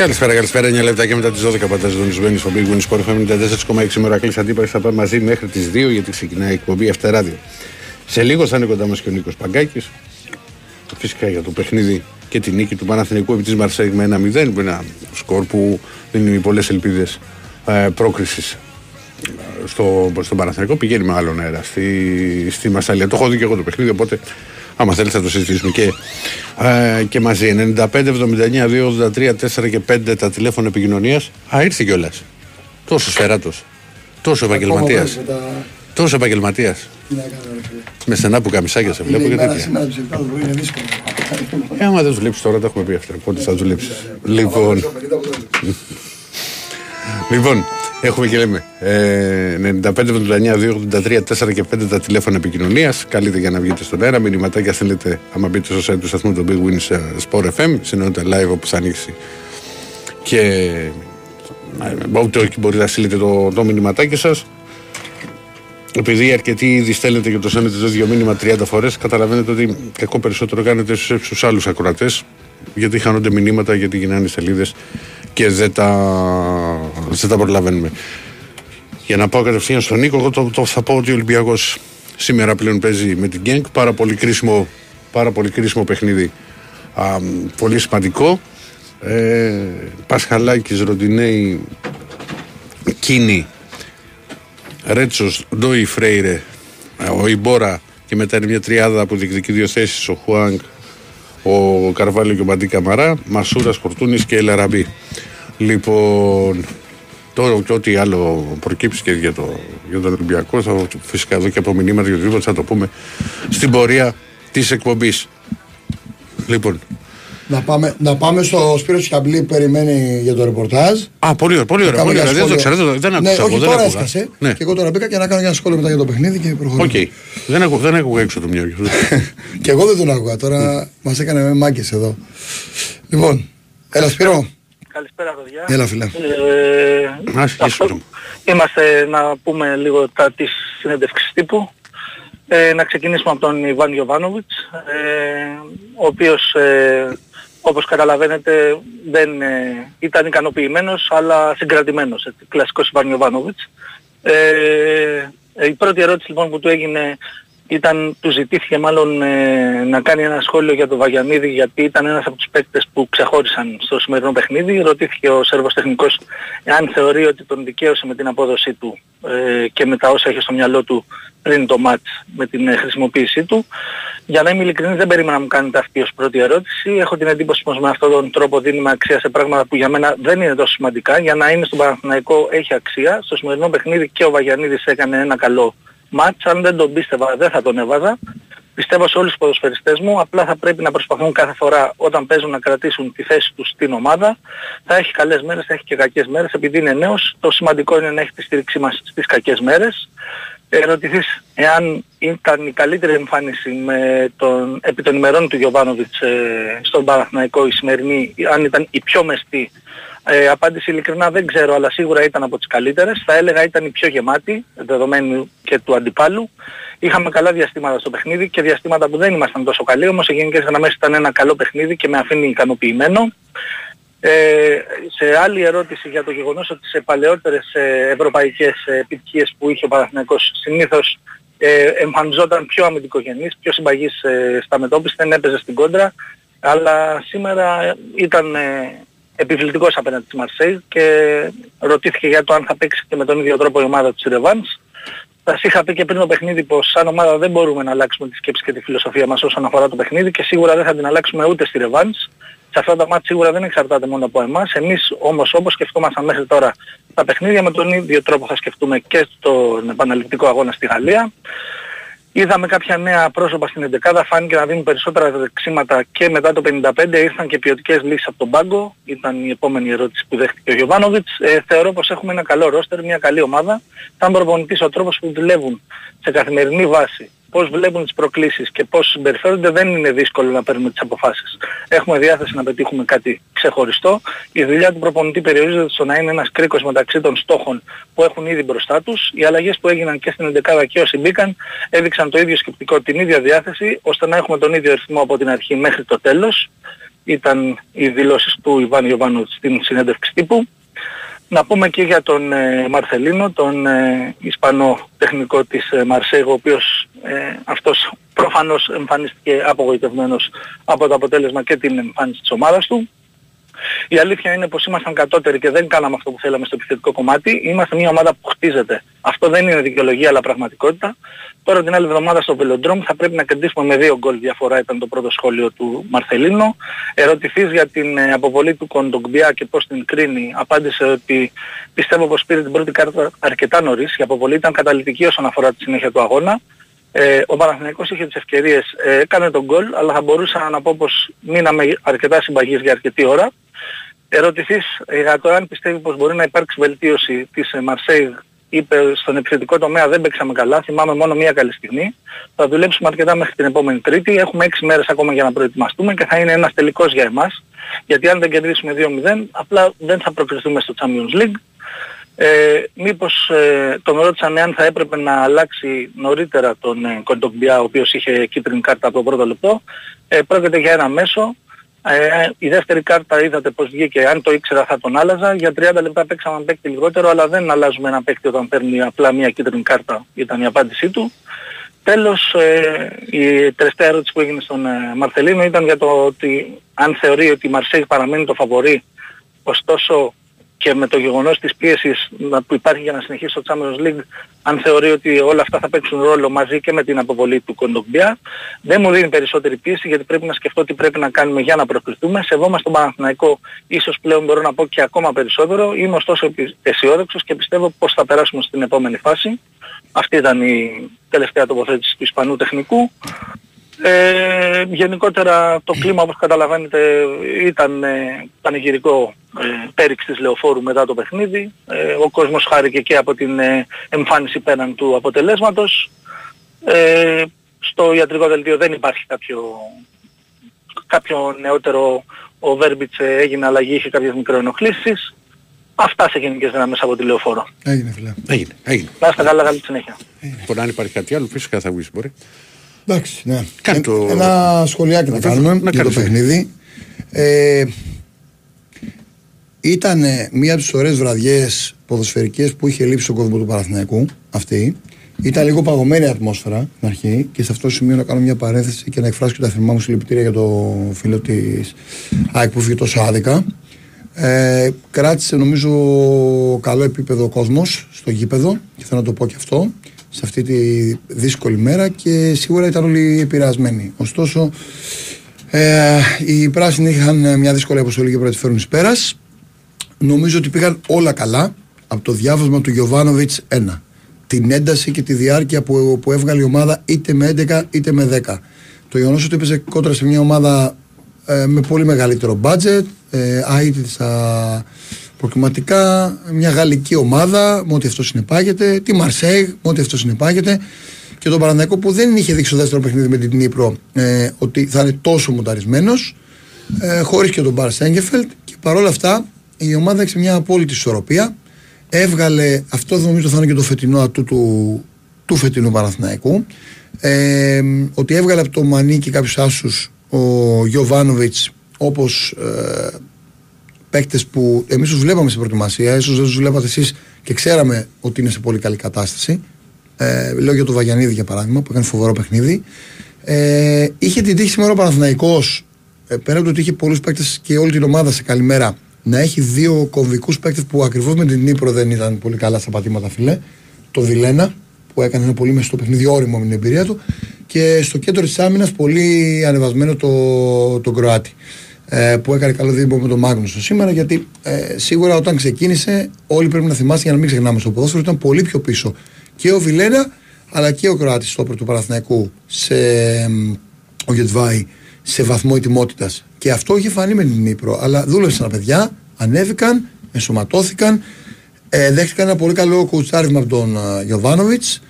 Καλησπέρα, καλησπέρα. 9 λεπτά και μετά τις 12 πατά συντονισμένοι στο Big Win Sport FM 94,6 ώρα κλείσει αντίπαλη. Θα πάμε μαζί μέχρι τις 2 γιατί ξεκινάει η εκπομπή Αυτεράδιο. Σε λίγο θα είναι κοντά μας και ο Νίκος Παγκάκης. Φυσικά για το παιχνίδι και τη νίκη του Παναθηνικού επί της Μαρσέγ με ένα 0 που είναι ένα σκορ που δίνει πολλές ελπίδες ε, πρόκρισης ε, στο, στον Παναθηνικό. Πηγαίνει με άλλον αέρα στη, στη Μασαλία. Το έχω δει και εγώ το παιχνίδι, οπότε άμα θέλεις θα το συζητήσουμε και, ε, και μαζί. 95, 79, 2, 83, 4 και 5 τα τηλέφωνα επικοινωνίας. Α, ήρθε κιόλας. Τόσο σφαιράτος. Τόσο επαγγελματίας. Τόσο επαγγελματίας. Με στενά που καμισάκια σε βλέπω και τέτοια. Ε, άμα δεν δουλέψεις τώρα, τα έχουμε πει αυτά. Πότε θα δουλέψεις. Λοιπόν. λοιπόν, έχουμε και λέμε. Ε, 95, 79, 283, 4 και 5 τα τηλέφωνα επικοινωνίας. Καλείτε για να βγείτε στον αέρα. Μηνυματάκια θέλετε, άμα μπείτε στο site του σταθμού του Big Win Sport FM. Συνεννοείται live όπου θα ανοίξει. Και ούτε όχι μπορείτε να στείλετε το, το μηνυματάκι σας επειδή αρκετοί ήδη στέλνετε και το στέλνετε το ίδιο μήνυμα 30 φορές, καταλαβαίνετε ότι κακό περισσότερο κάνετε στους άλλους ακροατές, γιατί χάνονται μηνύματα, γιατί γυρνάνε σελίδες και δεν τα, δεν τα προλαβαίνουμε. Για να πάω κατευθείαν στον Νίκο, εγώ το, το θα πω ότι ο Ολυμπιακός σήμερα πλέον παίζει με την Γκένκ. Πάρα πολύ κρίσιμο, πάρα πολύ κρίσιμο παιχνίδι. Α, πολύ σημαντικό. Ε, Πασχαλάκης, Ροντινέη, Κίνη Ρέτσος, Ντόι Φρέιρε, ο Ιμπόρα και μετά είναι μια τριάδα που διεκδικεί δύο θέσεις. Ο Χουάνγκ, ο Καρβάλιο και ο Μπαντί Καμαρά, Μασούρας, Κορτούνη και Ελαραμπή. Λοιπόν, τώρα και ό,τι άλλο προκύψει και για, το, για τον Ολυμπιακό, θα, φυσικά εδώ και από μηνύματα και οτιδήποτε θα το πούμε στην πορεία της εκπομπής. Λοιπόν, να πάμε, να πάμε στο Σπύρο Τσιαμπλή που περιμένει για το ρεπορτάζ. Α, πολύ ωραία. Πολύ ωραία. Πολύ ωραία. Δεν το ξέρω, δεν ναι, άκουσα. όχι, δεν τώρα έσκασε. Ναι. Και εγώ τώρα μπήκα και να κάνω ένα σχόλιο μετά για το παιχνίδι και προχωρώ. ΟΚ. Okay. Δεν, ακούω, δεν ακούω έξω το μυαλό. και εγώ δεν τον άκουγα. Τώρα μας έκανε με μάγκες εδώ. Λοιπόν, έλα Σπύρο. Καλησπέρα, παιδιά. Έλα, φίλε. Ε, αυτό, είμαστε να πούμε λίγο τα της συνέντευξης τύπου. Ε, να ξεκινήσουμε από τον Ιβάν Γιωβάνοβιτς, ε, ο οποίος ε, όπως καταλαβαίνετε δεν ε, ήταν ικανοποιημένος αλλά συγκρατημένος, έτσι, κλασικός Ιβάνοβιτς. Ε, ε, η πρώτη ερώτηση λοιπόν που του έγινε ήταν, του ζητήθηκε μάλλον ε, να κάνει ένα σχόλιο για τον Βαγιανίδη γιατί ήταν ένας από τους παίκτες που ξεχώρισαν στο σημερινό παιχνίδι. Ρωτήθηκε ο Σέρβος τεχνικός αν θεωρεί ότι τον δικαίωσε με την απόδοσή του ε, και με τα όσα είχε στο μυαλό του πριν το μάτς με την ε, χρησιμοποίησή του. Για να είμαι ειλικρινής δεν περίμενα να μου κάνετε αυτή ως πρώτη ερώτηση. Έχω την εντύπωση πως με αυτόν τον τρόπο δίνουμε αξία σε πράγματα που για μένα δεν είναι τόσο σημαντικά. Για να είναι στον Παναθηναϊκό έχει αξία. Στο σημερινό παιχνίδι και ο Βαγιανίδης έκανε ένα καλό μάτς. Αν δεν τον πίστευα δεν θα τον έβαζα. Πιστεύω σε όλους τους ποδοσφαιριστές μου, απλά θα πρέπει να προσπαθούν κάθε φορά όταν παίζουν να κρατήσουν τη θέση τους στην ομάδα. Θα έχει καλές μέρες, θα έχει και κακές μέρες, επειδή είναι νέος. Το σημαντικό είναι να έχει τη στήριξή μας στις κακές μέρες. Ερωτηθείς εάν ήταν η καλύτερη εμφάνιση με τον, επί των ημερών του Γιωβάνοβιτς ε, στον Παναθηναϊκό η σημερινή, αν ήταν η πιο μεστή ε, απάντηση ειλικρινά δεν ξέρω, αλλά σίγουρα ήταν από τις καλύτερες. Θα έλεγα ήταν η πιο γεμάτη, δεδομένου και του αντιπάλου. Είχαμε καλά διαστήματα στο παιχνίδι και διαστήματα που δεν ήμασταν τόσο καλοί, όμως σε γενικές γραμμές ήταν ένα καλό παιχνίδι και με αφήνει ικανοποιημένο. Ε, σε άλλη ερώτηση για το γεγονός ότι σε παλαιότερες ε, ευρωπαϊκές ε, επιτυχίες που είχε ο Παναθηναϊκός συνήθως ε, εμφανιζόταν πιο αμυντικογενής, πιο συμπαγής ε, στα μετώπιση, δεν έπαιζε στην κόντρα, αλλά σήμερα ήταν ε, επιβλητικός απέναντι της Μαρσέη και ρωτήθηκε για το αν θα παίξει και με τον ίδιο τρόπο η ομάδα της Ρεβάνς. Θα σας είχα πει και πριν το παιχνίδι πως σαν ομάδα δεν μπορούμε να αλλάξουμε τη σκέψη και τη φιλοσοφία μας όσον αφορά το παιχνίδι και σίγουρα δεν θα την αλλάξουμε ούτε στη Ρεβάνς. Σε αυτά τα μάτια σίγουρα δεν εξαρτάται μόνο από εμάς. Εμείς όμως όπως σκεφτόμασταν μέχρι τώρα τα παιχνίδια με τον ίδιο τρόπο θα σκεφτούμε και στον επαναληπτικό αγώνα στη Γαλλία. Είδαμε κάποια νέα πρόσωπα στην 11 φάνηκε να δίνουν περισσότερα δεξίματα και μετά το 55 ήρθαν και ποιοτικές λύσεις από τον πάγκο. Ήταν η επόμενη ερώτηση που δέχτηκε ο Γιωβάνοβιτς. Ε, θεωρώ πως έχουμε ένα καλό ρόστερ, μια καλή ομάδα. Θα προπονητής ο τρόπος που δουλεύουν σε καθημερινή βάση πώς βλέπουν τις προκλήσεις και πώς συμπεριφέρονται δεν είναι δύσκολο να παίρνουμε τις αποφάσεις. Έχουμε διάθεση να πετύχουμε κάτι ξεχωριστό. Η δουλειά του προπονητή περιορίζεται στο να είναι ένας κρίκος μεταξύ των στόχων που έχουν ήδη μπροστά τους. Οι αλλαγές που έγιναν και στην 11 και όσοι μπήκαν έδειξαν το ίδιο σκεπτικό, την ίδια διάθεση ώστε να έχουμε τον ίδιο ρυθμό από την αρχή μέχρι το τέλος. ήταν οι δηλώσεις του Ιβάν Ιωβάνου στην συνέντευξη τύπου. Να πούμε και για τον ε, Μαρθελίνο, τον ε, Ισπανό τεχνικό της ε, Μαρσέγο, ο οποίος ε, αυτός προφανώς εμφανίστηκε απογοητευμένος από το αποτέλεσμα και την εμφάνιση της ομάδας του. Η αλήθεια είναι πως ήμασταν κατώτεροι και δεν κάναμε αυτό που θέλαμε στο επιθετικό κομμάτι. Είμαστε μια ομάδα που χτίζεται. Αυτό δεν είναι δικαιολογία αλλά πραγματικότητα. Τώρα την άλλη εβδομάδα στο Βελοντρόμ θα πρέπει να κερδίσουμε με δύο γκολ διαφορά ήταν το πρώτο σχόλιο του Μαρθελίνο. Ερωτηθείς για την ε, αποβολή του Κοντογκμπιά και πώς την κρίνει. Απάντησε ότι πιστεύω πως πήρε την πρώτη κάρτα αρκετά νωρίς. Η αποβολή ήταν καταλητική όσον αφορά τη συνέχεια του αγώνα. Ε, ο Παναθηναϊκός είχε τις ευκαιρίες, ε, έκανε τον γκολ, αλλά θα μπορούσα να πω πως μείναμε αρκετά συμπαγείς για αρκετή ώρα. Ερωτηθείς για το αν πιστεύει πως μπορεί να υπάρξει βελτίωση της Μαρσέιγ είπε στον επιθετικό τομέα δεν παίξαμε καλά, θυμάμαι μόνο μία καλή στιγμή. Θα δουλέψουμε αρκετά μέχρι την επόμενη Τρίτη. Έχουμε 6 μέρες ακόμα για να προετοιμαστούμε και θα είναι ένας τελικός για εμάς. Γιατί αν δεν κερδίσουμε 2-0, απλά δεν θα προκριθούμε στο Champions League. Ε, μήπως ε, τον ρώτησαν εάν θα έπρεπε να αλλάξει νωρίτερα τον ε, Κοντογκμπιά, ο οποίος είχε κίτρινη κάρτα από το πρώτο λεπτό. Ε, πρόκειται για ένα μέσο ε, η δεύτερη κάρτα είδατε πως βγήκε, αν το ήξερα θα τον άλλαζα. Για 30 λεπτά παίξαμε ένα παίκτη λιγότερο, αλλά δεν αλλάζουμε ένα παίκτη όταν παίρνει απλά μια κίτρινη κάρτα, ήταν η απάντησή του. Τέλος, ε, η τελευταία ερώτηση που έγινε στον ε, Μαρθελίνο ήταν για το ότι αν θεωρεί ότι η Μαρσέη παραμένει το φαβορή, ωστόσο και με το γεγονός της πίεσης που υπάρχει για να συνεχίσει το Champions League, αν θεωρεί ότι όλα αυτά θα παίξουν ρόλο μαζί και με την αποβολή του Κοντογκμπιά, δεν μου δίνει περισσότερη πίεση γιατί πρέπει να σκεφτώ τι πρέπει να κάνουμε για να προκριθούμε. Σεβόμαστε τον Παναθηναϊκό, ίσως πλέον μπορώ να πω και ακόμα περισσότερο. Είμαι ωστόσο αισιόδοξος και πιστεύω πως θα περάσουμε στην επόμενη φάση. Αυτή ήταν η τελευταία τοποθέτηση του Ισπανού τεχνικού. Ε, γενικότερα το κλίμα όπως καταλαβαίνετε ήταν ε, πανηγυρικό ε, πέριξ της Λεωφόρου μετά το παιχνίδι. Ε, ο κόσμος χάρηκε και από την ε, εμφάνιση πέραν του αποτελέσματος. Ε, στο ιατρικό δελτίο δεν υπάρχει κάποιο, κάποιο νεότερο. Ο Βέρμπιτς έγινε αλλαγή, είχε κάποιες μικροενοχλήσεις. Αυτά σε γενικές δυνάμεις από τη Λεωφόρο. Έγινε φίλε. Έγινε, έγινε. Να είστε καλά, καλή συνέχεια. Μπορεί να υπάρχει κάτι άλλο, φυσικά θα βγεις μπορεί. Εντάξει, ναι. Κάνε το... Ένα σχολιάκι να, Να κάνουμε κάνεις- να για το κάνεις. παιχνίδι. Ε, ήταν μία από τις ωραίες βραδιές ποδοσφαιρικές που είχε λείψει στον κόσμο του Παναθηναϊκού αυτή. Ήταν λίγο παγωμένη η ατμόσφαιρα στην αρχή και σε αυτό το σημείο να κάνω μια παρένθεση και να εκφράσω και τα θερμά μου συλληπιτήρια για το φίλο της ΑΕΚ που φύγει τόσο άδικα. Ε, κράτησε νομίζω καλό επίπεδο ο κόσμος στο γήπεδο και θέλω να το πω και αυτό σε αυτή τη δύσκολη μέρα και σίγουρα ήταν όλοι επηρεασμένοι. Ωστόσο ε, οι πράσινοι είχαν μια δύσκολη αποστολή και πρέπει να της φέρουν εις πέρας. Νομίζω ότι πήγαν όλα καλά από το διάβασμα του Γιωβάνοβιτς 1. Την ένταση και τη διάρκεια που, που έβγαλε η ομάδα είτε με 11 είτε με 10. Το γεγονός ότι έπαιζε κόντρα σε μια ομάδα ε, με πολύ μεγαλύτερο budget, ε, άειτη στα προκριματικά, μια γαλλική ομάδα με ό,τι αυτό συνεπάγεται, τη Μαρσέιγ με ό,τι αυτό συνεπάγεται. Και τον Παναθηναϊκό που δεν είχε δείξει στο δεύτερο παιχνίδι με την Νύπρο ε, ότι θα είναι τόσο μονταρισμένος ε, χωρίς και τον Μπαρ Σέγκεφελτ και παρόλα αυτά η ομάδα έχει μια απόλυτη ισορροπία. Έβγαλε, αυτό νομίζω θα είναι και το φετινό ατού του, του φετινού Παναθηναϊκού. Ε, ότι έβγαλε από το Μανίκι κάποιους άσους ο Γιωβάνοβιτς όπως ε, παίκτες που εμείς τους βλέπαμε στην προετοιμασία ίσως δεν τους βλέπατε εσείς και ξέραμε ότι είναι σε πολύ καλή κατάσταση. Ε, λέω για τον Βαγιανίδη για παράδειγμα που έκανε φοβερό παιχνίδι. Ε, είχε την τύχη σήμερα ο Παναθηναϊκός ε, πέρα από το ότι είχε πολλούς παίκτες και όλη την ομάδα σε καλημέρα να έχει δύο κομβικούς παίκτες που ακριβώς με την Νύπρο δεν ήταν πολύ καλά στα πατήματα φιλέ. Το Βιλένα που έκανε ένα πολύ μεσό παιχνίδι όριμο με την εμπειρία του. Και στο κέντρο της άμυνας πολύ ανεβασμένο το, το Κροάτι ε, που έκανε καλό δίπλα με τον Μάγνουσο σήμερα γιατί ε, σίγουρα όταν ξεκίνησε όλοι πρέπει να θυμάστε για να μην ξεχνάμε στο ποδόσφαιρο ήταν πολύ πιο πίσω και ο Βιλένα αλλά και ο Κροάτης στόπερ του Παναθηναϊκού σε, εμ, ο Γετβάη σε βαθμό ετοιμότητας. Και αυτό είχε φανεί με την Νύπρο. Αλλά δούλεψαν τα παιδιά, ανέβηκαν, ενσωματώθηκαν, ε, δέχτηκαν ένα πολύ καλό κουτσάρισμα από τον Γιωβάνοβιτς.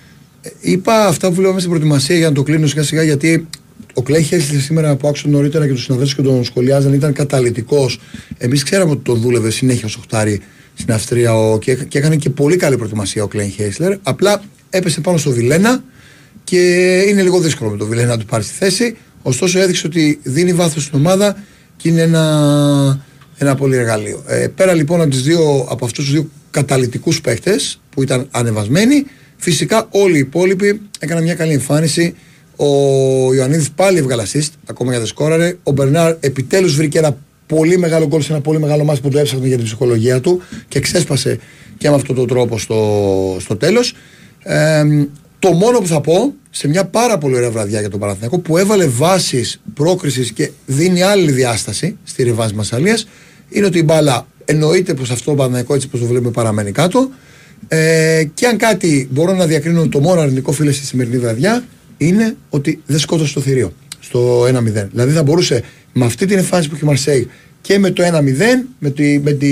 είπα αυτά που λέμε στην προετοιμασία για να το κλείνω σιγά σιγά γιατί ο Κλέη Χέσλι σήμερα που άκουσα νωρίτερα και τους συναδέλφους και τον σχολιάζαν ήταν καταλητικός. Εμείς ξέραμε ότι τον δούλευε συνέχεια ως οχτάρι στην Αυστρία ο, και, και έκανε και πολύ καλή προετοιμασία ο Κλέιν Χέσλερ. Απλά έπεσε πάνω στο Βιλένα και είναι λίγο δύσκολο με τον Βιλένα να του πάρει στη θέση. Ωστόσο έδειξε ότι δίνει βάθος στην ομάδα και είναι ένα, ένα πολύ εργαλείο. Ε, πέρα λοιπόν από, τις δύο, από αυτούς τους δύο καταλητικούς παίκτες που ήταν ανεβασμένοι, φυσικά όλοι οι υπόλοιποι έκαναν μια καλή εμφάνιση. Ο Ιωαννίδης πάλι έβγαλε assist, ακόμα για δεν σκόραρε. Ο Μπερνάρ επιτέλους βρήκε ένα πολύ μεγάλο γκολ σε ένα πολύ μεγάλο μάτι που το έψαχνε για την ψυχολογία του και ξέσπασε και με αυτόν τον τρόπο στο, στο τέλος. Ε, το μόνο που θα πω σε μια πάρα πολύ ωραία βραδιά για τον Παναθηναϊκό που έβαλε βάσεις πρόκρισης και δίνει άλλη διάσταση στη ριβάζ Μασαλία είναι ότι η μπάλα εννοείται πως αυτό το Παναθηναϊκό έτσι όπω το βλέπουμε παραμένει κάτω. Ε, και αν κάτι μπορώ να διακρίνω το μόνο αρνητικό φίλε στη σημερινή βραδιά είναι ότι δεν σκότωσε το θηρίο στο 1-0. Δηλαδή θα μπορούσε με αυτή την εμφάνιση που έχει η Μαρσέη και με το 1-0, με, τη, με, τη,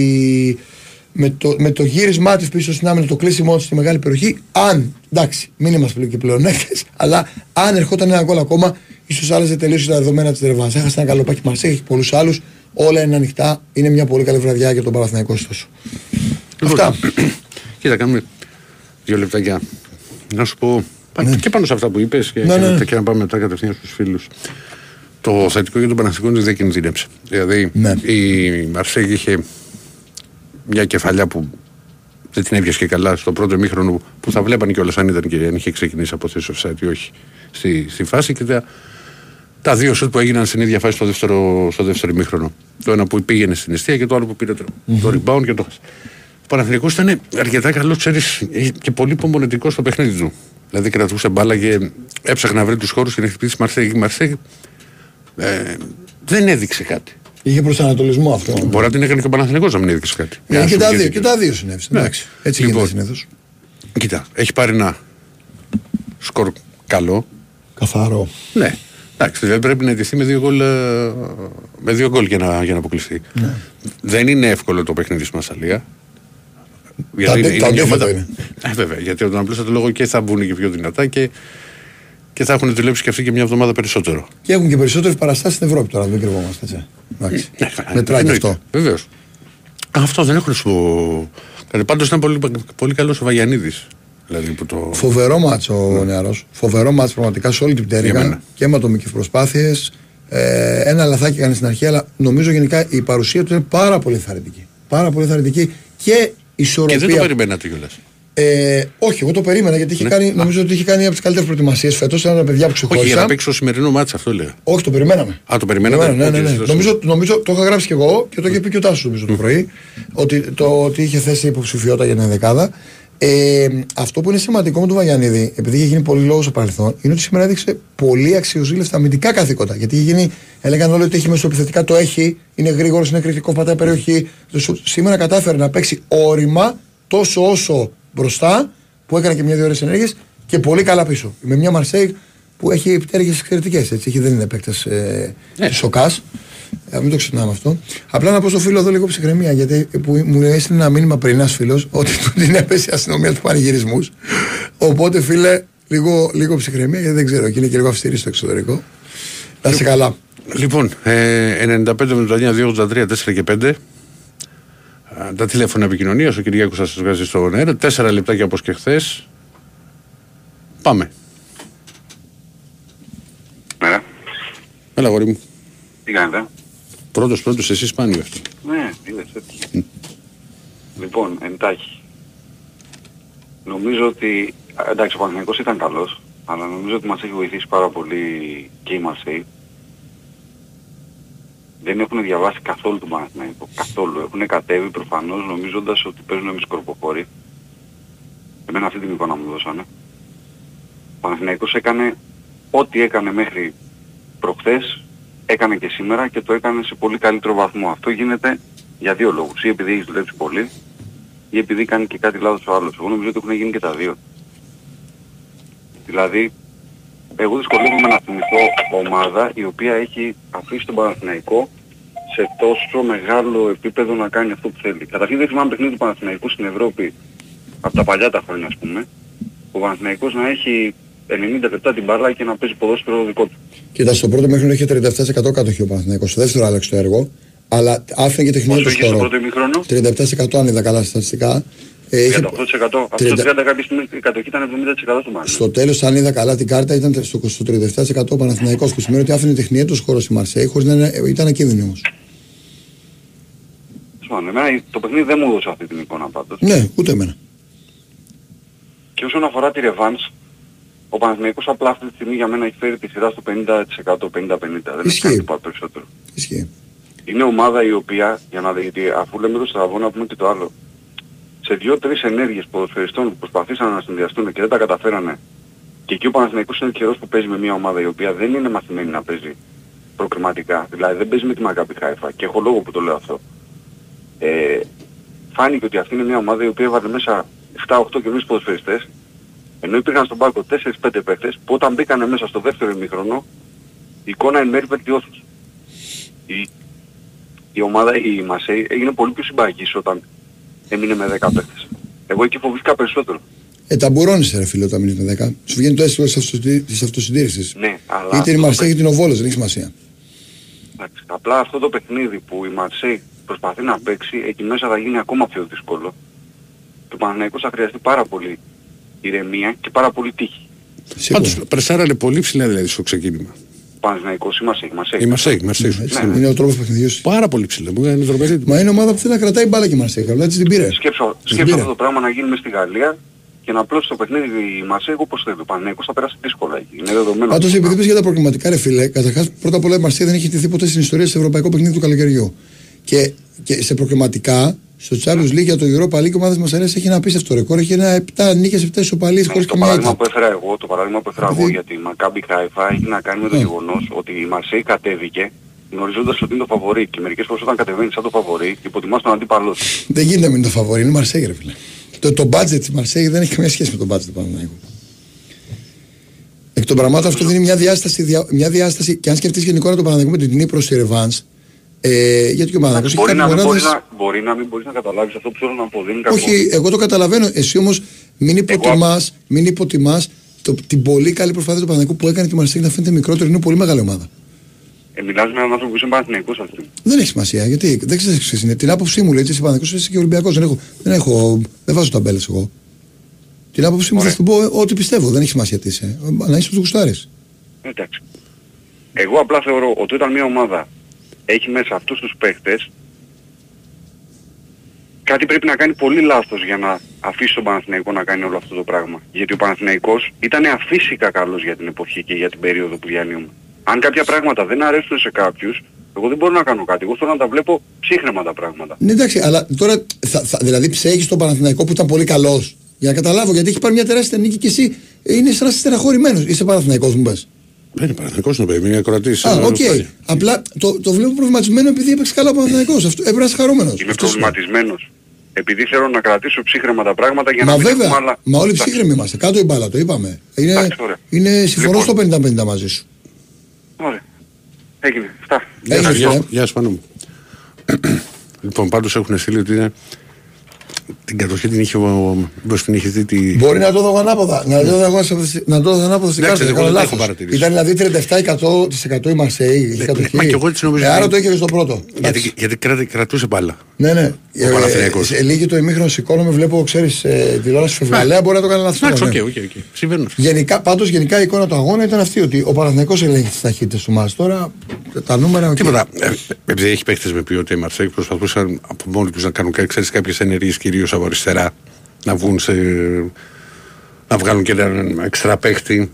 με, το, με το γύρισμά της πίσω στην άμυνα, το κλείσιμό της στη μεγάλη περιοχή, αν. Εντάξει, μην είμαστε πλέον και πλέον αλλά αν ερχόταν ένα γκολ ακόμα, ίσως άλλαζε τελείως τα δεδομένα της Ρεβάν. Έχασε ένα καλό πάκι Μαρσέη, έχει πολλούς άλλους. Όλα είναι ανοιχτά. Είναι μια πολύ καλή βραδιά για τον Παναθηναϊκό ωστόσο. Λοιπόν, Αυτά. Κοίτα, κάνουμε δύο λεπτάκια. Να σου πω ναι. και πάνω σε αυτά που είπες και, ναι, ναι. και, να πάμε μετά κατευθείαν στους φίλους. Το θετικό για τον Παναθηναϊκό είναι ότι δεν κινδύνεψε. Δηλαδή ναι. η Μαρσέγ είχε μια κεφαλιά που δεν την έβγαινε και καλά στο πρώτο μήχρονο που θα βλέπανε κιόλας αν ήταν και αν είχε ξεκινήσει από θέση offside ή όχι στη, στη φάση και τα, τα δύο σουτ που έγιναν στην ίδια φάση στο δεύτερο, στο δεύτερο μήχρονο. Το ένα που πήγαινε στην αιστεία και το άλλο που πήρε το, mm-hmm. το rebound και το Ο Παναθηναϊκός ήταν αρκετά καλός, ξέρεις, και πολύ υπομονετικός στο παιχνίδι του. Δηλαδή κρατούσε μπάλα και έψαχνε να βρει τους χώρους και να χτυπήσει Μαρσέγ. Μαρσέγ ε, δεν έδειξε κάτι. Είχε προσανατολισμό αυτό. Μπορεί να την έκανε και ο Παναθηνικό να μην έδειξε κάτι. Ε, και, τα δύο, και τα δύο συνέβησαν. Ναι. Εντάξει, έτσι λοιπόν, γίνεται συνήθως. Κοίτα, έχει πάρει ένα σκορ καλό. Καθαρό. Ναι. Εντάξει, δεν πρέπει να ειδηθεί με δύο γκολ, ε, με δύο γκολ για, να, για να αποκλειστεί. Ναι. Δεν είναι εύκολο το παιχνίδι στη Μασαλία. Γιατί τα, είναι, είναι, είναι. Ε, βέβαια, γιατί όταν απλώς το λόγο και θα μπουν και πιο δυνατά και και θα έχουν δουλέψει και αυτοί και μια εβδομάδα περισσότερο. Και έχουν και περισσότερες παραστάσεις στην Ευρώπη τώρα, δεν κρυβόμαστε έτσι. Εντάξει. Ναι, Μετράει και αυτό. Βεβαίως. Αυτό δεν έχουν σου. Πάντως ήταν πολύ, πολύ καλός ο Βαγιανίδης. Δηλαδή το... Φοβερό μάτσο ο ναι. νεαρός. Φοβερό μάτσο πραγματικά σε όλη την πτέρυγα και με ατομικές προσπάθειες. Ε, ένα λαθάκι έκανε στην αρχή, αλλά νομίζω γενικά η παρουσία του είναι πάρα πολύ θαρρυντική. Πάρα πολύ θαρρυντική και ισορροπία. Και δεν το περιμένατε κιόλας. Ε, όχι, εγώ το περίμενα γιατί είχε ναι. κάνει, νομίζω ότι είχε κάνει από τις καλύτερες προετοιμασίες φέτος. Ήταν ένα παιδιά που ξεχώρισα. Όχι, για να παίξει το σημερινό μάτσο, αυτό λέω. Όχι, το περιμέναμε. Α, το περιμέναμε. ναι, ναι, ναι. Νομίζω, νομίζω, το είχα γράψει κι εγώ και το είχε πει και ο Τάσος νομίζω το πρωί. Ότι, το, ότι είχε θέσει υποψηφιότητα για την δεκάδα. Ε, αυτό που είναι σημαντικό με τον Βαγιανίδη, επειδή είχε γίνει πολύ λόγος στο παρελθόν, είναι ότι σήμερα έδειξε πολύ αξιοζήλευτα αμυντικά καθήκοντα. Γιατί είχε γίνει, έλεγαν όλοι ότι έχει μεσοεπιθετικά, το έχει, είναι γρήγορος, είναι κριτικό, πατάει περιοχή. Σήμερα κατάφερε να παίξει όρημα τόσο όσο μπροστά, που έκανε και μια-δύο ώρες ενέργειες και πολύ καλά πίσω. Με μια Μαρσέη που έχει επιτέργειε εξαιρετικές. Έτσι, δεν είναι επέκτε ε, ναι. σοκάς. Ε, μην το ξεχνάμε αυτό. Απλά να πω στο φίλο εδώ λίγο ψυχραιμία, γιατί που μου έστειλε ένα μήνυμα πριν ένας φίλος ότι του την έπεσε η αστυνομία του πανηγυρισμούς. Οπότε φίλε, λίγο, λίγο ψυχραιμία, γιατί δεν ξέρω, και είναι και λίγο αυστηρή στο εξωτερικό. Να είσαι καλά. Λοιπόν, ε, 95 με 2, 83, 4 και 5 τα τηλέφωνα επικοινωνίας. Ο Κυριάκος θα σας βγάζει στο αέρα. Τέσσερα λεπτάκια όπως και χθες. Πάμε. Ναι. Έλα, γόρι μου. Τι κάνετε; Πρώτος, πρώτος, εσύ σπάνιο αυτό. Ναι, είναι έτσι. Λοιπόν, εντάχει. Νομίζω ότι. Εντάξει, ο Παναγενικός ήταν καλός, αλλά νομίζω ότι μας έχει βοηθήσει πάρα πολύ και η Μαρσέη δεν έχουν διαβάσει καθόλου τον Παναθηναϊκό. Καθόλου. Έχουν κατέβει προφανώς νομίζοντας ότι παίζουν εμείς σκορποχώροι. Εμένα αυτή την εικόνα μου δώσανε. Ο Παναθηναϊκός έκανε ό,τι έκανε μέχρι προχθές, έκανε και σήμερα και το έκανε σε πολύ καλύτερο βαθμό. Αυτό γίνεται για δύο λόγους. Ή επειδή έχεις δουλέψει πολύ, ή επειδή κάνει και κάτι λάθος ο άλλος. Εγώ νομίζω ότι έχουν γίνει και τα δύο. Δηλαδή, εγώ δυσκολεύομαι να θυμηθώ ομάδα η οποία έχει αφήσει τον Παναθηναϊκό σε τόσο μεγάλο επίπεδο να κάνει αυτό που θέλει. Καταρχήν δεν θυμάμαι παιχνίδι του Παναθηναϊκού στην Ευρώπη από τα παλιά τα χρόνια ας πούμε. Ο Παναθηναϊκός να έχει 90 λεπτά την μπάλα και να παίζει ποδόσφαιρο δικό του. Κοίτα, στο πρώτο μέχρι είχε 37% κατοχή ο Παναθηναϊκός. Στο δεύτερο άλλαξε το έργο. Αλλά άφηνε και τεχνικό το σκορό. 37% αν είδα καλά στατιστικά. Ε, είχε... 38%. Αυτό το 30 κάποια στιγμή η κατοχή ήταν 70% του μάλλον. Στο τέλος αν είδα καλά την κάρτα ήταν στο, 37% ο Παναθηναϊκός που σημαίνει ότι άφηνε τεχνία του χώρο στη Μαρσέη χωρίς να είναι, ήταν ακίνδυνο όμως. πάντων, εμένα το παιχνίδι δεν μου έδωσε αυτή την εικόνα πάντως. Ναι, ούτε εμένα. Και όσον αφορά τη Revans, ο Παναθηναϊκός απλά αυτή τη στιγμή για μένα έχει φέρει τη σειρά στο 50%, 50-50. Δεν έχει κάνει τίποτα περισσότερο. Ισχύει. Είναι ομάδα η οποία, για να δείτε, αφού λέμε το στραβό να πούμε και το άλλο, σε δύο-τρεις ενέργειες ποδοσφαιριστών που προσπαθήσαν να συνδυαστούν και δεν τα καταφέρανε και εκεί ο Παναθηναϊκός είναι τυχερός που παίζει με μια ομάδα η οποία δεν είναι μαθημένη να παίζει προκριματικά. Δηλαδή δεν παίζει με τη Μακάπη Χάιφα και έχω λόγο που το λέω αυτό. Ε, φάνηκε ότι αυτή είναι μια ομάδα η οποία έβαλε μέσα 7-8 καινούριους ποδοσφαιριστές ενώ υπήρχαν στον πάγκο 4-5 παίχτες που όταν μπήκανε μέσα στο δεύτερο ημίχρονο η εικόνα εν μέρει βελτιώθηκε. Η, η ομάδα, η Μασέη έγινε πολύ πιο συμπαγής όταν έμεινε με 10 παίχτες. Εγώ εκεί φοβήθηκα περισσότερο. Ε, τα μπουρώνεις ρε φίλε όταν μείνεις με 10. Σου βγαίνει το αίσθημα της αυτοσυντήρησης. Ναι, αλλά... Είτε η Μαρσέη είτε ο Βόλος, δεν έχει σημασία. Εντάξει, απλά αυτό το παιχνίδι που η Μαρσέη προσπαθεί να παίξει, εκεί μέσα θα γίνει ακόμα πιο δύσκολο. Το Παναγενικό θα χρειαστεί πάρα πολύ ηρεμία και πάρα πολύ τύχη. Πάντως πρεσάρανε πολύ ψηλά δηλαδή στο ξεκίνημα. Παναθηναϊκός ή Μασέη. Μασέη. Η Μασέη, Μασέη. Ναι, ναι. Είναι ο τρόπος παιχνιδιού. Πάρα πολύ ψηλά. Μου είναι τρομερή. Μα είναι ομάδα που θέλει να κρατάει μπάλα και Μασέη. Καλά την πήρε. Σκέψω, σκέψω αυτό το πράγμα να γίνει μες στη Γαλλία και να απλώσει το παιχνίδι η Μασέη όπως θέλει. Ο Παναθηναϊκός θα περάσει δύσκολα εκεί. Είναι δεδομένο. Πάντως επειδή πες για τα προκληματικά ρε φίλε, καταρχάς πρώτα απ' όλα η Μασέη δεν έχει τηθεί ποτέ στην ιστορία σε ευρωπαϊκό παιχνίδι του καλοκαιριού. Και, και σε προκληματικά στο Champions League για το Europa League ομάδα μας αρέσει έχει ένα απίστευτο ρεκόρ. Έχει ένα 7 νίκες, 7 ισοπαλίες χωρίς καμία Το παράδειγμα που έφερα εγώ, το παράδειγμα που έφερα εγώ για τη Maccabi Haifa έχει να κάνει με το ναι. γεγονός ότι η Μαρσέη κατέβηκε γνωρίζοντας ότι είναι το φαβορή και μερικές φορές όταν κατεβαίνει σαν το φαβορή υποτιμάς τον αντίπαλό Δεν γίνεται να είναι το φαβορή, είναι Μαρσέη ρε φίλε. Το, το budget της Μαρσέη δεν έχει καμία σχέση με το budget του Παναγιώτου. Εκ των πραγμάτων αυτό δίνει μια διάσταση, μια διάσταση και αν σκεφτείς γενικότερα το Παναγιώτου με την Νύπρο στη Ρεβάνς ε, γιατί και ο Παναθηναϊκός μπορεί, να μην μπορείς να, μπορεί να μην μπορείς να καταλάβεις αυτό που θέλω να πω. Δεν Όχι, εγώ το καταλαβαίνω. Εσύ όμως μην υποτιμάς, εγώ... μην υποτιμάς το, την πολύ καλή προσπάθεια του Παναθηναϊκού που έκανε τη Μαρσέγγι να φαίνεται μικρότερο. Είναι πολύ μεγάλη ομάδα. Ε, μιλάς με έναν άνθρωπο που είσαι Παναθηναϊκός αυτή. Δεν έχει σημασία. Γιατί δεν ξέρεις ποιος είναι. Την άποψή μου λέει ότι είσαι Παναθηναϊκός είσαι και Ολυμπιακός. Δεν, έχω, δεν, έχω, δεν βάζω ταμπέλες εγώ. Την άποψή μου θα σου πω ό,τι πιστεύω. Δεν έχει σημασία τι είσαι. Να είσαι που του γουστάρεις. Εντάξει. Εγώ απλά θεωρώ ότι όταν μια ομάδα έχει μέσα αυτούς τους παίχτες, κάτι πρέπει να κάνει πολύ λάθος για να αφήσει τον Παναθηναϊκό να κάνει όλο αυτό το πράγμα. Γιατί ο Παναθηναϊκός ήταν αφύσικα καλός για την εποχή και για την περίοδο που διανύουμε. Αν κάποια πράγματα δεν αρέσουν σε κάποιους, εγώ δεν μπορώ να κάνω κάτι. Εγώ θέλω να τα βλέπω ψύχραιμα τα πράγματα. Ναι εντάξει, αλλά τώρα θα, θα, δηλαδή ψέγεις τον Παναθηναϊκό που ήταν πολύ καλός. Για να καταλάβω, γιατί έχει πάρει μια τεράστια νίκη και εσύ είναι σαν να είσαι στεναχωρημένος. Είσαι Παναθηναϊκός μου πες. Δεν είναι Παναθηναϊκός να παιδί, είναι ακροατής. Α, ΟΚ. Okay. Απλά το, το βλέπω προβληματισμένο επειδή έπαιξε καλά ο Παναθηναϊκός. Αυτό έπρεπε να είσαι χαρούμενος. Είμαι προβληματισμένος. Επειδή θέλω να κρατήσω ψύχραιμα τα πράγματα για να μην βέβαια, άλλα... Μα όλοι ψύχραιμοι είμαστε. Κάτω η μπάλα, το είπαμε. Είναι, Άξι, είναι συμφωνώ λοιπόν, στο 50-50 μαζί σου. Ωραία. Έγινε. Αυτά. Γεια σου πάνω μου. λοιπόν, πάντως έχουν στείλει ότι είναι την κατοχή την είχε ο. Μήπως την είχε δει τη... Μπορεί να το δω ανάποδα. Να το δω, να το δω ανάποδα στην κάρτα. Εγώ δεν έχω παρατηρήσει. Ήταν δηλαδή 37% η Μαρσέη. Είχε κατοχή. Μα και εγώ έτσι νομίζω. Ε, άρα το είχε στο πρώτο. Γιατί, γιατί κρατούσε μπάλα. Ναι, ναι. Ο ε, λίγη το ημίχρονο σηκώνομαι, βλέπω, ξέρεις, ε, τηλεόραση φευγαλέα μπορεί να το κάνει λάθος. Εντάξει, ΟΚ, ΟΚ. Συμβαίνουν. Πάντως γενικά η εικόνα του αγώνα ήταν αυτή ότι ο Παναθηναϊκός ελέγχει τις ταχύτητες του ματς. Τώρα τα νούμερα. Τίποτα. Επειδή έχει παίχτες με ποιότητα η Μαρσέιγ, προσπαθούσαν από μόνοι τους να κάνουν κάποιες ενέργειες κυρίως από αριστερά να βγουν σε, να βγάλουν και έναν εξτρά παίχτη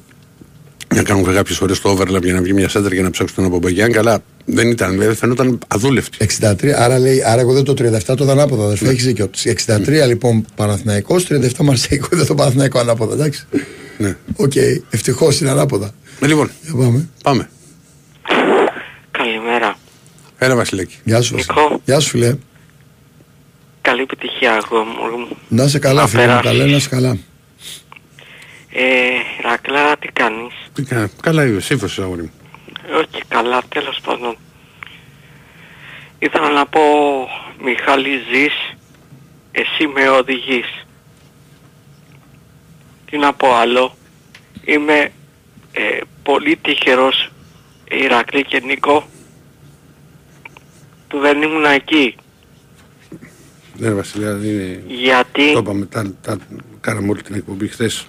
να κάνουν κάποιες φορές το overlap για να βγει μια σέντρα για να ψάξουν τον Ομπαμεγιάνγκ. Καλά, δεν ήταν, δεν φαινόταν αδούλευτη. 63, άρα, λέει, άρα εγώ δεν το 37 το ήταν ανάποδα. Δεν ναι. έχεις δίκιο. 63 ναι. λοιπόν Παναθηναϊκός, 37 Μαρσέιγ, δεν το Παναθηναϊκό ανάποδα, εντάξει. Ναι. OK, okay. ευτυχώς είναι ανάποδα. Ε, λοιπόν, πάμε. πάμε. Καλημέρα. Έλα Βασιλέκη. Γεια σου. Γεια σου φίλε. Καλή επιτυχία αγόρι μου. Να είσαι καλά φίλε μου, καλά, να είσαι καλά. Ε, Ρακλά, τι κάνεις; Τι κάνω, καλά είμαι, σύμφωσης αγόρι μου. Όχι καλά, τέλος πάντων. Ήθελα να πω, Μιχάλη ζεις, εσύ με οδηγείς. Τι να πω άλλο. Είμαι ε, πολύ τυχερός Ηρακλή και Νίκο που δεν ήμουν εκεί. Ναι, Βασιλιά, δεν είναι... Γιατί... Το είπαμε, τα, τα κάναμε όλη την εκπομπή χθες.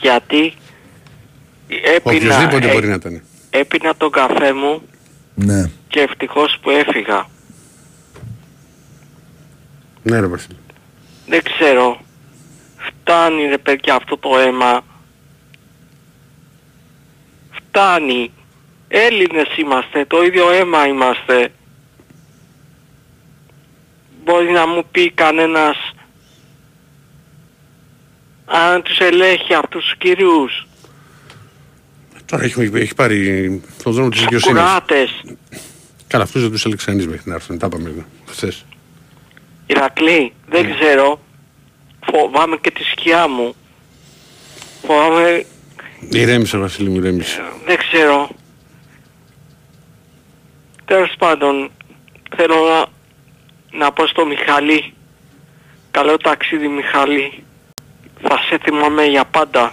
Γιατί έπινα... Οποιοςδήποτε ε, μπορεί να ήταν. Έπινα τον καφέ μου ναι. και ευτυχώς που έφυγα. Ναι ρε Βασίλη. Δεν ξέρω. Φτάνει ρε παιδιά αυτό το αίμα. Φτάνει. Έλληνες είμαστε, το ίδιο αίμα είμαστε. Μπορεί να μου πει κανένας αν τους ελέγχει αυτούς τους κυρίους. Τώρα έχει, έχει πάρει τον δρόμο της δικαιοσύνης. Κουράτες. Καλά, αυτούς δεν τους έλεξε κανείς μέχρι να έρθουν. Τα είπαμε χθες. Ηρακλή, δεν Ναι. ξέρω. Φοβάμαι και τη σκιά μου. Φοβάμαι, Ηρέμησε Βασίλη μου, ηρέμησε. δεν ξέρω. Τέλος πάντων, θέλω να, να πω στο Μιχαλή. Καλό ταξίδι Μιχαλή. Θα σε θυμάμαι για πάντα.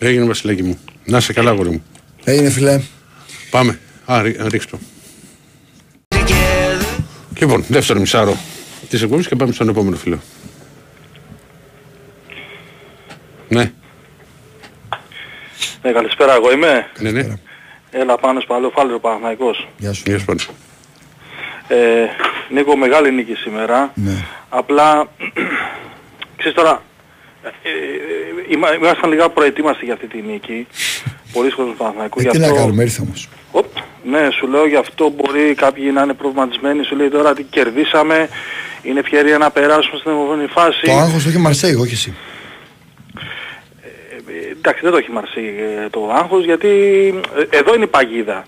Έγινε Βασιλάκι μου. Να σε καλά γόρι μου. Έγινε φιλέ. Πάμε. Α, ρί- ρίξ' το. Λοιπόν, δεύτερο μισάρο της εκπομπής και πάμε στον επόμενο φίλο. Ναι, Ναι, καλησπέρα, εγώ είμαι. ναι, ναι. Έλα πάνω σπαλό φάλτρο Παναθηναϊκός. Γεια σου. Γεια σου πάνω. Ε, Νίκο, μεγάλη νίκη σήμερα. Ναι. Απλά, ξέρεις τώρα, ε, είμα- ήμασταν λίγα προετοίμαστοι για αυτή τη νίκη. Πολλοί κόσμος του Παναθηναϊκού. Ε, γι' τι να αυτό- κάνουμε, ήρθε όμως. Οπ, ναι, σου λέω γι' αυτό μπορεί κάποιοι να είναι προβληματισμένοι. Σου λέει τώρα τι κερδίσαμε. Είναι ευκαιρία να περάσουμε στην επόμενη φάση. Το άγχος το έχει Μαρσέη, όχι εσύ. Ε, εντάξει δεν το έχει μαρσεί ε, το άγχος γιατί ε, εδώ είναι η παγίδα.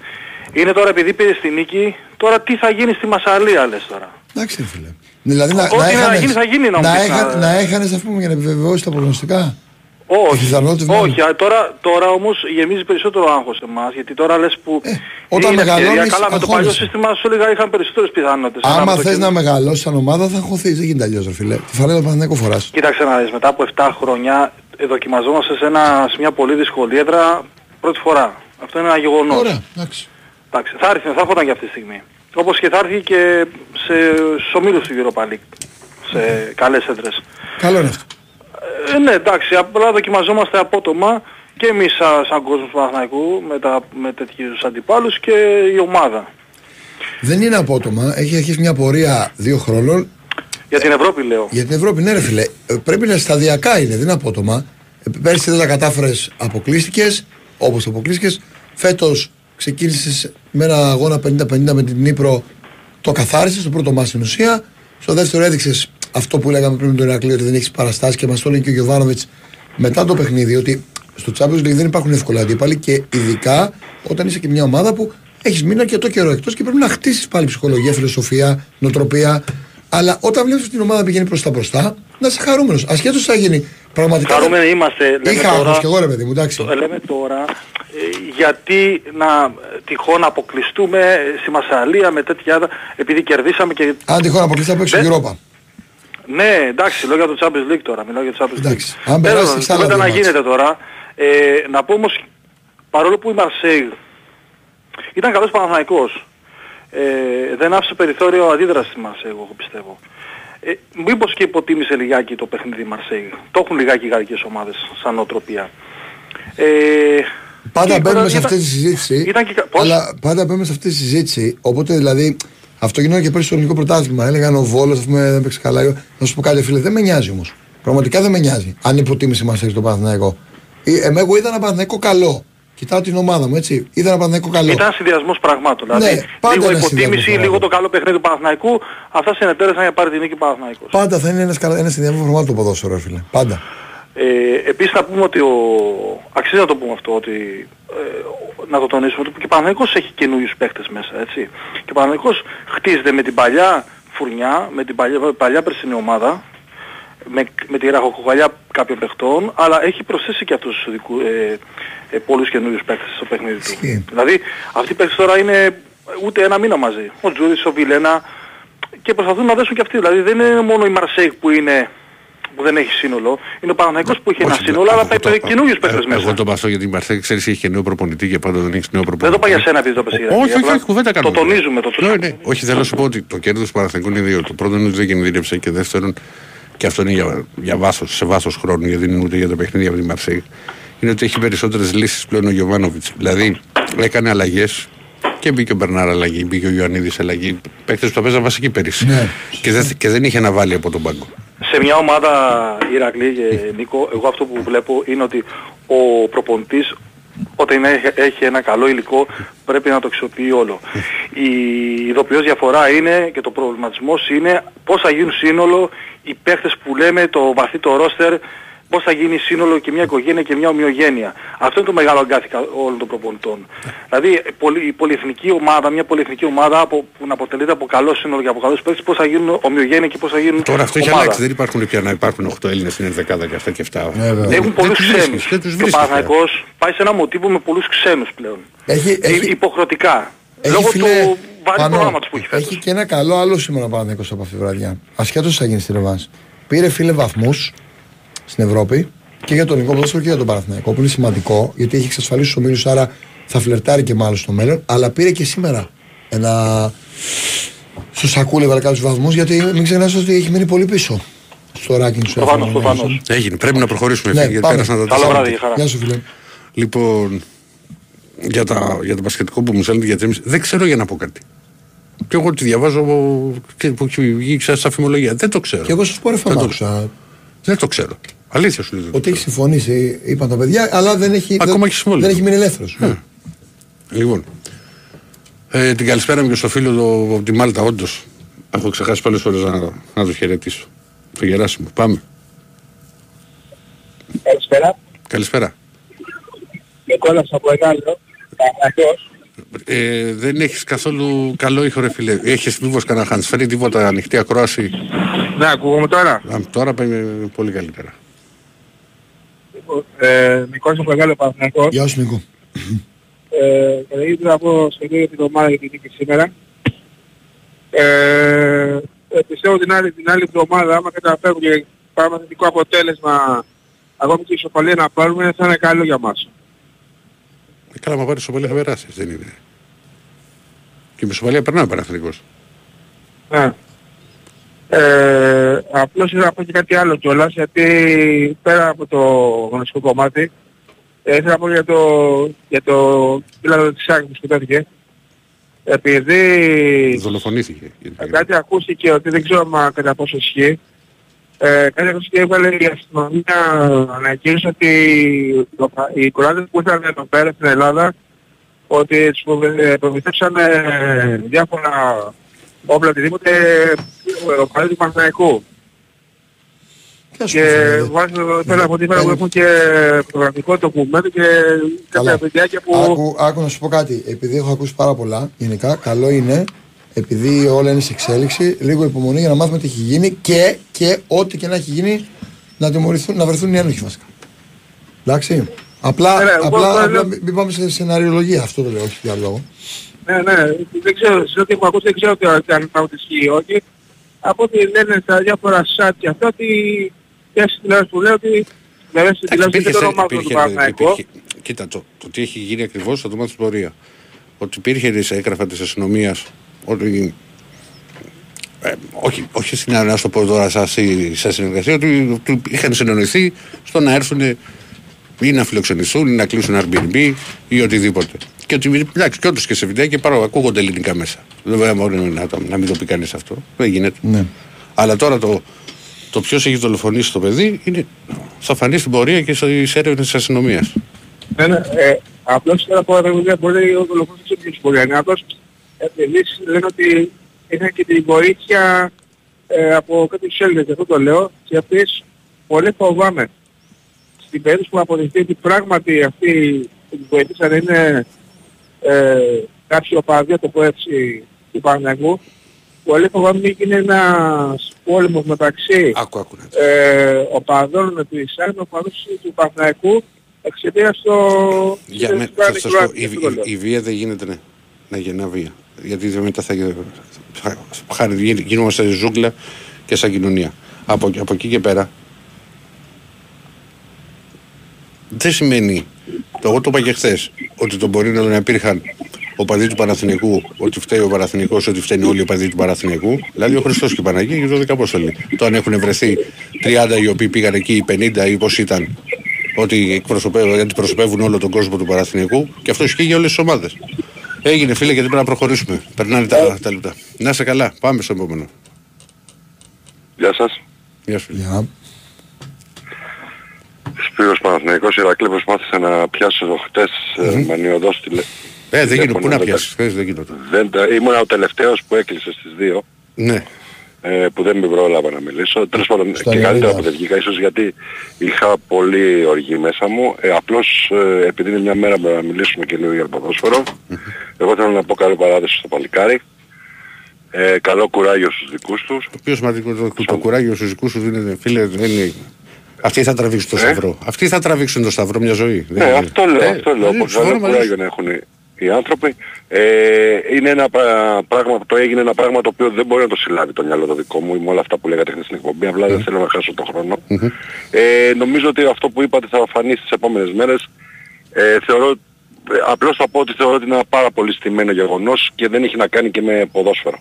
Είναι τώρα επειδή πήρε στη νίκη, τώρα τι θα γίνει στη Μασαλία λες τώρα. Εντάξει ρε φίλε. Δηλαδή να, Ό,τι να, να έχανες, γίνει, θα γίνει, να μου να, πεις, έχα- να- να έχανες ας πούμε για να επιβεβαιώσεις τα προγνωστικά; Οι Όχι, πιθανότητες να όχι. είναι. α, Τώρα, τώρα όμως γεμίζει περισσότερο άγχος εμάς γιατί τώρα λες που Ε, όταν είναι ευκαιρία. μεγαλώνεις, Καλά με το παλιό αγχώνεσαι. σύστημα σου έλεγα είχαν περισσότερες πιθανότητες. Αλλά Άμα με το θες καινούριο- να μεγαλώσεις σαν ομάδα θα αγχωθείς, δεν γίνεται αλλιώς ρε φίλε. Τη φανέλα του Παναθηναϊκού φοράς. Κοίταξε να δεις, μετά από 7 χρόνια ε, δοκιμαζόμαστε σε, ένα, σε μια πολύ δύσκολη έδρα πρώτη φορά. Αυτό είναι ένα γεγονός. Ωραία, εντάξει. Εντάξει, θα έρθει, θα έρχονταν και αυτή τη στιγμή. Όπως και θα έρθει και σε, στους ομίλους του Europa League, σε καλές έδρες. Καλό είναι αυτό. Ε, ναι, εντάξει, απλά δοκιμαζόμαστε απότομα και εμείς σαν, σαν κόσμος του Παναθηναϊκού με, τα, με τέτοιους αντιπάλους και η ομάδα. Δεν είναι απότομα, έχει αρχίσει μια πορεία δύο χρόνων Για την Ευρώπη λέω. Για την Ευρώπη, ναι, ρε φίλε. Ε, Πρέπει να σταδιακά είναι, δεν είναι απότομα. Ε, Πέρσι δεν τα κατάφερες, αποκλείστηκες όπως αποκλείστηκες. Φέτος ξεκίνησες με ένα αγώνα 50-50 με την Νύπρο, το καθάρισες στο πρώτο μα στην ουσία. Στο δεύτερο έδειξες αυτό που λέγαμε πριν με τον Ηρακλή, ότι δεν έχεις παραστάσεις και μας το έλεγε και ο Γιωβάνοβιτς μετά το παιχνίδι, ότι στο Champions League δεν υπάρχουν εύκολα αντίπαλοι και ειδικά όταν είσαι και μια ομάδα που έχεις μείνει αρκετό καιρό εκτός και πρέπει να χτίσεις πάλι ψυχολογία, φιλοσοφία, νοοτροπία. Αλλά όταν βλέπεις την ομάδα πηγαίνει προς τα μπροστά, να είσαι χαρούμενος. Ασχέτως τι θα γίνει. Πραγματικά. Χαρούμενοι είμαστε, λέμε Είχα τώρα. άγχος κι εγώ ρε παιδί μου, εντάξει. Το, λέμε τώρα ε, γιατί να ε, τυχόν αποκλειστούμε ε, στη Μασαλία με τέτοια έδρα, επειδή κερδίσαμε και Αν τυχόν αποκλειστεί από έξω Δεν- η Europa. Ναι, εντάξει, λέω για το Champions League τώρα, μιλάω για το Champions League. Εντάξει, αν Τέλος, περάσεις σε άλλα κουβέντα δύο να μάτς. γίνεται τώρα. Ε, να πω όμως, παρόλο που η Μαρσέιγ ήταν καλός Παναθηναϊκός, ε, δεν άφησε περιθώριο αντίδρασης μας, εγώ πιστεύω. Ε, μήπως και υποτίμησε λιγάκι το παιχνίδι η Μαρσέιγ. Το έχουν λιγάκι οι γαλλικές ομάδες σαν νοοτροπία. Ε, Πάντα και μπαίνουμε σε ήταν- αυτή τη συζήτηση. Ήταν και... κα- Πώς; Αλλά πάντα μπαίνουμε σε αυτή τη συζήτηση. Οπότε δηλαδή αυτό γινόταν και πέρυσι στο ελληνικό πρωτάθλημα. Έλεγαν ο Βόλος, ας πούμε, δεν παίξει καλά. Να σου πω κάτι, φίλε, δεν με νοιάζει όμως. Πραγματικά δεν με νοιάζει. Αν υποτίμησε μα έχει το Παναθηναϊκό. Ή, εμέ, εγώ είδα ένα Παναθηναϊκό καλό. Κοιτάω την ομάδα μου, έτσι. Είδα ένα Παναθηναϊκό καλό. Ήταν συνδυασμός πραγμάτων. Ναι, Δηλαδή, πάντα λίγο είναι υποτίμηση, συνδυασμός λίγο το πραγμάτων. καλό παιχνίδι του Παναθηναϊκού. Αυτά συνετέλεσαν για να πάρει την νίκη Παναθηναϊκός. Πάντα θα είναι ένας ένας συνδυασμός φορμάτων το ποδόσφαιρο, ρε φίλε. Πάντα. Ε, επίσης να πούμε ότι ο... αξίζει να το πούμε αυτό ότι ε, να το τονίσουμε ότι και ο Παναθηναϊκός έχει καινούριους παίκτες μέσα έτσι και ο Παναθηναϊκός χτίζεται με την παλιά φουρνιά με την παλιά, παλιά περσινή ομάδα με, με τη ραχοκοκαλιά κάποιων παιχτών αλλά έχει προσθέσει και αυτούς τους δικού, ε, ε, πολλούς καινούριους παίκτες στο παιχνίδι του Ισχύει. δηλαδή αυτοί οι παίκτες τώρα είναι ούτε ένα μήνα μαζί ο Τζούρις, ο Βιλένα και προσπαθούν να δέσουν και αυτοί δηλαδή δεν είναι μόνο η Μαρσέικ που είναι που δεν έχει σύνολο. Είναι ο Παναθηναϊκός που έχει ένα Όχι, σύνολο, αλλά εγώ θα το- είπε καινούριους παίκτες ε, μέσα. Εγώ το πασώ γιατί η Μαρσέη ξέρεις έχει και νέο προπονητή και πάντα δεν έχει νέο προπονητή. Δεν το είπα για σένα επειδή το πες, Ηρακλή, Όχι, όχι, απλά όχι, κουβέντα το κάνουμε. τονίζουμε, το- Ναι, ναι. Όχι, θέλω να σου πω ότι το κέρδος του Παναθηναϊκού είναι δύο. Το πρώτο είναι ότι δεν κινδύνευσε και δεύτερον, και αυτό είναι για, για βάσος, σε βάσο χρόνου, γιατί δεν είναι ούτε για το παιχνίδι από τη Μαρσέη, είναι ότι έχει περισσότερες λύσεις πλέον ο Γιωβάνοβιτς. Δηλαδή, έκανε αλλαγές Και μπήκε ο Μπερνάρ αλλαγή, μπήκε ο Ιωαννίδης αλλαγή. Παίχτε που τα παίζαν βασική πέρυσι. Ναι. Και, δεν, και δεν είχε να βάλει από τον πάγκο. Σε μια ομάδα Ηρακλή και Νίκο, εγώ αυτό που βλέπω είναι ότι ο προπονητής όταν έχει, έχει ένα καλό υλικό πρέπει να το αξιοποιεί όλο. Η ειδοποιώς διαφορά είναι και το προβληματισμός είναι πώς θα γίνουν σύνολο οι παίχτες που λέμε το βαθύ το ρόστερ πώς θα γίνει σύνολο και μια οικογένεια και μια ομοιογένεια. Αυτό είναι το μεγάλο αγκάθι όλων των προπονητών. δηλαδή η πολυεθνική ομάδα, μια πολυεθνική ομάδα από, που να αποτελείται από καλό σύνολο και από καλούς παίκτες, πώς θα γίνουν ομοιογένεια και πώς θα γίνουν Τώρα αυτό έχει ομάδα. αλλάξει. Δεν υπάρχουν πια να υπάρχουν 8 Έλληνες στην 11 και αυτά και αυτά. Ναι, βέβαια. Έχουν πολλούς τους βρίσκεις, ξένους. δεν τους Και ο βρίσκεις Παναθηναϊκός πάει σε ένα μοτίβο με πολλούς ξένους πλέον. Έχει, Ε, έχει, Υποχρεωτικά. έχει, Λόγω φίλε, του βαρύ Πανώ, προγράμματος που έχει φέτος. Έχει και ένα καλό άλλο σήμερα ο Παναθηναϊκός από αυτή τη βραδιά. Ασχέτως θα γίνει στη Ρεβάνς. Πήρε φίλε βαθμούς στην Ευρώπη και για τον ελληνικό ποδόσφαιρο και για τον Παναθηναϊκό που είναι σημαντικό γιατί έχει εξασφαλίσει τους ομίλους άρα θα φλερτάρει και μάλλον στο μέλλον αλλά πήρε και σήμερα ένα στο σακούλι έβαλε κάποιους βαθμούς γιατί μην ξεχνάς ότι έχει μείνει πολύ πίσω στο ranking του Προφανώς, F1 προφανώς. Έγινε. Πρέπει να προχωρήσουμε Ναι, φίλοι, γιατί πάμε. πέρασαν τα Καλό τέσσερα. βράδυ, χαρά. Γεια σου φίλε. Λοιπόν, για, τα, για το μπασκετικό που μου στέλνετε για Τζέμις, δεν ξέρω για να πω κάτι. Και εγώ τη διαβάζω από- και που έχει βγει ξανά στα φημολογία. Δεν το ξέρω. Και εγώ σου πω ρε Δεν το- άκουσα Δεν το ξέρω. Αλήθεια σου λέω. δεν το ότι έχει ξέρω. συμφωνήσει είπαν τα παιδιά αλλά δεν έχει, Ακόμα δεν, και συμβόλαιο. δεν έχει μείνει ελεύθερος. Λοιπόν, ε, την καλησπέρα μου και στο φίλο του από τη Μάλτα, όντως. Έχω ξεχάσει πολλές φορές να, να το χαιρετήσω. Το Γεράσιμο. Πάμε. Καλησπέρα. Καλησπέρα. Νικόλας από Εγάλιο. Παναγιώτης. Ε, δεν έχεις καθόλου καλό ήχο, ρε φίλε. Έχεις μήπω κανένα χανσφέρι, τίποτα ανοιχτή ακρόαση. Ναι, ακούγομαι τώρα. Α, τώρα πάμε πολύ καλύτερα. Ε, Νικόλας από Εγάλιο Παναγιώτης. Γεια σου Νίκο. Ε, Καταρχήν θέλω να πω σχεδόν για την ομάδα για την νίκη σήμερα. Ε, ε, πιστεύω την άλλη, την άλλη εβδομάδα, άμα καταφέρουμε και πάμε θετικό αποτέλεσμα, ακόμη και η ισοπαλία να πάρουμε, θα είναι καλό για μας. Ε, καλά, μα πάρεις σοπαλία θα περάσεις, δεν είναι. Και με σοπαλία περνάει ο Παναθηνικός. Ναι. Ε, απλώς ήθελα να πω και κάτι άλλο κιόλας, γιατί πέρα από το γνωστικό κομμάτι, ε, ήθελα να πω για το, για το πίλατο της Άκη που σκοτώθηκε. Επειδή Δολοφονήθηκε. Ε, κάτι ακούστηκε ότι δεν ξέρω μα κατά πόσο ισχύει. Ε, κάτι ακούστηκε έβαλε η αστυνομία ανακοίνωσε ότι το- οι κουράτες που ήρθαν εδώ πέρα στην Ελλάδα ότι τους προβε- προμηθεύσαν ε, διάφορα όπλα οτιδήποτε ο παλιός του Παναθηναϊκού. Ποια σου Και φαίνεται; βάζω θέλω από τη μέρα που έχουν και προγραμματικό ντοκουμέντο και Καλά. κάποια βιντεάκια που... Άκου, άκου να σου πω κάτι. Επειδή έχω ακούσει πάρα πολλά, γενικά, καλό είναι, επειδή όλα είναι σε εξέλιξη, λίγο υπομονή για να μάθουμε τι έχει γίνει και, και ό,τι και να έχει γίνει να, τιμωρηθούν, να βρεθούν οι ένοχοι βασικά. Εντάξει. Απλά, Ναι, ναι, εγώ- απλά, εγώ απλά λέω- μην μην πάμε σε σεναριολογία, αυτό το λέω, όχι για άλλο λόγο. Ναι, ναι, δεν ξέρω, σε ό,τι έχω ακούσει δεν ξέρω ότι αν θα ισχύει ή όχι. Από ό,τι λένε στα διάφορα site και αυτά, ότι και στην τηλεόραση που λέω ότι βέβαια στην τηλεόραση δεν το ονομάζω του Παναθηναϊκού. Κοίτα, το, το τι έχει γίνει ακριβώς θα το μάθει στην πορεία. Ότι υπήρχε σε έγγραφα της αστυνομίας ότι. Ε, όχι, όχι στην να στο πω τώρα σαν, συ- σαν συνεργασία, ότι, ότι είχαν συνεννοηθεί στο να έρθουν ή να φιλοξενηθούν ή να κλείσουν Airbnb ή οτιδήποτε. Και ότι εντάξει, και όντως και σε βιντεάκι παρό, ακούγονται ελληνικά μέσα. Δεν μπορεί να, το- να μην το πει κανείς αυτό. Δεν γίνεται. Ναι. Αλλά τώρα το, το ποιος έχει δολοφονήσει το παιδί είναι, θα φανεί στην πορεία και στις έρευνες της αστυνομίας. Ναι, ναι, ε, απλώς θέλω να πω ότι δεν μπορεί ο δολοφόνος να ποιος μπορεί να είναι. Απλώς επειδή λένε ότι είχαν και τη βοήθεια ε, από κάποιους Έλληνες, γι' αυτό το λέω, και επίσης πολύ φοβάμαι στην περίπτωση που αποδειχθεί ότι πράγματι αυτοί που τους βοηθήσαν είναι ε, κάποιοι οπαδοί, το πω έτσι, του Παναγού, πολύ φοβάμαι μην γίνει ένας πόλεμος μεταξύ Άκου, άκου να δεις. ε, οπαδών της ΑΕΠ, οπαδών του Παναθηναϊκού εξαιτίας το... Για της- με, της θα Κράτης σας πω, Κράτης, η, αυτό το λέω. η, η βία δεν γίνεται ναι, να γεννά βία. Γιατί δεν μετά θα, θα, θα γίν- γινόμαστε ζούγκλα και σαν κοινωνία. Από, από εκεί και πέρα δεν σημαίνει, εγώ το είπα και χθες, ότι το μπορεί να υπήρχαν οπαδοί του Παναθηνικού, ότι φταίει ο Παναθηνικός, ότι φταίνουν όλοι οι οπαδοί του Παναθηνικού. Δηλαδή ο Χριστός και η Παναγία και το δικαπόστολοι. Το αν έχουν βρεθεί 30 οι οποίοι πήγαν εκεί, οι 50 ή πώς ήταν, ότι εκπροσωπεύουν, αντιπροσωπεύουν όλο τον κόσμο του Παναθηνικού και αυτός ισχύει για όλες τις ομάδες. Έγινε φίλε γιατί πρέπει να προχωρήσουμε. Περνάνε τα, τα λεπτά. Να είσαι καλά. Πάμε στο επόμενο. Γεια σας. Γεια σου. Για. Σπύρος Παναθηναϊκός Ηρακλή προσπάθησε να πιάσω χτες mm-hmm. με νιωδός τηλε... Ε, δεν γίνω. Πού να δεν- πιάσεις. Χθες δεν γίνω. Δεν, τα- ήμουν ο τελευταίος που έκλεισε στις 2 Ναι. ε, που δεν με πρόλαβα να μιλήσω. Τέλος πάντων Στα και καλύτερα νεαρά. που δεν βγήκα ίσως γιατί είχα πολύ οργή μέσα μου. Ε, απλώς ε, επειδή είναι μια μέρα που να μιλήσουμε και λίγο για το ποδόσφαιρο εγώ θέλω να πω καλή παράδοση στο παλικάρι. Ε, καλό κουράγιο στους δικούς τους. Το πιο σημαντικό το, το κουράγιο στους δικούς σου δίνεται. Φίλε, δεν είναι... Αυτοί θα τραβήξουν το Ε; σταυρό. Αυτοί θα τραβήξουν το σταυρό μια ζωή. Δεν Ναι, είναι- αυτό λέω, Ε, αυτό λέω. μαζί Πως σου, καλό συμφωνώ μαζί κουράγιο σου. να έχουν οι- οι άνθρωποι. Ε, είναι ένα πρα- πράγμα που το έγινε ένα πράγμα το οποίο δεν μπορεί να το συλλάβει το μυαλό το δικό μου ή με όλα αυτά που λέγατε χθες στην εκπομπή. Απλά δεν θέλω να χάσω τον χρόνο. Ε, νομίζω ότι αυτό που είπατε θα φανεί στις επόμενες μέρες. Ε, θεωρώ, ε, απλώς θα πω ότι θεωρώ ότι είναι ένα πάρα πολύ στημένο γεγονός και δεν έχει να κάνει και με ποδόσφαιρο.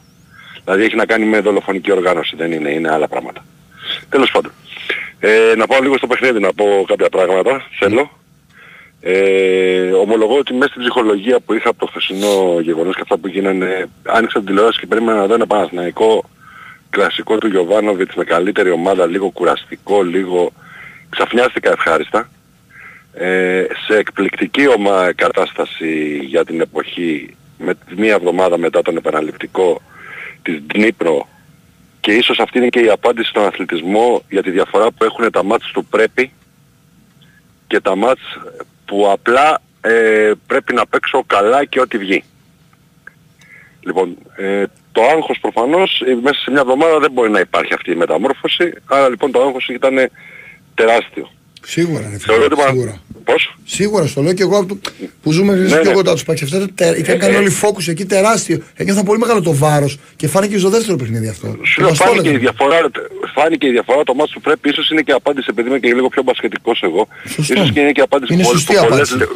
Δηλαδή έχει να κάνει με δολοφονική οργάνωση, δεν είναι, είναι άλλα πράγματα. Τέλος πάντων. Ε, να πάω λίγο στο παιχνίδι να πω κάποια πράγματα, θέλω. Ε, ομολογώ ότι μέσα στην ψυχολογία που είχα από το χθεσινό γεγονός και αυτά που γίνανε, άνοιξα την τηλεόραση και περίμενα να δω ένα Παναθηναϊκό κλασικό του Γιωβάνοβιτς με καλύτερη ομάδα, λίγο κουραστικό, λίγο ξαφνιάστηκα ευχάριστα. Ε, σε εκπληκτική ομα κατάσταση για την εποχή με μία εβδομάδα μετά τον επαναληπτικό της Δνύπρο και ίσως αυτή είναι και η απάντηση στον αθλητισμό για τη διαφορά που έχουν τα μάτς του πρέπει και τα μάτς που απλά ε, πρέπει να παίξω καλά και ό,τι βγει. Λοιπόν, ε, το άγχος προφανώς ε, μέσα σε μια εβδομάδα δεν μπορεί να υπάρχει αυτή η μεταμόρφωση, άρα λοιπόν το άγχος ήταν τεράστιο. Σίγουρα, ρε Θεωρώ φίλε. ότι πα- Σίγουρα. Πώς; Σίγουρα στο λέω και εγώ από το, που ζούμε εμείς Ναι, και ναι. εγώ τα τους Παξιφτές, Είχαν Ε, κάνει ε. όλοι focus εκεί τεράστιο. Ένιωθαν πολύ μεγάλο το βάρος και φάνηκε στο δεύτερο παιχνίδι αυτό. Σου Και λέω μας το φάνηκε η, έλεγαν. διαφορά, φάνηκε η διαφορά το μάτς που πρέπει, ίσως είναι και απάντηση επειδή είμαι και λίγο πιο μπασκετικός εγώ. Σωστό. Ίσως και είναι και απάντηση Είναι που, σωστή που, πολλές, απάντηση.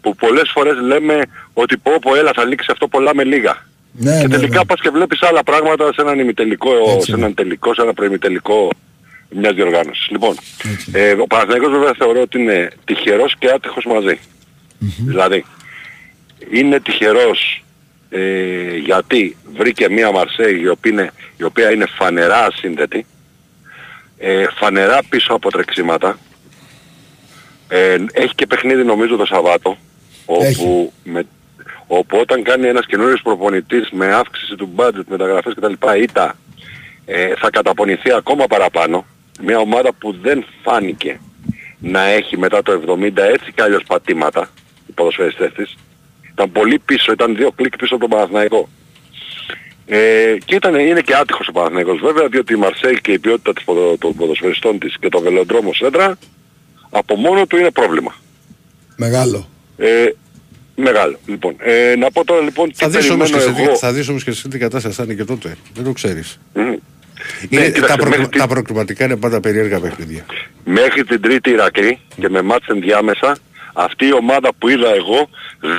που πολλές φορές λέμε ότι πω πω έλα θα λήξει αυτό πολλά με λίγα. Ναι, και ναι, τελικά ναι. πας και βλέπεις άλλα πράγματα σε έναν ημιτελικό, Έτσι σε είναι. έναν τελικό, σε ένα προημιτελικό μιας διοργάνωσης. Λοιπόν, Έτσι. ε, ο Παναθηναϊκός βέβαια θεωρώ ότι είναι τυχερός και άτυχος μαζί. Δηλαδή, είναι τυχερός ε, γιατί βρήκε μία Μαρσέη η οποία είναι, η οποία είναι φανερά ασύνδετη, ε, φανερά πίσω από τρεξίματα, ε, έχει και παιχνίδι νομίζω το Σαββάτο, Έχει. όπου, με, όπου όταν κάνει ένας καινούριος προπονητής με αύξηση του budget, μεταγραφές κτλ. ήττα, ε, θα καταπονηθεί ακόμα παραπάνω. Μια ομάδα που δεν φάνηκε να έχει μετά το 70 έτσι κι αλλιώς πατήματα, οι ποδοσφαιριστές της. Ήταν πολύ πίσω, ήταν δύο κλικ πίσω από τον Παναθηναϊκό. Ε, και ήταν, είναι και άτυχος ο Παναθηναϊκός βέβαια, διότι η Μαρσέλ και η ποιότητα της ποδο, των ποδοσφαιριστών της και το βελοντρόμο σέντρα από μόνο του είναι πρόβλημα. Μεγάλο. Ε, μεγάλο. Λοιπόν, ε, να πω τώρα λοιπόν τι Θα δεις όμως και περιμένω εσύ, εγώ. θα δεις όμως και εσύ τι κατάσταση θα είναι και τότε. Δεν το ξέρεις. Μμ. Είναι, Ναι, τα, κοίταξε, προ- μέχρι τη- τα προκριματικά είναι πάντα περίεργα παιχνίδια. μέχρι την τρίτη Ηρακλή και με μάτς ενδιάμεσα αυτή η ομάδα που είδα εγώ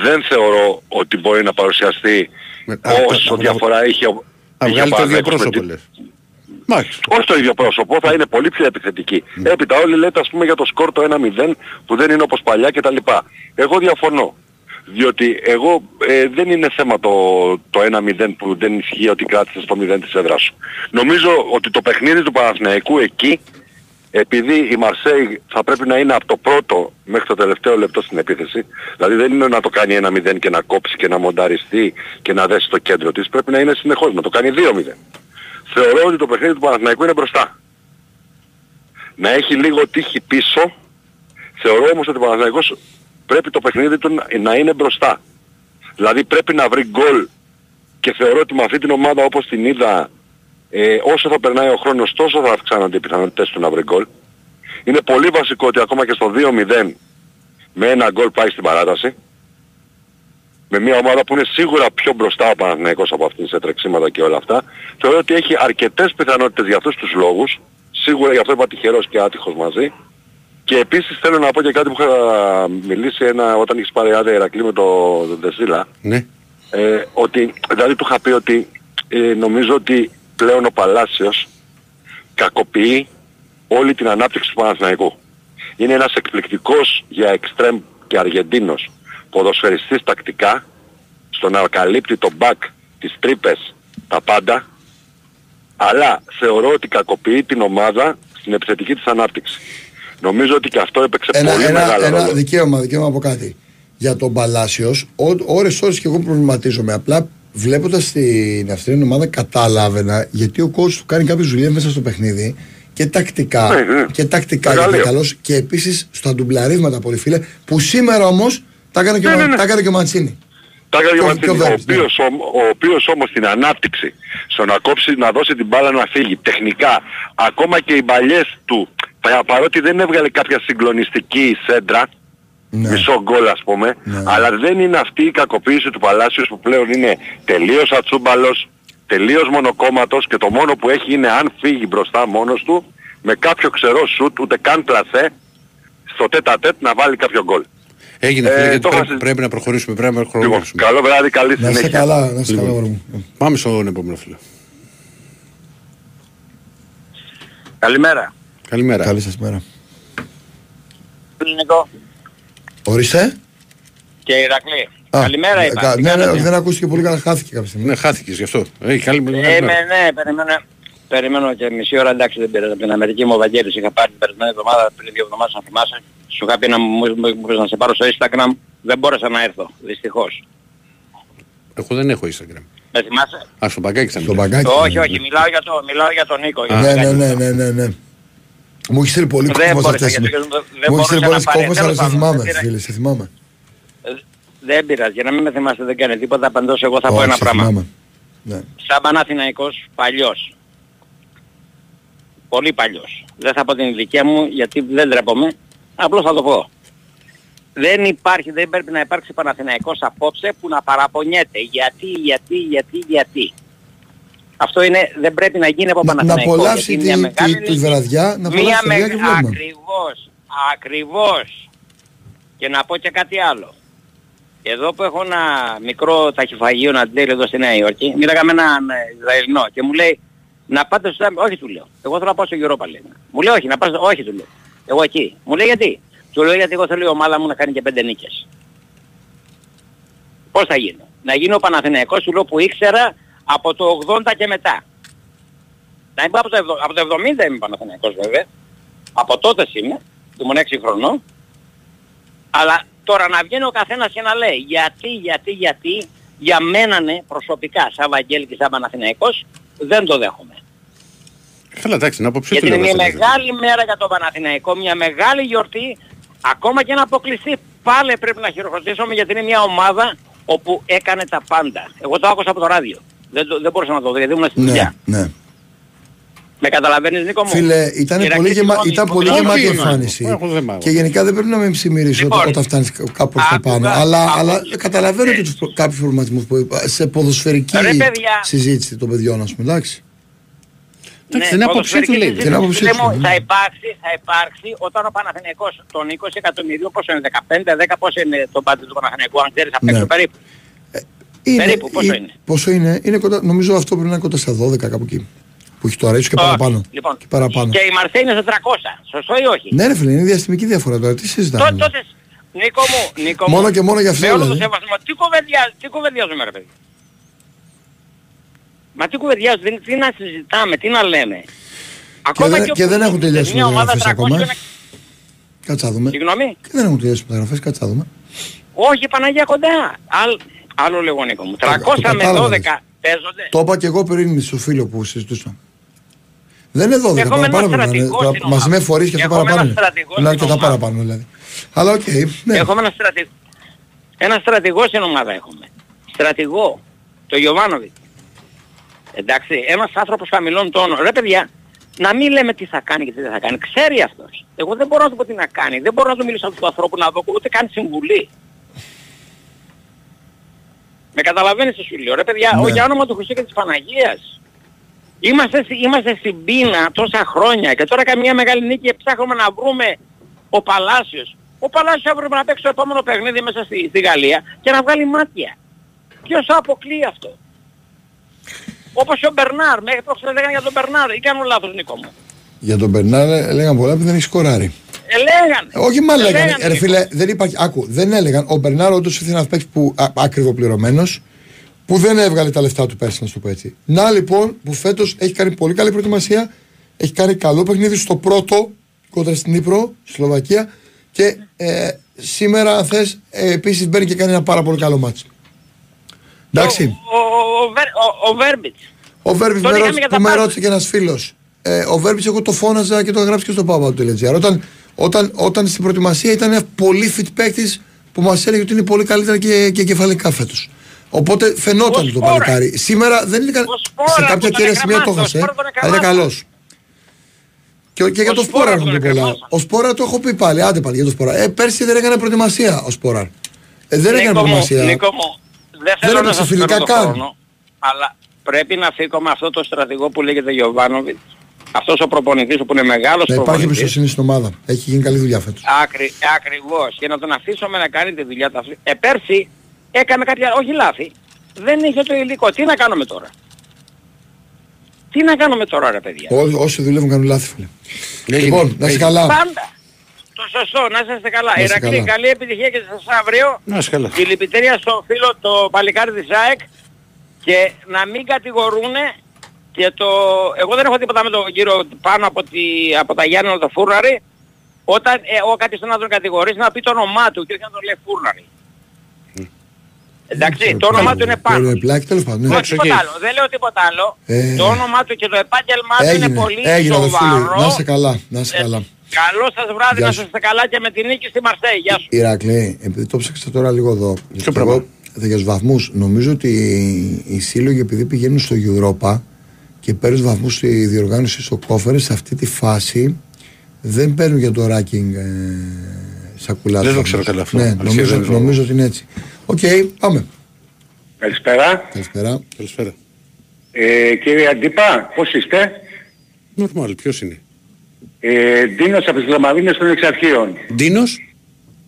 δεν θεωρώ ότι μπορεί να παρουσιαστεί Με- α, όσο α, α, διαφορά είχε ο Θα είχε ο βγάλει το ίδιο Παναθηναϊκός με πρόσωπο την- λες. Μάλιστα. όχι το ίδιο πρόσωπο, θα είναι πολύ πιο επιθετική. Έπειτα όλοι λέτε ας πούμε για το σκορ το 1-0 που δεν είναι όπως παλιά κτλ. Εγώ διαφωνώ. Διότι εγώ ε, δεν είναι θέμα το, το 1-0 που δεν ισχύει ότι κράτησε στο 0 της έδρας σου. Νομίζω ότι το παιχνίδι του Παναθηναϊκού εκεί επειδή η Μαρσέη θα πρέπει να είναι από το πρώτο μέχρι το τελευταίο λεπτό στην επίθεση, δηλαδή δεν είναι να το κάνει 1-0 και να κόψει και να μονταριστεί και να δέσει το κέντρο της, πρέπει να είναι συνεχώς, να το κάνει 2-0. Θεωρώ ότι το παιχνίδι του Παναθηναϊκού είναι μπροστά. Να έχει λίγο τύχη πίσω, θεωρώ όμως ότι ο Παναθηναϊκός πρέπει το παιχνίδι του να- να είναι μπροστά. Δηλαδή πρέπει να βρει γκολ και θεωρώ ότι με αυτή την ομάδα όπως την είδα ε, όσο θα περνάει ο χρόνος τόσο θα αυξάνονται οι πιθανότητες του να βρει γκολ. Είναι πολύ βασικό ότι ακόμα και στο 2-0 με ένα γκολ πάει στην παράταση. Με μια ομάδα που είναι σίγουρα πιο μπροστά ο Παναθηναϊκός από αυτήν σε τρεξίματα και όλα αυτά. Θεωρώ ότι έχει αρκετές πιθανότητες για αυτούς τους λόγους. Σίγουρα γι' αυτό είπα τυχερός και άτυχος μαζί. Και επίσης θέλω να πω και κάτι που είχα μιλήσει ένα, όταν είχες πάρει άδεια Ηρακλή με τον το Δεσίλα Ναι. ε, ότι, δηλαδή του είχα πει ότι ε, νομίζω ότι πλέον ο Παλάσιος κακοποιεί όλη την ανάπτυξη του Παναθηναϊκού. Είναι ένας εκπληκτικός για εξτρέμ και Αργεντίνος ποδοσφαιριστής τακτικά, στο να καλύπτει τον back, τις τρύπες, τα πάντα, αλλά θεωρώ ότι κακοποιεί την ομάδα στην επιθετική της ανάπτυξη. Νομίζω ότι και αυτό έπαιξε ένα, πολύ ένα, μεγάλο ένα ρόλο. δικαίωμα, δικαίωμα από κάτι. Για τον Παλάσιος, ώρες ώρες και εγώ προβληματίζομαι. Απλά βλέποντας την Αυστριακή ομάδα κατάλαβαινα γιατί ο coach του κάνει κάποιες δουλειές μέσα στο παιχνίδι και τακτικά, Ναι, ναι. και τακτικά Εργαλείο. γιατί καλός και επίσης στα ντουμπλαρίσματα πολύ φίλε που σήμερα όμως τα έκανε και, Ναι, ο- ναι, ναι. τα έκανε και ο Μαντσίνη. Τα έκανε Και ο- ο Μαντσίνη, και ο ο Βέρτς, ναι. οποίος, ομ- ο οποίος όμως στην ανάπτυξη, στο να κόψει, να δώσει την μπάλα να φύγει, τεχνικά, ακόμα και οι μπαλιές του, πα- παρότι δεν έβγαλε κάποια συγκλονιστική σέντρα, Ναι. μισό γκολ ας πούμε, Ναι. αλλά δεν είναι αυτή η κακοποίηση του Παλάσιους που πλέον είναι τελείως ατσούμπαλος, τελείως μονοκόμματος και το μόνο που έχει είναι αν φύγει μπροστά μόνος του, με κάποιο ξερό σουτ, ούτε καν πλασέ, στο τέτα τέτ να βάλει κάποιο γκολ. Έγινε Ε, φίλε, γιατί το πρέπει, είχα συ- πρέπει να προχωρήσουμε. Πρέπει να Λοιπόν, προχωρήσουμε. καλό βράδυ, καλή Να είστε συνέχεια. καλά, να είστε Λοιπόν. καλά μωρό μου. Πάμε στον επόμενο φίλο. Καλημέρα. Καλημέρα. Καλή σας μέρα. Ελληνικό Ορίστε. και Ηρακλή. Α, Καλημέρα ε, είπα. κα- Τι ναι, ναι, κάνετε; όχι, δεν ακούστηκε πολύ καλά, χάθηκε κάποια στιγμή. Ναι, χάθηκες γι' αυτό. Ε, καλή Ε, καλημέρα. με, ναι, περιμένω, περιμένω και μισή ώρα εντάξει δεν πήρα από την Αμερική μου ο Βαγγέλης είχα πάρει την περασμένη εβδομάδα πριν δύο εβδομάδες να θυμάσαι σου είχα πει να, μου, μου- μου- να σε πάρω στο Instagram δεν μπόρεσα να έρθω δυστυχώς Εγώ δεν έχω Instagram. με θυμάσαι; Α, στο μπαγκάκι θα Στο μιλάμε. μπαγκάκι. όχι όχι μιλάω για, το, μιλάω για τον Νίκο για Ναι, τον ναι, Βαγγέλη. ναι, ναι, ναι, ναι. Μου έχεις στείλει πολύ Δεν κόμμα μπόρεσα, αυτές. γιατί δεν- δεν Μου έχεις στείλει μπορούσα πολλές να κόμμες, πάρει. αλλά σε Τέλος θυμάμαι, πάντων, δεν φίλε, σε θυμάμαι. Ε, δεν πειράζει για να μην με θυμάστε δεν κάνει τίποτα παντός εγώ θα πω Όχι, ένα σε πράγμα θυμάμαι. Ναι. σαν Παναθηναϊκός παλιός. Πολύ παλιός. Δεν θα πω την ηλικία μου γιατί δεν ντρέπομαι. Απλώς θα το πω. Δεν υπάρχει, δεν πρέπει να υπάρξει Παναθηναϊκός απόψε που να παραπονιέται. Γιατί, γιατί, γιατί, γιατί. Αυτό είναι, δεν πρέπει να γίνει από Να, να Παναθηναϊκό. απολαύσει γιατί είναι τη, μια τη, μεγάλη τη βραδιά, να Μία απολαύσει τη βραδιά και μεγα... βλέπουμε. Ακριβώς, ακριβώς. Και να πω και κάτι άλλο. Εδώ που έχω ένα μικρό ταχυφαγείο να τέλει εδώ στη Νέα Υόρκη, μίλαγα με έναν ε, Ισραηλινό και μου λέει να πάτε στο όχι του λέω. Εγώ θέλω να πάω στο Europa λέει. Μου λέει όχι, να πάω στο... όχι του λέω. Εγώ εκεί. Μου λέει γιατί; Του λέω γιατί εγώ θέλω η ομάδα μου να κάνει και πέντε νίκες. Πώς θα γίνει. Να γίνει ο Παναθηναϊκός του λέω που ήξερα από το 80 και μετά. Να είμαι από το, εβδο- από το 70 είμαι Παναθηναϊκός βέβαια. Από τότε είμαι, ήμουν 6 χρονών. Αλλά τώρα να βγαίνει ο καθένας και να λέει γιατί, γιατί, γιατί για μένα ναι, προσωπικά σαν Βαγγέλη και σαν Παναθηναϊκός δεν το δέχομαι. Καλά, εντάξει, να αποψή Γιατί του είναι λέω. μια αυτό. μεγάλη μέρα για τον Παναθηναϊκό, μια μεγάλη γιορτή, ακόμα και να αποκλειστεί πάλι πρέπει να χειροκροτήσουμε γιατί είναι μια ομάδα όπου έκανε τα πάντα. Εγώ το άκουσα από το ράδιο. Δεν, το- δεν μπορούσα να το δω γιατί ήμουν στη Ναι, δουλειά. ναι. Με καταλαβαίνεις Νίκο μου; Φίλε, ήταν Ηρακλή, πολύ, γεμα... συγγνώμη, ήταν που πολύ μιλάω γεμάτη φίλος. εμφάνιση. Έχω θέμα εγώ. Και γενικά δεν πρέπει να με ψημίρεις Λοιπόν, όταν, όταν φτάνεις κάπου προς τα άκουγα- πάνω. Αλλά, άκου- αλλά καταλαβαίνω και τους, προ- κάποιους προβληματισμούς που είπα. Σε ποδοσφαιρική Ρε, παιδιά. συζήτηση των παιδιών, ας πούμε, εντάξει. Εντάξει, την άποψή του ποδοσφαιρική λέει. συζήτηση, Την άποψή φίλε του, μου, ναι. Θα υπάρξει, θα υπάρξει όταν ο Παναθηναϊκός των 20 εκατομμυρίων, πόσο είναι, 15, 10 πόσο είναι το μπάτι του Παναθηναϊκού, αν ξέρεις απ' έξω Ναι. περίπου. Είναι, Περίπου, πόσο ε, είναι; Πόσο είναι, είναι κοντά, νομίζω αυτό πρέπει να είναι κοντά στα 12 κάπου εκεί. Που έχει τώρα, ίσως και Όχι, παραπάνω. Λοιπόν, Και παραπάνω. και η Μαρσέη είναι σε 300, σωστό ή όχι; Ναι, ρε φίλε, είναι διαστημική διαφορά τώρα. Τι Τό- συζητάμε; τότε, Νίκο μου, Νίκο μου, Μόνο και μόνο για αυτό, με όλο το δηλαδή. σεβασμό, τι, κουβεντιά, τι κουβεντιάζουμε ρε παιδί; Μα τι κουβεντιάζουμε, τι, τι να συζητάμε, τι να λέμε; Και δεν, ο και δεν έχουν τελειώσει οι μια ομάδα μεταγραφές 300 ακόμα. είναι- Κάτσε να δούμε. Συγγνώμη; Και δεν έχουν τελειώσει οι μεταγραφές, κάτσε να δούμε. Όχι Παναγία κοντά. Άλλ, άλλο λέγω Νίκο μου. 300 το με κατάλαβα, 12 λες. παίζονται. Το είπα και εγώ πριν στο φίλο που συζητούσα. Δεν είναι 12, Έχουμε ένα παραπάνω πρέπει να είναι. στρατηγό στην Μαζί με ομάδα. φορείς και αυτό Έχουμε ένα παραπάνω. είναι. στρατηγό Είναι στην αρκετά ομάδα. παραπάνω δηλαδή. Αλλά οκ, ναι. Έχουμε ένα στρατηγό. Ένα στρατηγό στην ομάδα έχουμε. Στρατηγό. Το Γιωβάνοβιτς. Εντάξει, ένας άνθρωπος χαμηλών τόνων. Ρε παιδιά, να μην λέμε τι θα κάνει και τι δεν θα κάνει. Ξέρει αυτός. Εγώ δεν μπορώ να του πω τι να κάνει. Δεν μπορώ να του μιλήσω αυτού του ανθρώπου να δω ούτε καν συμβουλή. Με καταλαβαίνεις τι σου λέω. Ρε παιδιά, Ναι. ο για όνομα του Χριστού και της Παναγίας. Είμαστε, στη- είμαστε στην πείνα τόσα χρόνια και τώρα καμία μεγάλη νίκη και ψάχνουμε να βρούμε ο Παλάσιος. Ο Παλάσιος έπρεπε να παίξει το επόμενο παιχνίδι μέσα στη, στη Γαλλία και να βγάλει μάτια. Ποιος θα αποκλεί αυτό; Όπως ο Μπερνάρ, μέχρι το χθες λέγανε για τον Μπερνάρ, ή κάνω λάθος Νίκο μου. Για τον Μπερνάρ έλεγαν πολλά που δεν έχει σκοράρει. Ε, λέγανε. Όχι μα Ε, λέγανε, λέγανε, ρε Νίκο. φίλε, δεν υπάρχει, άκου, δεν έλεγαν. Ο Μπερνάρ όντως ήθελε να παίξει που α- ακριβοπληρωμένος που δεν έβγαλε τα λεφτά του πέρσι, να σου το πω έτσι. Να λοιπόν που φέτος έχει κάνει πολύ καλή προετοιμασία, έχει κάνει καλό παιχνίδι στο πρώτο κόντρα στην Ήπρο, στη Σλοβακία και ε, σήμερα, αν θες, ε, επίσης μπαίνει και κάνει ένα πάρα πολύ καλό μάτσο. Εντάξει. Ο, ο, ο, ο Βέρμπιτς. Ο Βέρμπιτς με, ρώτησε, που με ρώτησε και ένας φίλος. Ε, ο Βέρμπιτς εγώ το φώναζα και το γράψει και στο Πάπα του Όταν, όταν, όταν στην προετοιμασία ήταν ένα πολύ fit παίκτης που μας έλεγε ότι είναι πολύ καλύτερα και, και κεφαλικά φέτος. Οπότε φαινόταν το παλικάρι. Σήμερα δεν είναι Σε κάποια κύρια σημεία το έχασες. Αλλά είναι καλός. Και, και για το Σπόρα έχω πει πολλά. Ο Σπόρα το έχω πει πάλι. Άντε πάλι για το Σπόρα. Ε, πέρσι δεν έκανε προετοιμασία ο Σπόρα. Ε, δεν έκανε προετοιμασία. Νίκο μου, δεν θέλω να σας φιλικά καν. Αλλά πρέπει να φύγω με αυτό το στρατηγό που λέγεται Γιωβάνοβιτς. Αυτός ο προπονητής που είναι μεγάλος ναι, υπάρχει εμπιστοσύνη στην ομάδα. Έχει γίνει καλή δουλειά φέτος. Άκρι, ακριβώς. Και να τον αφήσουμε να κάνει τη δουλειά του. Ε, πέρσι έκανε κάτι όχι λάθη. Δεν είχε το υλικό. Τι να κάνουμε τώρα; Τι να κάνουμε τώρα ρε παιδιά; Ό, όσοι δουλεύουν κάνουν λάθη φίλε. Λοιπόν, να είσαι καλά. Πάντα. Το σωστό, να είστε καλά. Ηρακλή, καλή επιτυχία και σας αύριο. Να είστε καλά. Η λυπητερία στο φίλο το παλικάρι της ΑΕΚ και να μην κατηγορούν και το... Εγώ δεν έχω τίποτα με τον κύριο πάνω από, τη... από τα Γιάννη το Φούρναρη. Όταν ε, εγώ κάτι στον να τον κατηγορήσει να πει το όνομά του και όχι να τον λέει Φούρναρη. Εντάξει, το όνομά του είναι πάνω. Το πλάκι τέλος πάντων. Ναι. τίποτα άλλο. Δεν λέω τίποτα άλλο. Ε, το όνομά του και το επάγγελμά του είναι πολύ έγινε, σοβαρό. Να είσαι καλά, να είσαι ε, καλά. Καλό σας βράδυ, να είστε καλά και με την νίκη στη Μαρσέη. Γεια σου. Ηρακλή, επειδή το ψάξα τώρα λίγο εδώ. Ποιο πράγμα; Για τους βαθμούς, νομίζω ότι οι σύλλογοι επειδή πηγαίνουν στο Europa και παίρνουν βαθμούς στη διοργάνωση στο κόφερ, σε αυτή τη φάση δεν παίρνουν για το ranking ε, σακουλάς. Δεν το ξέρω καλά αυτό. Ναι, νομίζω, νομίζω ότι είναι έτσι. OK, okay, πάμε. Καλησπέρα. Καλησπέρα. Καλησπέρα. Ε, κύριε Αντίπα, πώς είστε; Νορμάλ, ποιος είναι; Ε, Ντίνος από τις Λαμαρίνες των Εξαρχείων. Ντίνος;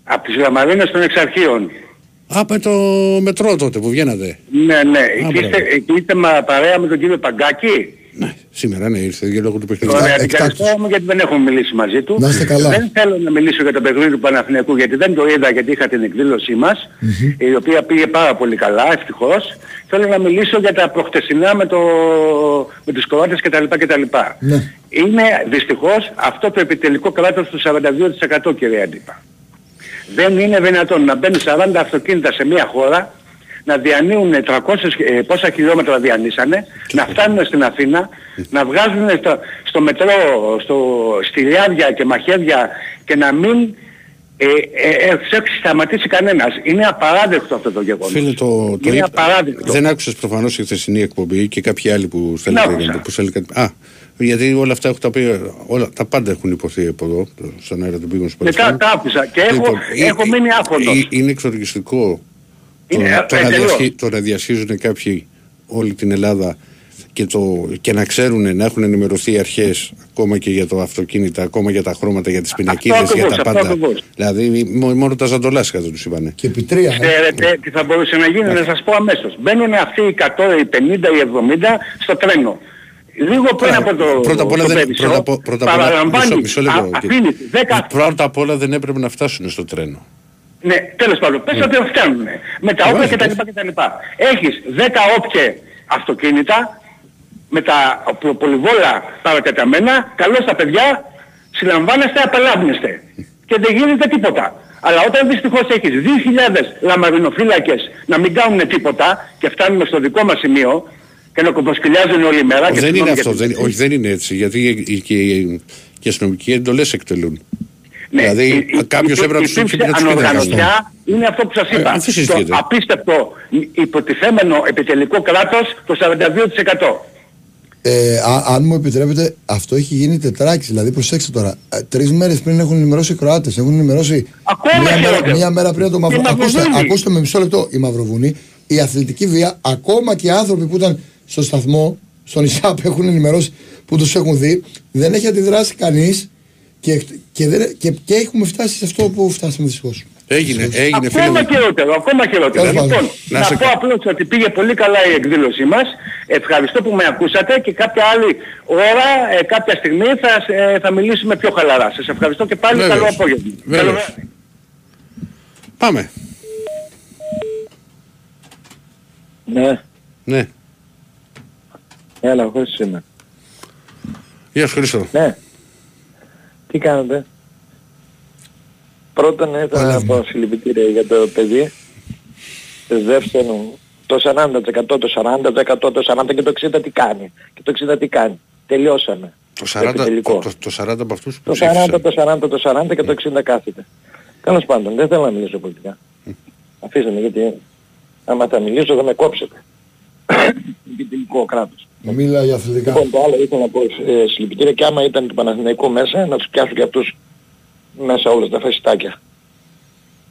Από τις Λαμαρίνες των Εξαρχείων. Α, με το μετρό τότε που βγαίνατε. Ναι, ναι. εκεί, είστε, εκεί είστε παρέα με τον κύριο Παγκάκη; Ναι, σήμερα ναι, ήρθε για λόγω του παιχνιδιού. Ωραία, ευχαριστώ μου γιατί δεν έχουμε μιλήσει μαζί του. Να είστε καλά. Δεν θέλω να μιλήσω για το παιχνίδι του Παναθηναϊκού γιατί δεν το είδα γιατί είχα την εκδήλωσή μας, mm-hmm. η οποία πήγε πάρα πολύ καλά, ευτυχώς. Θέλω να μιλήσω για τα προχτεσινά με, το, με τους Κροάτες κτλ. κτλ. Ναι. Είναι δυστυχώς αυτό το επιτελικό κράτος του 42% κύριε Αντίπα. Δεν είναι δυνατόν να μπαίνουν 40 αυτοκίνητα σε μια χώρα να διανύουν 300 ε, πόσα χιλιόμετρα διανύσανε, να φτάνουν στην Αθήνα, να βγάζουν στο, στο μετρό, στο, στυλιάδια και μαχαίρια και να μην ε, ε, ε, έχει σταματήσει κανένας. Είναι απαράδεκτο αυτό το γεγονός. Φίλε, το, το είναι απαράδεκτο. Δεν άκουσες προφανώς η χθεσινή εκπομπή και κάποιοι άλλοι που στέλνουν που στέλνουν Α, γιατί όλα αυτά έχουν τα, πει, όλα, τα πάντα έχουν υποθεί από εδώ, στον αέρα του πήγων Μετά τα άκουσα και έχω, λοιπόν, έχω μείνει άφωνος. Είναι εξοργιστικό το, να διασχίζουν κάποιοι όλη την Ελλάδα και, το, και να ξέρουν, να έχουν ενημερωθεί οι αρχές ακόμα και για το αυτοκίνητα, ακόμα για τα χρώματα, για τις πινακίδες, για τα πάντα. Δηλαδή μόνο τα ζαντολάσκα δεν τους είπανε. Και επί τρία. Ε. Ξέρετε τι θα μπορούσε να γίνει, να σας πω αμέσως. Μπαίνουν αυτοί οι 100, οι 50, οι 70 στο τρένο. Λίγο πριν από το πρώτα απ' όλα δεν, πρώτα, πρώτα, παραλαμβάνει, μισό, μισό Πρώτα απ' όλα δεν έπρεπε να φτάσουν στο τρένο. Ναι, τέλος πάντων, πες ότι φτάνουν. Με τα όπλα κτλ. κτλ. Έχεις 10 όπλε αυτοκίνητα, με τα πολυβόλα παρακαταμένα, καλώς τα παιδιά, συλλαμβάνεστε, απελάβνεστε. Και δεν γίνεται τίποτα. Αλλά όταν δυστυχώς έχεις 2.000 λαμαρινοφύλακες να μην κάνουν τίποτα και φτάνουμε στο δικό μας σημείο και να κομποσκυλιάζουν όλη μέρα... Και δεν είναι αυτό, δεν, όχι δεν είναι έτσι, γιατί και οι αστυνομικοί εντολές εκτελούν. Ναι, δηλαδή κάποιος έπρεπε να τους Ανοργανωτιά είναι αυτό που σας ε, είπα. το απίστευτο υποτιθέμενο επιτελικό κράτος το 42%. Ε, α, αν μου επιτρέπετε, αυτό έχει γίνει τετράκι. Δηλαδή, προσέξτε τώρα. Ε, Τρεις μέρες πριν έχουν ενημερώσει οι Κροάτες. Έχουν ενημερώσει. μία, μέρα, μία μέρα πριν το Μαυροβούνι. Ακούστε, ακούστε με μισό λεπτό. Η Μαυροβούνη, η αθλητική βία, ακόμα και οι άνθρωποι που ήταν στο σταθμό, στον ΙΣΑΠ, έχουν ενημερώσει που τους έχουν δει, δεν έχει αντιδράσει κανείς και, και, δεν, και, και έχουμε φτάσει σε αυτό που φτάσαμε δυστυχώς. Έγινε, έγινε Ακόμα φίλε. χειρότερο, ακόμα χειρότερο. Λοιπόν, να, να πω απλώς ότι πήγε πολύ καλά η εκδήλωσή μας. Ευχαριστώ που με ακούσατε και κάποια άλλη ώρα, ε, κάποια στιγμή θα, ε, θα μιλήσουμε πιο χαλαρά. Σας ευχαριστώ και πάλι Βέβαιος. καλό απόγευμα. Βέβαιος. Πάμε. Ναι. Ναι. Έλα, χωρίς είμαι. Γεια σου Χρήστο. Ναι. Τι κάνετε; Πρώτον ήθελα να πω συλληπιτήρια για το παιδί. Δεύτερον, το 40%, το 40%, το 40% και το 60% τι κάνει. Και το 60% τι κάνει. Τελειώσαμε. Το 40, το, το, το 40 από αυτούς που Το 40, το 40, το 40 και το 60 κάθεται. Τέλος πάντων, δεν θέλω να μιλήσω πολιτικά. Αφήστε με γιατί άμα θα μιλήσω θα με κόψετε. και τελικό κράτος. Μίλα για αθλητικά. Λοιπόν, το άλλο ήθελα να πω ε, συλληπιτήρια και άμα ήταν το Παναθηναϊκό μέσα, να τους πιάσω και αυτούς μέσα όλα τα φασιστάκια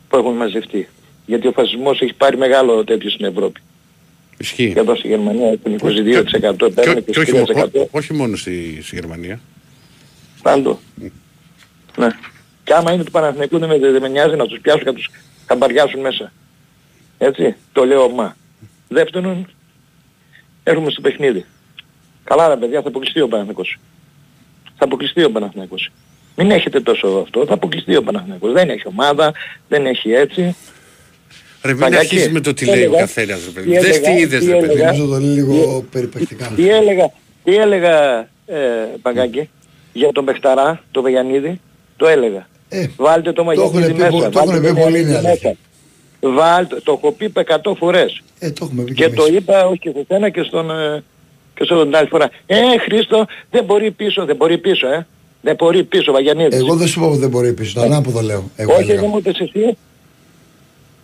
που έχουν μαζευτεί. Γιατί ο φασισμός έχει πάρει μεγάλο τέτοιο στην Ευρώπη. Ισχύει. Και εδώ στη Γερμανία έχουν 22% παίρνουν Και, όχι, 23%. ό- όχι μόνο στη, στη Γερμανία. Πάντο. Ναι. Και άμα είναι του Παναθηναϊκού δεν με, δεν με νοιάζει να τους πιάσουν και να τους καμπαριάσουν μέσα. Έτσι. Το λέω μα. Δεύτερον, έρχομαι στο παιχνίδι. Καλά ρε παιδιά, θα αποκλειστεί ο Παναθηναϊκός. Θα αποκλειστεί ο Παναθηναϊκός. Μην έχετε τόσο αυτό, θα αποκλειστεί ο Παναθηναϊκός. Δεν έχει ομάδα, δεν έχει έτσι. Ρε μην Παγκάκη, αρχίσεις με το τι τι λέει ο έλεγα, καθένας ρε τι παιδί. Δες τι έλεγα, είδες τι ρε παιδί. έλεγα. Νομίζω το λέει λίγο περιπεκτικά. Τι έλεγα, τι έλεγα ε, Παγκάκη, για τον Πεχταρά, τον Βεγιανίδη, το έλεγα. Ε, Βάλτε το το έχουν Μαγιανίδη πει μέσα. πο- το βάλτε έχουν πει Βεγιανίδη πολλοί, είναι μέσα. αλήθεια. Βάλτε, το έχω πει 100 φορές. ε, το έχουμε πει και Και το εμείς. είπα όχι και σε σένα και στον, ε, και στον την άλλη φορά. Ε, Χρήστο, δεν μπορεί πίσω, δεν μπορεί πίσω, ε. Δεν μπορεί πίσω, Βαγιανίδης. Εγώ δεν σου είπα ότι δεν μπορεί πίσω. Το ανάποδο λέω. Εγώ όχι, έλεγα. δεν μου είπες εσύ.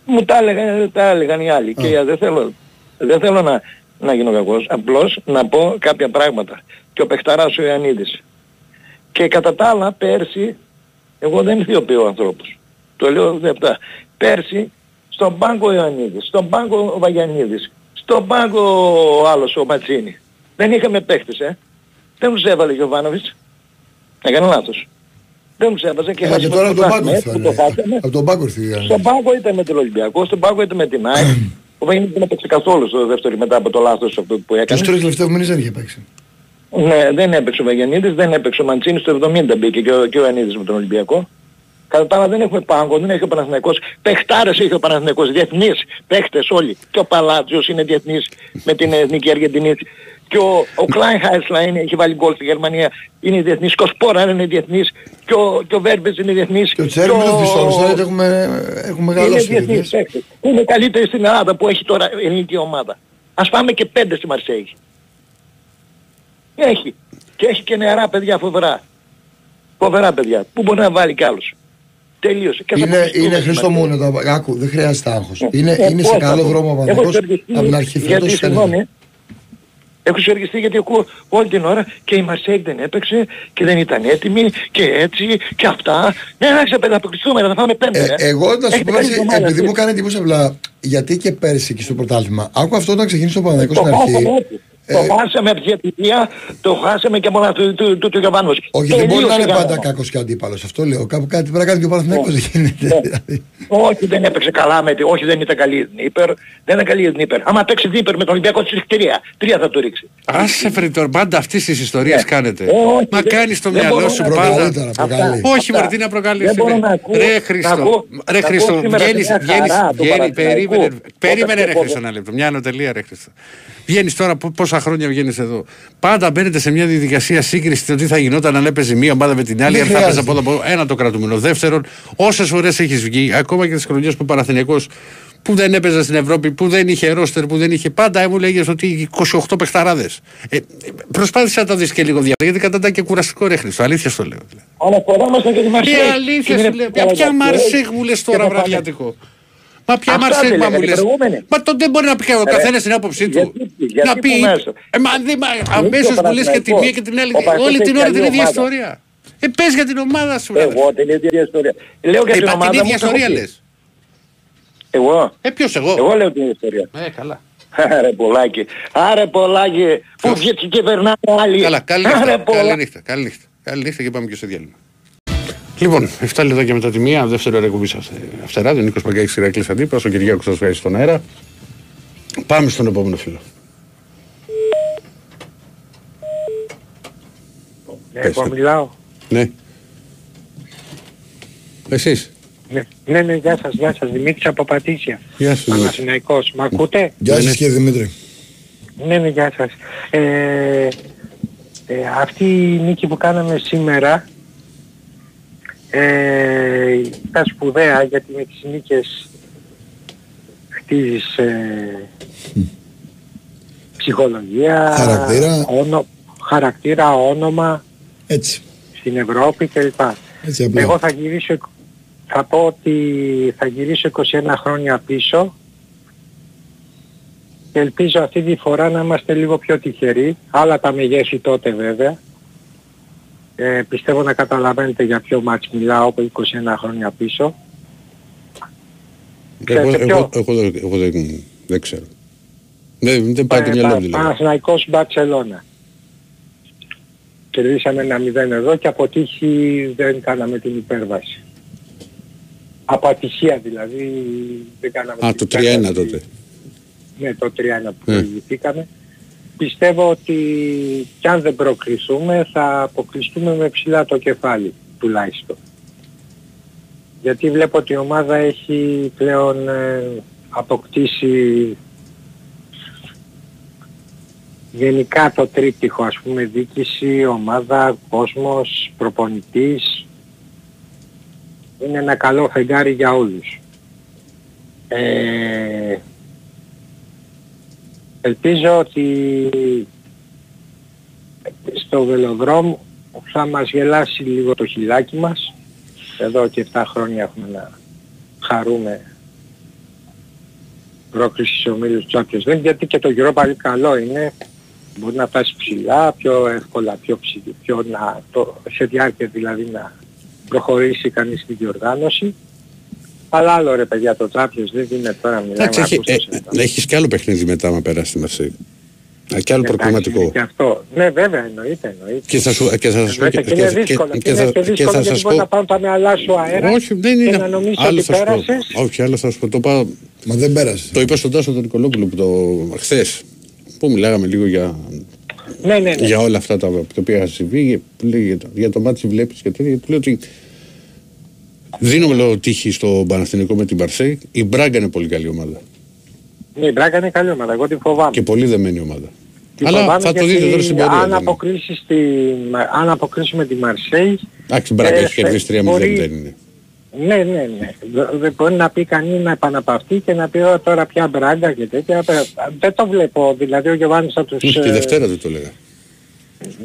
Μου τα έλεγαν, τα έλεγαν οι άλλοι. Και δεν θέλω, δεν θέλω να, να γίνω κακός. Απλώς να πω κάποια πράγματα. Και ο Πεχταράς ο Ιωαννίδης. Και κατά τα άλλα, πέρσι, εγώ δεν ηθιοποιώ ανθρώπους. Το λέω δεπτά. Πέρσι, στον πάγκο ο Ιωαννίδης, στον πάγκο ο Βαγιανίδης, στον πάγκο ο άλλος ο Ματσίνη. Δεν είχαμε παίχτες, ε. Δεν τους έβαλε ο Γιωβάνοβιτς. Έκανε λάθος. Δεν τους έβαζε και Ε, και χάσαμε τώρα το από τον πάγκο πρωτάθλημα, ήρθε. έτσι που το χάσαμε. Από τον πάγκο ήρθε. η Ιωαννίδη. Στον πάγκο ήταν με τον Ολυμπιακό, στον πάγκο ήταν με την ΑΕΚ. ο Βαγγέλης δεν έπαιξε καθόλου στο δεύτερο μετά από το λάθος αυτό που Τους έκανε. τρεις τελευταίους μήνες δεν είχε παίξει. Ναι, δεν έπαιξε ο Βαγγενίδης, δεν έπαιξε ο Μαντσίνης, στο 70 μπήκε και ο, και ο Ιωαννίδης με τον Ολυμπιακό. Κατά τα άλλα δεν έχουμε πάγκο, δεν έχει ο Παναθηναϊκός. Παιχτάρες έχει ο Παναθηναϊκός, διεθνείς, παίχτες όλοι. Και ο Παλάτσιος είναι διεθνής με την Εθνική Αργεντινή. Και ο, ο Κλάιν Χάισλα είναι, έχει βάλει γκολ στη Γερμανία, είναι διεθνής. Και ο Σπόρα είναι διεθνής. Και ο, και ο Βέρμπες είναι διεθνής. Και ο Τσέρμι είναι πιστός. Δηλαδή έχουμε, έχουμε Είναι μεγαλώσει. διεθνής διεθνείς. παίκτης. Είναι καλύτερη στην Ελλάδα που έχει τώρα ελληνική ομάδα. Ας πάμε και πέντε στη Μαρσέη. Έχει. Και έχει και νεαρά παιδιά φοβερά. Φοβερά παιδιά. Που μπορεί να βάλει κι άλλους. Τελείωσε. Και θα Είναι, αποκλειστούμε είναι στη Χρήστο Μαρσέη. μου, να τα- άκου, δεν χρειάζεται άγχος. Ε, Είναι, ε, είναι πώς σε θα καλό πω. δρόμο ο Έχω Παναθηναϊκός εξοργιστεί από την αρχή γιατί, φέτος συγγνώμη, φαίνεται. Έχω εξοργιστεί γιατί ακούω όλη την ώρα και η Μαρσέη δεν έπαιξε και δεν ήταν έτοιμη και έτσι και αυτά. Ναι, εντάξει παιδιά, θα αποκλειστούμε, θα φάμε πέντε. Ε, ρε. εγώ να σου Έχετε πω καλή κάτι, εβδομάδα, επειδή εσείς. μου κάνει εντύπωση απλά, γιατί και πέρσι εκεί στο πρωτάθλημα. Άκου αυτό όταν ξεκίνησε ο Παναθηναϊκός Το στην αρχή. Χάσαμε έτσι. Το χάσαμε από τη διατηρία, το χάσαμε και μόνο του, του, του, του Γιωβάνος. Όχι, δεν μπορεί να είναι Τελείωσε πάντα κανένα. κακός και αντίπαλος. Αυτό λέω. Κάπου κάτι πρέπει να κάνει και ο Παναθηναϊκός. δεν γίνεται. δηλαδή. Όχι, δεν έπαιξε καλά με τη... Όχι, δεν ήταν καλή η Νίπερ. Δεν ήταν καλή η Νίπερ. Άμα παίξει Νίπερ με τον Ολυμπιακό της τρία. Τρία θα του ρίξει. Άσε βρε τώρα, πάντα αυτής της ιστορίας κάνετε. Ε, όχι, Μα δεν- κάνεις το δεν μυαλό μπορώ σου να πάντα. Προκαλεί τώρα, προκαλεί. Όχι Αυτά. μωρέ, τι να προκαλείς. Δεν μπορώ ρε. να ακούω- Ρε να Χριστό, ακούω- ρε να Χριστό, ακούω σήμερα βγαίνεις, μια βγαίνεις, χαρά του βγαίνεις, Παναθηναϊκού. περίμενε, Όταν περίμενε ρε ξεκόβω. Χριστό ένα λεπτό, μια ανωτελεία ρε Χριστό. Βγαίνεις τώρα, πο- πόσα χρόνια βγαίνεις εδώ. Πάντα μπαίνετε σε μια διαδικασία σύγκρισης το τι θα γινόταν αν έπαιζε μία ομάδα με την άλλη, Δεν αν θα έπαιζε χρειάζεται. από εδώ από- Ένα το κρατούμενο. Δεύτερον, όσες φορές έχεις βγει, ακόμα και τις χρονιές που ο Παναθηναϊκός που δεν έπαιζε στην Ευρώπη, που δεν είχε ρόστερ, που δεν είχε πάντα, μου λέγες ότι 28 παιχταράδες. Ε, ε, προσπάθησε να το δεις και λίγο διαφορετικά, γιατί κατά τα και κουραστικό ρε Χριστό. Αλήθεια στο λέω. δηλαδή. Αναφορόμαστε και τη Τι Μαρσέη. αλήθεια Και σου είναι λέω. καλά Ποια τα Μαρσέγ και μου λες και τώρα το πάμε. βραδιάτικο. Μα ποια Αυτά Μαρσέγ δεν μα λέγανε μου οι λες. προηγούμενοι. Μα το δεν μπορεί να πει ο Ε, καθένας την άποψή του. γιατί- γιατί Να που πει. μέσα. ε, Μα αμέσως ο μου λες και τη μία και την άλλη. Παναθηναϊκός. Ο Όλη την ώρα την Παναθηναϊκός ίδια έχει ιστορία. Ε, πες για την ομάδα σου. ρε. Εγώ την ίδια ιστορία. Λέω για την Είπα ομάδα την μου. ίδια το έχω ιστορία πει. λες. Εγώ. Ε, ποιος εγώ; Εγώ λέω την ίδια ιστορία. Ε, καλά. Άρε πολλάκι. Άρε πολλάκι. Που Ποιος; βγήκε και περνάνε άλλοι. Καλά, καλή Άρε νύχτα. Καλή πολλάκι. νύχτα. Καλή νύχτα. Καλή νύχτα και πάμε και σε διάλειμμα. Λοιπόν, 7 λεπτά και μετά τη μία, δεύτερο ρεκουμπή σας. Αυτερά, ο Νίκος Παγκάκης Ηρακλή Αντίπα, ο Κυριάκος σας βγάζει στον αέρα. Πάμε στον επόμενο φίλο. Ναι, Πες εγώ το. μιλάω. Ναι. Εσείς. Ναι, ναι, ναι, γεια σας, γεια σας. Δημήτρης από Πατήσια. Γεια σου, Δημήτρη. Παναθηναϊκός. Μ' ακούτε; Γεια Ναι, ναι. σας κύριε Δημήτρη. Ναι, ναι, γεια σας. Ε, ε, αυτή η νίκη που κάναμε σήμερα ε, ήταν σπουδαία γιατί με τις νίκες χτίζεις ε, ψυχολογία, Χαρακτήρα. όνο, χαρακτήρα, όνομα Έτσι. στην Ευρώπη κλπ. Έτσι απλά. Εγώ θα γυρίσω, θα πω ότι θα γυρίσω 21 χρόνια πίσω και ελπίζω αυτή τη φορά να είμαστε λίγο πιο τυχεροί, άλλα τα μεγέθη τότε βέβαια. Ε, πιστεύω να καταλαβαίνετε για ποιο μάτς μιλάω από 21 χρόνια πίσω. Εγώ, Ξέρετε εγώ, ποιο; εγώ, δεν- εγώ δεν, δεν ξέρω. Δεν, δεν πάει το Ε, μυαλό Πα- μου δηλαδή. Παναθηναϊκός Μπαρτσελώνα. Κερδίσαμε ένα 0 εδώ και από τύχη δεν κάναμε την υπέρβαση. Από ατυχία δηλαδή δεν κάναμε Α, την το 3-1 υπέρβαση. τότε. Ναι, το 3-1 που Ναι. προηγηθήκαμε. Πιστεύω ότι κι αν δεν προκριθούμε θα αποκλειστούμε με ψηλά το κεφάλι τουλάχιστον. Γιατί βλέπω ότι η ομάδα έχει πλέον ε, αποκτήσει γενικά το τρίπτυχο, ας πούμε, δίκηση, ομάδα, κόσμος, προπονητής. Είναι ένα καλό φεγγάρι για όλους. Ε, ελπίζω ότι στο βελοδρόμ θα μας γελάσει λίγο το χιλάκι μας. Εδώ και 7 χρόνια έχουμε να χαρούμε πρόκριση σε ομίλους Champions League γιατί και το Europa League καλό είναι μπορεί να φτάσει ψηλά, πιο εύκολα, πιο ψηλά, πιο να, το, σε διάρκεια δηλαδή να προχωρήσει κανείς στη διοργάνωση. Αλλά άλλο ρε παιδιά το Champions League είναι τώρα μιλάμε Εντάξει, έχει, ακούστε ε, σε- έχεις και άλλο παιχνίδι μετά με περάσει τη Μαρσέη. Α, Και άλλο Εντάξει, προκριματικό. είναι Και αυτό. Ναι βέβαια εννοείται, εννοείται. Και θα σου, και θα σας πω Εννοείται και είναι δύσκολο. Και, είναι και δύσκολο γιατί σας μπορεί πω... να πάνε τα μυαλά σου αέρα Όχι, δεν και είναι. να νομίζεις Άλλο ότι θα σου πω. πέρασες. Όχι, άλλο θα σου πω. Το, πάω, Μα δεν πέρασες. το είπα στον Τάσο τον Νικολόπουλο που το χθες που μιλάγαμε λίγο για, Ναι, ναι, ναι. για όλα αυτά τα, τα οποία είχαν συμβεί. Που λέει, για, το, για το μάτι βλέπεις και τέτοια. Του λέω ότι δίνουμε λόγω τύχη στο Παναθηνικό με την Παρσέη. Η Μπράγκα είναι πολύ καλή ομάδα. Ναι, η Μπράγκα είναι καλή ομάδα. Εγώ την φοβάμαι. Και πολύ δεμένη ομάδα. Την Αλλά φοβάμαι θα το γιατί δείτε τώρα στην πορεία. Αν, δεν είναι. αποκρίσεις τη, αν αποκρίσουμε τη Μαρσέη, Εντάξει, η Μπράγκα ε, έχει κερδίσει 3-0 μπορεί- δεν είναι. ναι, ναι, ναι. Δε- Δεν μπορεί να πει κανείς να επαναπαυτεί και να πει «Ω, τώρα πια Μπράγκα και τέτοια. Ε, Δεν το βλέπω. Δηλαδή ο Γιωβάνης θα τους... Τη ε, Δευτέρα δεν το έλεγα.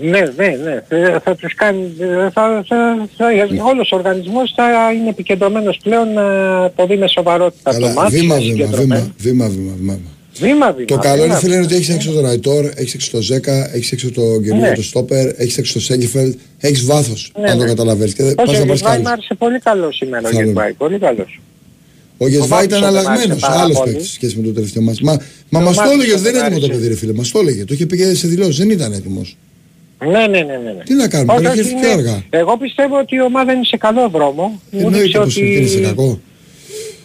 Ναι, ναι, ναι. Ε, Θα τους κάνει... ε, Θα, θα, θα, όλος ο οργανισμός θα είναι επικεντρωμένος πλέον να το δει με σοβαρότητα το Καλά, μάτι. βήμα, βήμα, συγκεντρωμένο. βήμα, βήμα, βήμα, βήμα. Βήμα, βήμα. Το καλό είναι βήμα, φίλε είναι βήμα. ότι έχεις έξω τον Ραϊτόρ, έχεις έξω τον Ζέκα, έχεις έξω τον Ναι. καινούριο τον Στόπερ, έχεις έξω τον Σέγκεφελτ, έχεις βάθος Ναι, αν το ναι. καταλαβαίνεις και δεν πας Όχι, να ο πάρεις Γεσβάη καλούς. μου άρεσε πολύ καλός σήμερα ο Θα Γεσβάη. Πολύ καλός. Ο Γεσβάη ήταν Μάτισον δεν αλλαγμένος, άρεσε πάρα άλλος πολύ. παίκτης σε σχέση με το τελευταίο μας. Μα, μα Ο μας το Μάτισον έλεγε ότι δεν δεν είναι έτοιμο το άρεσε. παιδί ρε φίλε, μας το έλεγε. Το είχε πει και σε δηλώσεις, δεν ήταν έτοιμος. Ναι, ναι, ναι, ναι. ναι. Τι να κάνουμε, Όχι, μπορεί να όχι, έρθει πιο είναι- αργά. Εγώ πιστεύω ότι η ομάδα είναι σε καλό δρόμο. Μου δείξε Εννοείται πως ότι είναι σε κακό.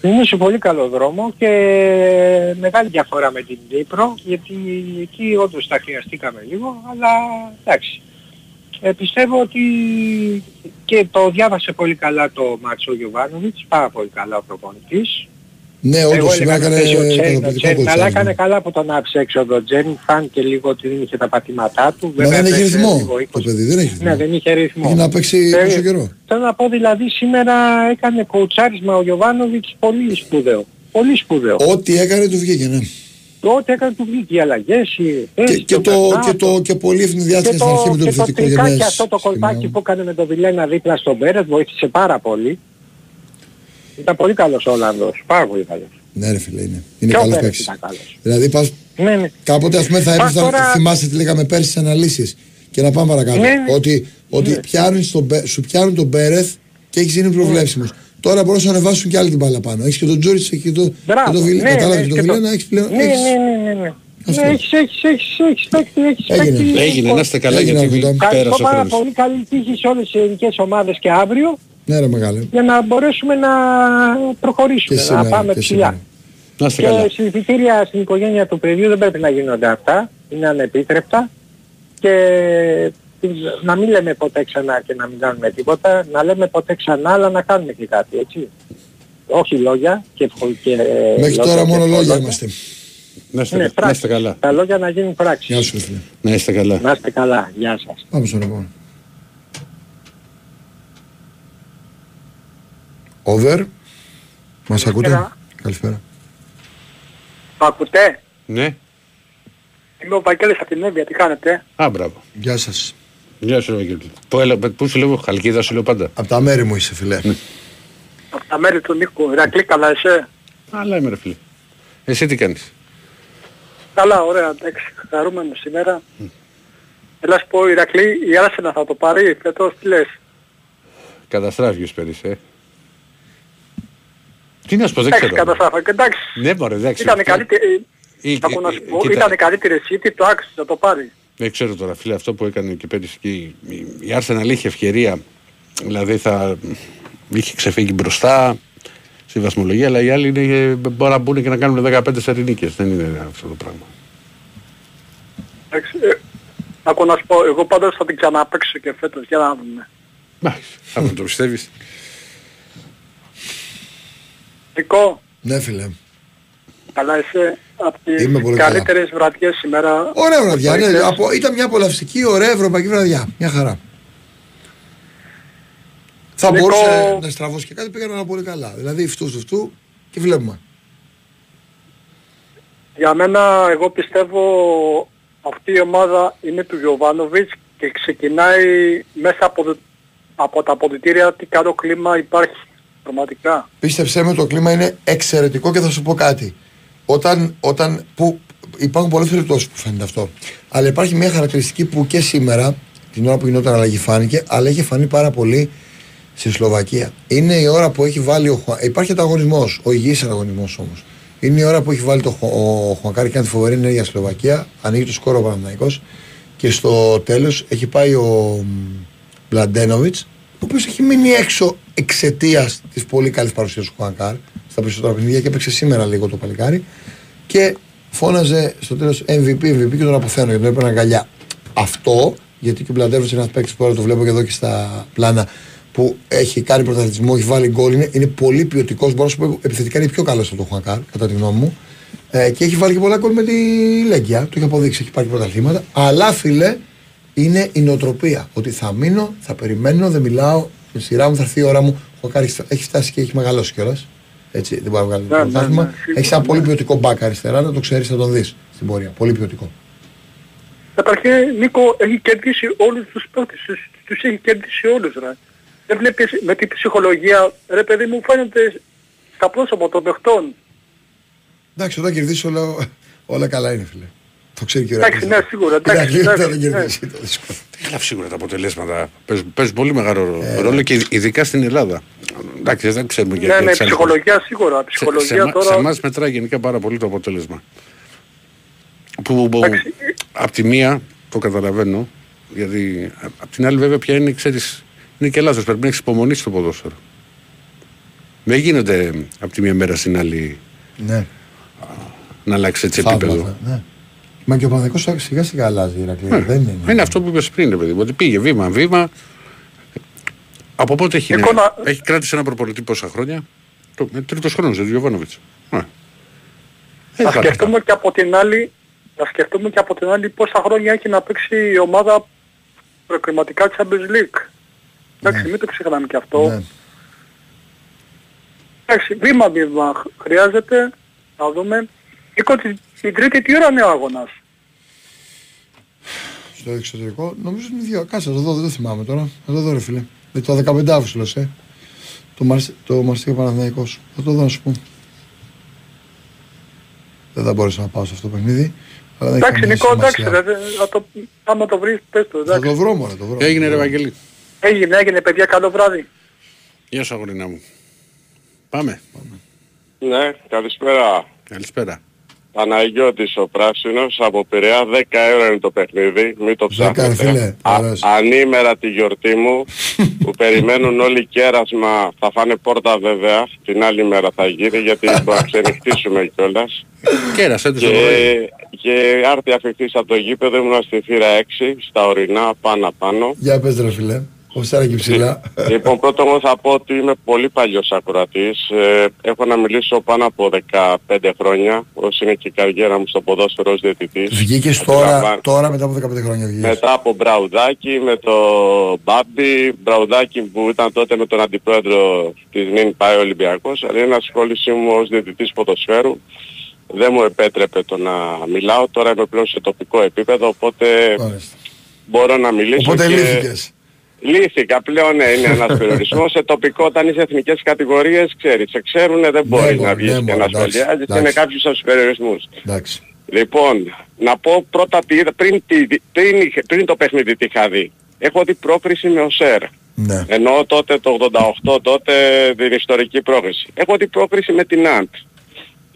είναι σε πολύ καλό δρόμο και μεγάλη διαφορά με την Κύπρο γιατί εκεί όντως τα χρειαστήκαμε λίγο αλλά εντάξει. Ε, πιστεύω ότι και το διάβασε πολύ καλά το Μάτσο Γιωβάνοβιτς, πάρα πολύ καλά ο προπονητής. Ναι, Εγώ όντως σήμερα έλεγα να έκανε παίζει ο Τσέριν, ο καταπληκτικό Τσέριν, αλλά κοτσάρισμα. έκανε καλά που τον άφησε έξω τον Τζέριν, φάνηκε λίγο ότι δεν είχε τα πατήματά του. Μα Βέβαια, δεν έχει έπαιξε ρυθμό λίγο το 20. παιδί, δεν έχει ρυθμό. Ναι, δεν είχε ρυθμό. Έχει να παίξει Ε, πόσο καιρό. Θέλω να πω δηλαδή σήμερα έκανε κοουτσάρισμα ο Γιωβάνοβιτς πολύ σπουδαίο. Πολύ σπουδαίο. Ό,τι έκανε του βγήκε, ναι. Ό,τι έκανε του βγήκε οι αλλαγές, οι Και, θέσεις, και, το, περνάτο. και, το, και πολύ ευνηδιάστηκε και στην αρχή το, με το και το επιθετικό τρικάκι γενές. αυτό το κολπάκι που έκανε με τον Βιλένα δίπλα στον Πέρες βοήθησε πάρα πολύ. Ήταν πολύ καλός ο Ολλανδός, πάρα πολύ καλός. Ναι ρε φίλε είναι. Είναι Και ο καλός Πέρες παίκτης. ήταν καλός. Δηλαδή πας Ναι, ναι. Κάποτε ας πούμε θα Πας έρθεις, θα τώρα- θυμάστε τι λέγαμε πέρσι στις αναλύσεις και να πάμε παρακάτω. Ναι, ναι. Ότι, ότι Ναι. πιάνουν στον Πε- σου πιάνουν τον Πέρεθ και έχεις γίνει προβλέψιμος. Τώρα μπορούν να ανεβάσουν και άλλη την μπάλα πάνω. Έχεις και τον Τζόριτς και το, και Μπράβο. το Βιλ- ναι, κατάλαβες, ναι, και και τον το- Βιλένα έχεις πλέον... Ναι, έχεις- ναι, ναι, ναι, ναι. Αυτό. Ναι, έχεις, έχεις, έχεις, έχεις παίκτη, έχεις Έγινε. παίκτη. Έγινε, να είστε καλά Έγινε γιατί αυτό. πέρασε Ευχαριστώ ο πάρα χρόνος. πολύ καλή τύχη σε όλες τις ελληνικές ομάδες και αύριο Ναι ρε μεγάλε. για να μπορέσουμε να προχωρήσουμε, Και σήμερα, να πάμε και ψηλά. σήμερα. Να είστε Και καλά. συλληπιτήρια στην οικογένεια του παιδιού δεν πρέπει να γίνονται αυτά. Είναι ανεπίτρεπτα. Και να μην λέμε ποτέ ξανά και να μην κάνουμε τίποτα. Να λέμε ποτέ ξανά αλλά να κάνουμε και κάτι, έτσι. Όχι λόγια και, ευχο- και Μέχρι λόγια τώρα και μόνο λόγια ευχολόγια. είμαστε. Να είστε, Είναι να πράξη. είστε καλά. Τα λόγια να γίνουν πράξη. Γεια σου, φίλε. Να είστε καλά. Να είστε καλά. Γεια σας. Πάμε στον Over. Μας ακούτε; Καλησπέρα. Καλησπέρα. Μ' ακούτε; Ναι. Είμαι ο Βαγγέλης από την Εύβοια. Τι κάνετε; Α, μπράβο. Γεια σας. Γεια σου, Ευαγγέλη. Πού, έλα- πού σου λέω, Χαλκίδα σου λέω πάντα. Από τα μέρη μου είσαι, φίλε. Από τα μέρη του Νίκου. Ηρακλή καλά εσέ. Αλλά είμαι ρε φίλε. Εσύ τι κάνεις; Καλά, ωραία, εντάξει, χαρούμενος σήμερα. Έλα σου πω, Ηρακλή, η Άρσενα θα το πάρει φέτος, τι λες; Καταστράφηκες πέρυσι, ε. Τι να σου πω, δεν Εντάξει, ξέρω. καταστράφα. Εντάξει, Ναι, μωρέ, εντάξει. ήταν αυτό- καλύτερη, Ή- ακούω να ε, σου ε, πω, κοίτα, ήταν καλύτερη City, το άξιζε να το πάρει. Δεν ξέρω τώρα, φίλε, αυτό που έκανε και πέρυσι και η, η, η Arsenal είχε ευκαιρία. Δηλαδή θα είχε ξεφύγει μπροστά στη βαθμολογία, αλλά οι άλλοι είναι, μπορεί να μπουν και να κάνουν 15 σερινίκες. Δεν είναι αυτό το πράγμα. Εντάξει, ε, ακούω να σου πω, εγώ πάντως θα την ξαναπαίξω και φέτος, για να δούμε. Μάλιστα. Αν το πιστεύεις; Νικό, Ναι, φίλε. καλά είσαι από τις Είμαι πολύ καλά. καλύτερες βραδιές σήμερα. Ωραία βραδιά. Ναι, Χθες. από, ήταν μια απολαυστική, ωραία ευρωπαϊκή βραδιά. Μια χαρά. Θα Νίκο- μπορούσε να στραβώσει και κάτι, πήγαν όλα πολύ καλά. Δηλαδή φτούς του φτούς και βλέπουμε. Για μένα, εγώ πιστεύω αυτή η ομάδα είναι του Γιωβάνοβιτς και ξεκινάει μέσα από, το- από τα αποδητήρια τι καλό κλίμα υπάρχει πραγματικά. Πίστεψέ με, το κλίμα είναι εξαιρετικό και θα σου πω κάτι. Όταν, όταν που υπάρχουν πολλές περιπτώσεις που φαίνεται αυτό. Αλλά υπάρχει μια χαρακτηριστική που και σήμερα, την ώρα που γινόταν αλλαγή φάνηκε, αλλά έχει φανεί πάρα πολύ στη Σλοβακία. Είναι η ώρα που έχει βάλει ο Χουα... Υπάρχει ανταγωνισμός, ο υγιής ανταγωνισμός όμως. Είναι η ώρα που έχει βάλει το, Χου- ο Χουανκάρη κάνει τη φοβερή ενέργεια στη Σλοβακία, ανοίγει το σκόρο ο Παναθηναϊκός και στο τέλος έχει πάει ο Μπλαντένοβιτς ο οποίος έχει μείνει έξω εξαιτίας της πολύ καλής παρουσίας του Χουανκάρ στα περισσότερα παιχνίδια και έπαιξε σήμερα λίγο το παλικάρι. Και φώναζε στο τέλος MVP, MVP και τον αποθένω γιατί τον έπαιρνε αγκαλιά. Αυτό, γιατί και ο Μπλαντέρος είναι ένας παίκτης που τώρα το βλέπω και εδώ και στα πλάνα που έχει κάνει πρωταθλητισμό, έχει βάλει γκολ, είναι, είναι πολύ ποιοτικός. Μπορώ να σου πω επιθετικά είναι πιο καλός από τον Χουανκάρ, κατά τη γνώμη μου. Ε, και έχει βάλει και πολλά γκολ με τη Λέγκια. Το έχει αποδείξει, έχει πάρει και πρωταθλήματα. Αλλά φίλε, είναι η νοοτροπία. Ότι θα μείνω, θα περιμένω, δεν μιλάω. Με σειρά μου θα έρθει η ώρα μου. Ο Χουανκάρ έχει- έχει φτάσει και έχει μεγαλώσει κιόλας. Έτσι, δεν μπορεί να βγάλει Ναι, το ναι, πρωτάθλημα. ναι, σίγουρα, έχεις ένα πολύ ναι. ποιοτικό μπακ αριστερά, να το ξέρεις, θα τον δεις στην πορεία. Πολύ ποιοτικό. Καταρχήν, Νίκο, έχει κερδίσει όλους τους παίκτες, τους, τους έχει κερδίσει όλους, ρε. Δεν βλέπεις με την ψυχολογία, ρε παιδί μου, φαίνεται στα πρόσωπα των παιχτών. Εντάξει, όταν κερδίσει όλα, όλα καλά είναι, φίλε. Το ξέρει και ο Εντάξει, Ηρακλής. ναι, σίγουρα, Ο εντάξει, Ηρακλής εντάξει, όταν δεν ναι. κερδίσει, το δύσκολο. Αλλά σίγουρα τα αποτελέσματα παίζουν, παίζουν πολύ μεγάλο Ε, ρόλο και ειδικά στην Ελλάδα. Εντάξει, δεν ξέρουμε για Ναι, για ναι, τις άλλες χώρες. ψυχολογία σίγουρα. Σε, σε, Ψυχολογία εμά- σε τώρα... εμάς μετράει γενικά πάρα πολύ το αποτέλεσμα. Που, που Εντάξει. απ' τη μία το καταλαβαίνω, γιατί α- απ' την άλλη βέβαια πια είναι, ξέρεις, είναι και λάθος, πρέπει να έχεις υπομονή στο ποδόσφαιρο. Δεν γίνεται από τη μία μέρα στην άλλη Ναι, να αλλάξει έτσι επίπεδο. θαύματα. Ναι. Μα και ο Παναδικός σιγά σιγά αλλάζει η Ηρακλή. Δεν είναι. Είναι αυτό που είπες πριν, ρε παιδί μου, ότι πήγε βήμα-βήμα. Από πότε έχει, Εικόνα- έχει κράτησε ένα προπολιτή πόσα χρόνια; Το, ε, τρίτος χρόνος, δεν Γιωβάνοβιτς. Ε. Να Δεν υπάρχει σκεφτούμε και από την άλλη, να σκεφτούμε και από την άλλη πόσα χρόνια έχει να παίξει η ομάδα προκριματικά Champions League. Εντάξει, μην το ξεχνάμε και αυτό. Ναι. Εντάξει, βήμα-βήμα χρειάζεται να δούμε. Νίκο, την, την τρίτη τι ώρα είναι ο αγώνας; Στο εξωτερικό, νομίζω είναι δύο. Κάτσε, θα το δω, δεν το θυμάμαι τώρα. Θα το δω, ρε φίλε. Ε, Το 15 Αύγουστο, ε. Το, Μαρσ... το Μαρσίγιο Παναθηναϊκός. Θα το δω να σου πω. Δεν θα μπορούσα να πάω σε αυτό το παιχνίδι. Αλλά δεν έχει Εντάξει, καμία Νικό, εντάξει, σημασία. ρε, δε- θα το, άμα το βρεις, πες το, Θα εντάξει. το βρω, μωρέ, το βρω. Έγινε ρε Βαγγέλη. Έγινε, έγινε, παιδιά, καλό βράδυ. Γεια σου αγορίνα μου. Πάμε. Ναι, καλησπέρα. Καλησπέρα. Παναγιώτης ο Πράσινος, από Πειραιά, 10 ευρώ είναι το παιχνίδι, μην το Δέκα, ρε ψάχνετε. φίλε, Α, ωραίος. ανήμερα τη γιορτή μου, που περιμένουν όλοι κέρασμα, θα φάνε πόρτα βέβαια, την άλλη μέρα θα γίνει, γιατί μπορεί να ξενυχτήσουμε κιόλας. Κέρασε τους το πρωί. Και, και άρτη αφιχτής από το γήπεδο ήμουν στη θύρα 6, στα ορεινά, πάνω πάνω. Για πες ρε φίλε. Οστάρα και ψηλά. Λοιπόν, πρώτον εγώ θα πω ότι είμαι πολύ παλιός ακροατής. Ε, έχω να μιλήσω πάνω από 15 χρόνια, όσο είναι και η καριέρα μου στο ποδόσφαιρο ως διαιτητής. Βγήκες τώρα, τώρα μετά από 15 χρόνια βγήκες. Μετά από Μπραουδάκη, με το Μπάμπι, Μπραουδάκη που ήταν τότε με τον αντιπρόεδρο της ΝΙΝ πάει ο Ολυμπιακός, αλλά είναι ασχόλησή μου ως διαιτητής ποδοσφαίρου. Δεν μου επέτρεπε το να μιλάω, τώρα είμαι πλέον σε τοπικό επίπεδο, οπότε μπορώ να μιλήσω Οπότε και... λύθηκες. Λύθηκα πλέον, ναι, είναι ένας περιορισμός. σε τοπικό όταν είσαι εθνικές κατηγορίες, ξέρεις, σε ξέρουν, δεν μπορείς μπορεί, να βγεις ναι, και μπορεί, να εντάξει, σχολιάζεις, εντάξει. είναι κάποιους από τους περιορισμούς. Εντάξει. Λοιπόν, να πω πρώτα τι είδα, πριν, τι- πριν, είχε- πριν το παιχνίδι τι είχα δει. Έχω δει πρόκριση με ο ΣΕΡ. Ναι. Ενώ τότε το 88, τότε την ιστορική πρόκριση. Έχω δει πρόκριση με την ΑΝΤ.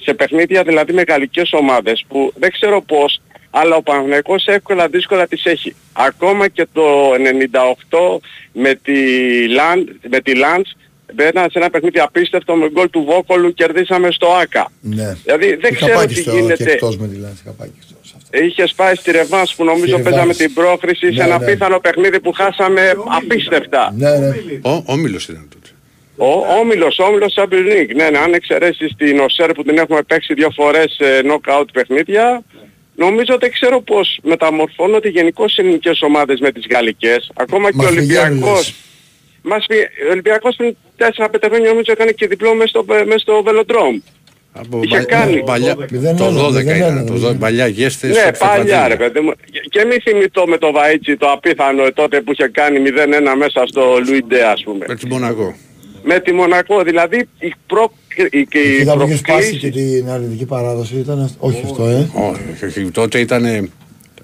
Σε παιχνίδια δηλαδή με γαλλικές ομάδες που δεν ξέρω πώς, αλλά ο Παναθηναϊκός εύκολα δύσκολα τις έχει. Ακόμα και το 98 με τη, Λαν, με τη Λαντς, μπαίναμε σε ένα παιχνίδι απίστευτο με γκολ του Βόκολου, κερδίσαμε στο ΆΚΑ. Ναι. Δηλαδή δεν Είχα ξέρω πάει τι και στο- και γίνεται. εκτός με τη Λάνση, είχα πάει και στο- σε αυτό. Είχε πάει στη Ρεβάνς που νομίζω Στη παίζαμε Ρεβάνς. την πρόκριση σε Ναι, ένα ναι. πίθανο παιχνίδι που χάσαμε απίστευτα. Ναι, ναι. Ο Όμιλος ήταν τότε. Ο Όμιλος, ο Όμιλος Champions League. Ναι, ναι, αν εξαιρέσεις την ΟΣΕΡ που την έχουμε παίξει δύο φορές σε knockout παιχνίδια, νομίζω δεν ξέρω πώς μεταμορφώνονται γενικώς οι ελληνικές ομάδες με τις γαλλικές. Ακόμα και ο Μας πηγαίνουν, Ολυμπιακός. λες. Μας πει, ο Ολυμπιακός πριν 4-5 χρόνια νομίζω έκανε και διπλό μέσα στο, μες στο Βελοντρόμ. Από Είχε πα- κάνει. παλιά- Μηδέν το ένα, 12 μηδέν ήταν. ένα, Το μηδέν 12 παλιά γέστες. Ναι, στο παλιά Φαντζίδι. ρε παιδί μου. Και- Και μη θυμηθώ με το Βαΐτσι το απίθανο τότε που είχε κάνει 0-1 μέσα στο Λουιντέ ας πούμε. Με τη Μονακό. Με τη Μονακό. Δηλαδή η, προ... η, και η Εκεί που είχε σπάσει προκλήση και την αρνητική παράδοση ήταν αυτό. Όχι αυτό, ε. Όχι, όχι, τότε ήταν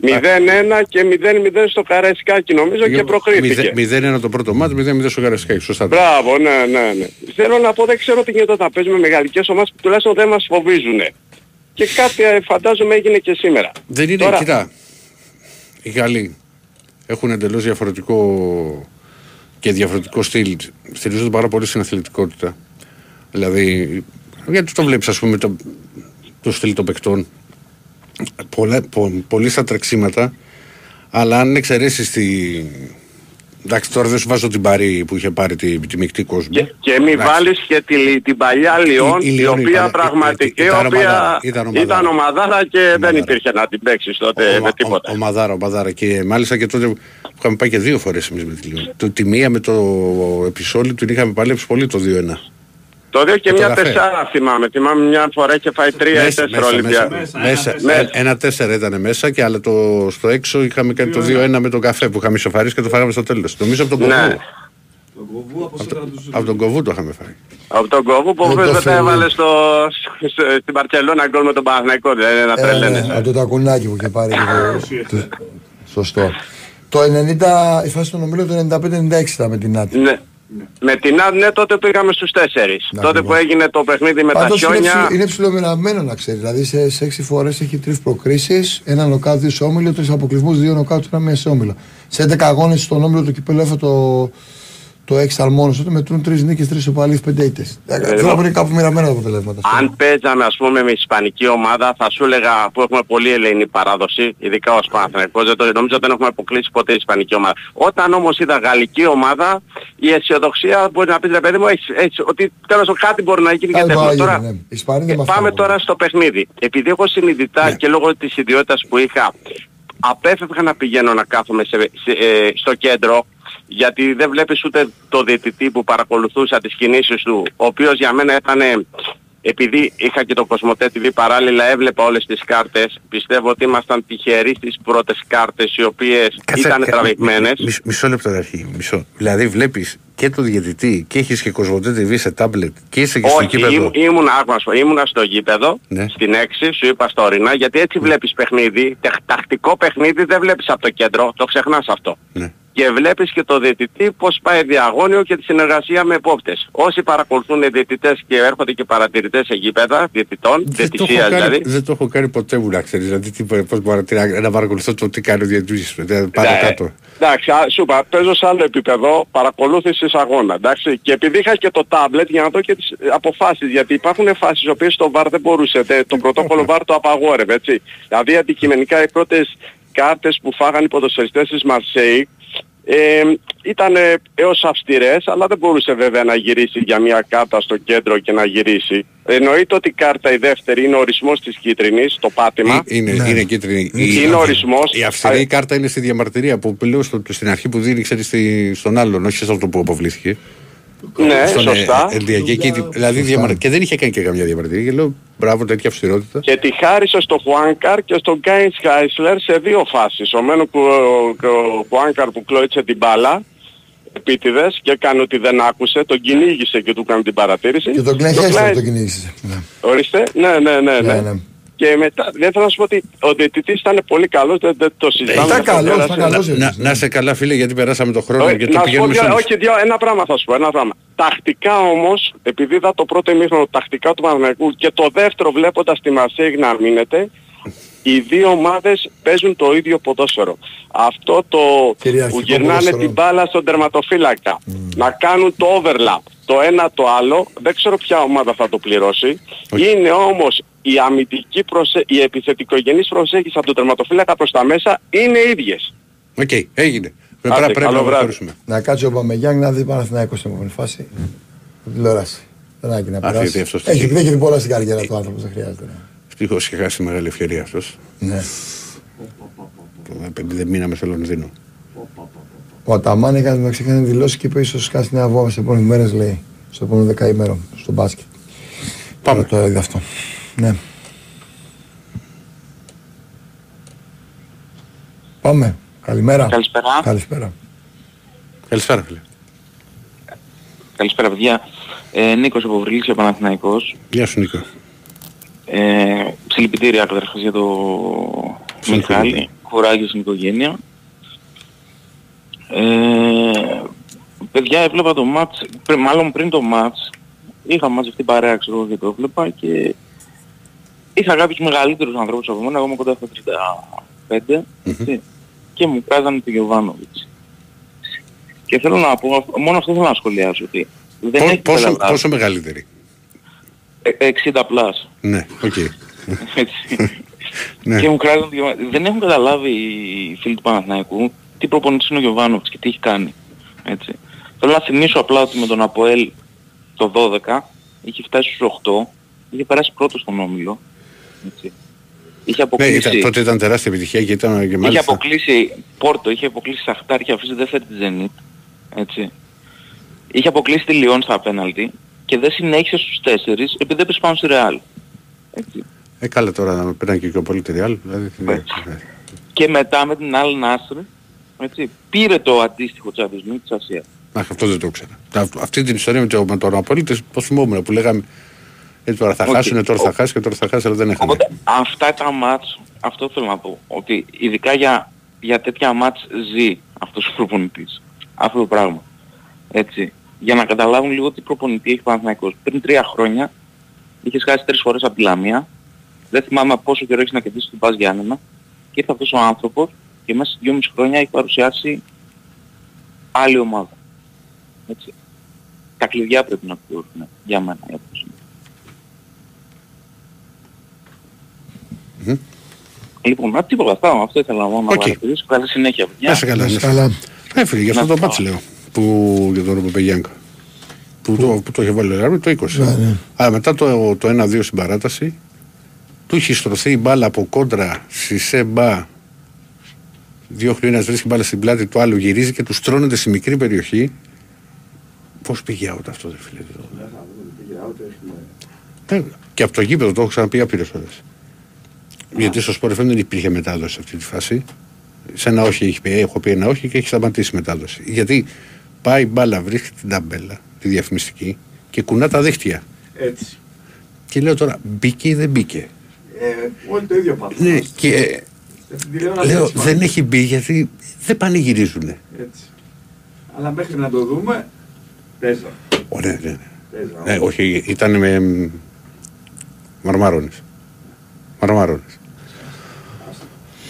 0-1 και 0-0 στο Καραϊσκάκι νομίζω και προκρίθηκε. 0-1 το πρώτο μάτι, 0-0 στο Καρασκάκι. Σωστά. Μπράβο, ναι, ναι, ναι. Θέλω να πω, δεν ξέρω τι γίνεται όταν παίζουμε με γαλλικές ομάδες που τουλάχιστον δεν μας φοβίζουν. Και κάτι ε, φαντάζομαι έγινε και σήμερα. Δεν είναι, Τώρα- κοιτά. Οι Γάλλοι έχουν εντελώς διαφορετικό και διαφορετικό στυλ. Στηρίζονται πάρα πολύ στην αθλητικότητα. Δηλαδή, γιατί το βλέπεις ας πούμε το, το στυλ των παικτών. Πολλά, πο, πολύ στα τρεξίματα, αλλά αν εξαιρέσεις τη... Εντάξει, τώρα δεν σου βάζω την Παρή που είχε πάρει τη, τη μεικτή κόσμο. Και, και μη Εντάξει. βάλεις και τη, την παλιά Λιόν, Η- η, η Λιόν οποία ήταν- πραγματικά, η ήταν οποία ομαδάρα, ήταν ομαδάρα. ήταν ομαδάρα και δεν Ομαδάρα. υπήρχε να την παίξεις τότε Ο- με ο- τίποτα. Ο, Μαδάρα, ο Μαδάρα. Και μάλιστα και τότε που είχαμε πάει και δύο φορές εμείς με τη Λιόν. Το, τη μία με το επεισόδιο την είχαμε παλέψει πολύ το 2-1. Το 2 και Με το μια καφέ. τεσσάρα θυμάμαι. Θυμάμαι μια φορά είχε φάει τρία ή Μέσα, τέσσερα μέσα, Ολυμπιακά. μέσα, μέσα. Μέσα. Ε, Ένα τέσσερα ήταν μέσα και αλλά το, στο έξω είχαμε κάνει το 2-1 με τον καφέ που είχαμε ισοφαρίσει και το φάγαμε στο τέλος. Νομίζω από τον Ναι. Κοβού. Από τον Κοβού το είχαμε φάει. Από τον κόβο που Δεν το βέβαια θέλω. έβαλε στο, στο, στην Παρκελώνα γκολ με τον Παναθηναϊκό. Δεν είναι να Ε, τρελαίνεσαι. από το τακουνάκι που είχε πάρει. και το- το- Σωστό. Το 90, η φάση των ομίλων το 95-96 ήταν με την Άτη. Ναι. Με την ΑΔ, ναι, τότε πήγαμε στους τέσσερις. Να, τότε που ακριβώς. έγινε το παιχνίδι με τα Πάντως είναι, χιόνια. ψηλο, είναι ψηλομεραμένο να ξέρεις. Δηλαδή σε, σε 6 φορές έχει 3 προκρίσεις, ένα νοκάut, δύο σε όμιλο, 3 αποκλεισμούς, δύο νοκάut, ένα μία σε όμιλο. Σε 11 αγώνες στον όμιλο του κυπέλου έφερε το, το 6 αλμόνος, τότε μετρούν 3 νίκες, 3 οπαλίες, 5 ήττες. Θέλω να πω είναι κάπου μοιραμένα τα αποτελέσματα. Αν παίζαμε ας πούμε με ισπανική ομάδα θα σου έλεγα που έχουμε πολύ ελεηνή παράδοση, ειδικά ως Παναθηναϊκός, δεν το νομίζω δεν έχουμε αποκλείσει ποτέ ισπανική ομάδα. Όταν όμως είδα γαλλική ομάδα, η αισιοδοξία μπορεί να πεις ρε παιδί μου, έχεις, έχεις, ότι τέλος πάντων κάτι μπορεί να γίνει και Κάτι τέτοιο. μπορεί να Τώρα, γίνει, ναι. Οι Ισπανοί δεν ε, μας πάμε φεύγουν. τώρα στο παιχνίδι. Επειδή έχω συνειδητά και λόγω της ιδιότητας που είχα, απέφευγα να πηγαίνω να κάθομαι σε, σε, ε, στο κέντρο, γιατί δεν βλέπεις ούτε το διαιτητή που παρακολουθούσα τις κινήσεις του, ο οποίος για μένα ήταν, ε, επειδή είχα και το Κοσμοτέ TV παράλληλα, έβλεπα όλες τις κάρτες, πιστεύω ότι ήμασταν τυχεροί στις πρώτες κάρτες, οι οποίες ήταν κα- τραβηγμένες. μι- μισ- Μισό λεπτό αρχή. Μισό. Δηλαδή βλέπεις και το διαιτητή και έχεις και κοσμοτέ TV σε τάμπλετ και είσαι και στο Όχι, κήπεδο. ήμουν, ήμουν, άκου να σου πω, ήμουνα στο γήπεδο, Ναι. στην 6, σου είπα στα ορεινά, γιατί έτσι βλέπεις παιχνίδι, τεχ- τακτικό παιχνίδι δεν βλέπεις από το κέντρο, το ξεχνάς αυτό. Ναι. Και βλέπεις και το διαιτητή πώς πάει διαγώνιο και τη συνεργασία με επόπτες. Όσοι παρακολουθούν διαιτητές και έρχονται και παρατηρητές σε γήπεδα, διαιτητών, Δεν το, έχω διαιτησίας κάνει, δηλαδή, δεν το έχω κάνει ποτέ μου να ξέρεις. Δηλαδή, τι, πώς μπορώ να, να παρακολουθώ το τι κάνει ο διαιτητής. Δηλαδή, Πάνω Ναι, κάτω. Εντάξει, α, σου είπα, παίζω σε άλλο επίπεδο παρακολούθησης αγώνα, εντάξει. Και επειδή είχα και το τάμπλετ για να δω και τις ε, αποφάσεις, γιατί υπάρχουν φάσεις οι οποίες το VAR δεν μπορούσε, τε- το πρωτόκολλο VAR το απαγόρευε, έτσι. Δηλαδή αντικειμενικά οι πρώτες κάρτες που φάγανε οι ποδοσφαιριστές της Μαρσέη, Ε, ήταν έως αυστηρές, αλλά δεν μπορούσε βέβαια να γυρίσει για μια κάρτα στο κέντρο και να γυρίσει. Εννοείται ότι η κάρτα η δεύτερη είναι ο ορισμός της κίτρινης, το πάτημα. Ε, Είναι, είναι κίτρινη. Είναι η, ορισμός. Η αυστηρή κάρτα είναι στη διαμαρτυρία που λέω στο, στην αρχή που δίνει ξέρεις, στη, στον άλλον, όχι σε αυτό που αποβλήθηκε. Ναι, Στον, σωστά. ε, Ελδιακή, και, δηλαδή, διαμαρ... και δεν είχε κάνει και καμιά διαμαρτυρία. Και λέω μπράβο, τέτοια αυστηρότητα. Και τη χάρισε στο Χουάνκαρ και στον Γκάινς Χάισλερ σε δύο φάσεις. Ο μένου που ο Χουάνκαρ που κλώιτσε την μπάλα επίτηδες και έκανε ότι δεν άκουσε, τον κυνήγησε και του έκανε την παρατήρηση. Και τον Glenn Το Hester Glenn- το κυνήγησε. Ναι. Ορίστε, ναι, ναι, ναι, ναι. Ναι, ναι. Και μετά, δεν θέλω να σου πω ότι ο διαιτητής ήταν πολύ καλός, δεν, δεν το συζητάμε. Ήταν δεν το καλός, πέρασε. ήταν καλός. Να, να, να είσαι καλά, φίλε, γιατί περάσαμε το χρόνο Όχι, και το να σου πω πηγαίνουμε δύο, σε όλους. όχι δύο, ένα πράγμα θα σου πω, ένα πράγμα. Τακτικά όμως, επειδή είδα το πρώτο ημίχρονο τακτικά του Παναθηναϊκού και το δεύτερο βλέποντας τη Μαρσέγ να μείνεται, οι δύο ομάδες παίζουν το ίδιο ποδόσφαιρο. Αυτό το Κυριαρχικό που γυρνάνε ποδόσφαιρο. την μπάλα στον τερματοφύλακα, να κάνουν το overlap, το ένα το άλλο, δεν ξέρω ποια ομάδα θα το πληρώσει. Είναι όμως η αμυντική προσε... η επιθετικογενής προσέγγιση από τον τερματοφύλακα προς τα μέσα είναι ίδιες. Οκ, έγινε. Άντε, Πρέπει, πρέπει καλό να βράδυ. προχωρήσουμε. Να κάτσει ο Παμεγιάνγκ να δει Παναθηναϊκός στην επόμενη φάση. Στην τηλεόραση. Δεν έχει να Α, γιατί περάσει. αυτός Έχει, τυχαίνει. έχει δει πολλά στην καριέρα του άνθρωπος, δεν χρειάζεται. ναι. Ευτυχώς είχε χάσει μεγάλη ευκαιρία αυτός. Ναι. Το παιδί δεν μείναμε στο Λονδίνο. Ο Αταμάν έκανε να ξεκάνει δηλώσει και είπε ίσως χάσει νέα βόμβα σε επόμενες μέρες λέει. Στο επόμενο δεκαήμερο στο μπάσκετ. Πάμε. Το είδε αυτό. Ναι. Πάμε. Καλημέρα. Καλησπέρα. Καλησπέρα. Καλησπέρα, φίλε. Καλησπέρα, παιδιά. Ε, Νίκος από Βρυλίξια Παναθηναϊκός. Γεια σου, Νίκο. Ε, συλληπιτήρια καταρχάς για το Συγχαρητήρια. Μιχάλη. Κουράγιο στην οικογένεια. Ε, παιδιά, έβλεπα το ματς, πρι- μάλλον πριν το ματς, είχα μαζευτεί παρέα, ξέρω εγώ, και το έβλεπα και είχα κάποιους μεγαλύτερους ανθρώπους από μένα, εγώ είμαι κοντά στα 35, έτσι, και μου κράζανε το Γιοβάνοβιτς. Και θέλω να πω, μόνο αυτό θέλω να σχολιάσω, ότι δεν Πό- έχει πόσο, καταλάβει. πόσο μεγαλύτερη; Ε, 60 plus. Ναι, οκ. Έτσι. Ναι. Και μου κράζουν δυο- Δεν έχουν καταλάβει οι φίλοι του Παναθηναϊκού τι προπονητής είναι ο Γιωβάνοβιτς και τι έχει κάνει. Έτσι. Θέλω να θυμίσω απλά ότι με τον Αποέλ το 12 είχε φτάσει στους 8, είχε περάσει πρώτο στον Όμιλο. Έτσι. Είχε Ναι, αποκλείσει, ήταν, τότε ήταν τεράστια επιτυχία και ήταν και είχε μάλιστα. αποκλείσει Πόρτο, είχε αποκλείσει Σαχτάρ και αφήσει δεύτερη τη Zenit. Έτσι. Είχε αποκλείσει τη Λιόν στα πέναλτι και δεν συνέχισε στους 4 επειδή έπεσε πάνω στη Ρεάλ. Έτσι. Ε, καλά τώρα να πέραν και πιο πολύ τη Real. Δηλαδή, ναι, ναι. και μετά με την άλλη Νάστρε, έτσι, πήρε το αντίστοιχο Champions League της Ασίας. Αχ, αυτό δεν το ήξερα. Τα- Αυτή την ιστορία με, το, με τον Απολίτη το θυμόμουν που λέγαμε ε, τώρα θα Οκ. χάσουν, τώρα θα χάσει και τώρα θα χάσει, αλλά δεν έχανε. Οπότε αυτά τα μάτς, αυτό θέλω να πω, ότι ειδικά για, για τέτοια μάτς ζει αυτός ο προπονητής. Αυτό το πράγμα. Έτσι. Για να καταλάβουν λίγο τι προπονητή έχει ο Παναθηναϊκός. Πριν τρία χρόνια είχες χάσει τρεις φορές από τη Λαμία. Δεν θυμάμαι πόσο καιρό έχεις να κερδίσεις την ΠΑΣ Γιάννενα. Και ήρθε αυτός ο άνθρωπος και μέσα σε δυόμιση χρόνια έχει παρουσιάσει άλλη ομάδα. Έτσι. Τα κλειδιά πρέπει να πληρώσουν για μένα. για αυτός. Μμμ. Λοιπόν, να τίποτα αυτά, αυτό ήθελα μόνο να Οκ. παρατηρήσω. Καλή συνέχεια. παιδιά. Να σε καλά. Να να είσαι σε καλά. Ε, φίλε, γι' αυτό Να το σε μάτς καλά. λέω. Που, για τον Παπαγιάνκα. Που, το, που το είχε βάλει ο Ράρμι το 20. Ναι, ναι. Αλλά μετά το, το 1-2 στην παράταση, του είχε στρωθεί η μπάλα από κόντρα στη Σεμπά. Διώχνει ένα, βρίσκει μπάλα στην πλάτη του άλλου, γυρίζει και τους στρώνεται στη μικρή περιοχή. Πώς πήγε out αυτό, δεν φίλε. Ε, Και από το γήπεδο το έχω ξαναπεί άπειρες φορές. Γιατί στο Sport FM δεν υπήρχε μετάδοση σε αυτή τη φάση. Σε ένα όχι έχει πει, έχω πει ένα όχι και έχει σταματήσει η μετάδοση. Γιατί πάει η μπάλα, βρίσκει την ταμπέλα, τη διαφημιστική και κουνά τα δίχτυα. Έτσι. Και λέω τώρα, μπήκε ή δεν μπήκε; Ε, όλοι το ίδιο πάθος. Ναι, και ε, Στην τηλεόραση λέω έτσι δεν μάλλον. έχει μπει γιατί δεν πανηγυρίζουνε. Έτσι. Αλλά μέχρι να το δούμε, παίζα. Ωραία, ναι, ναι. Παίζα. Ναι, όχι, ήταν με μ, μαρμάρονες. Μαρμάρονες.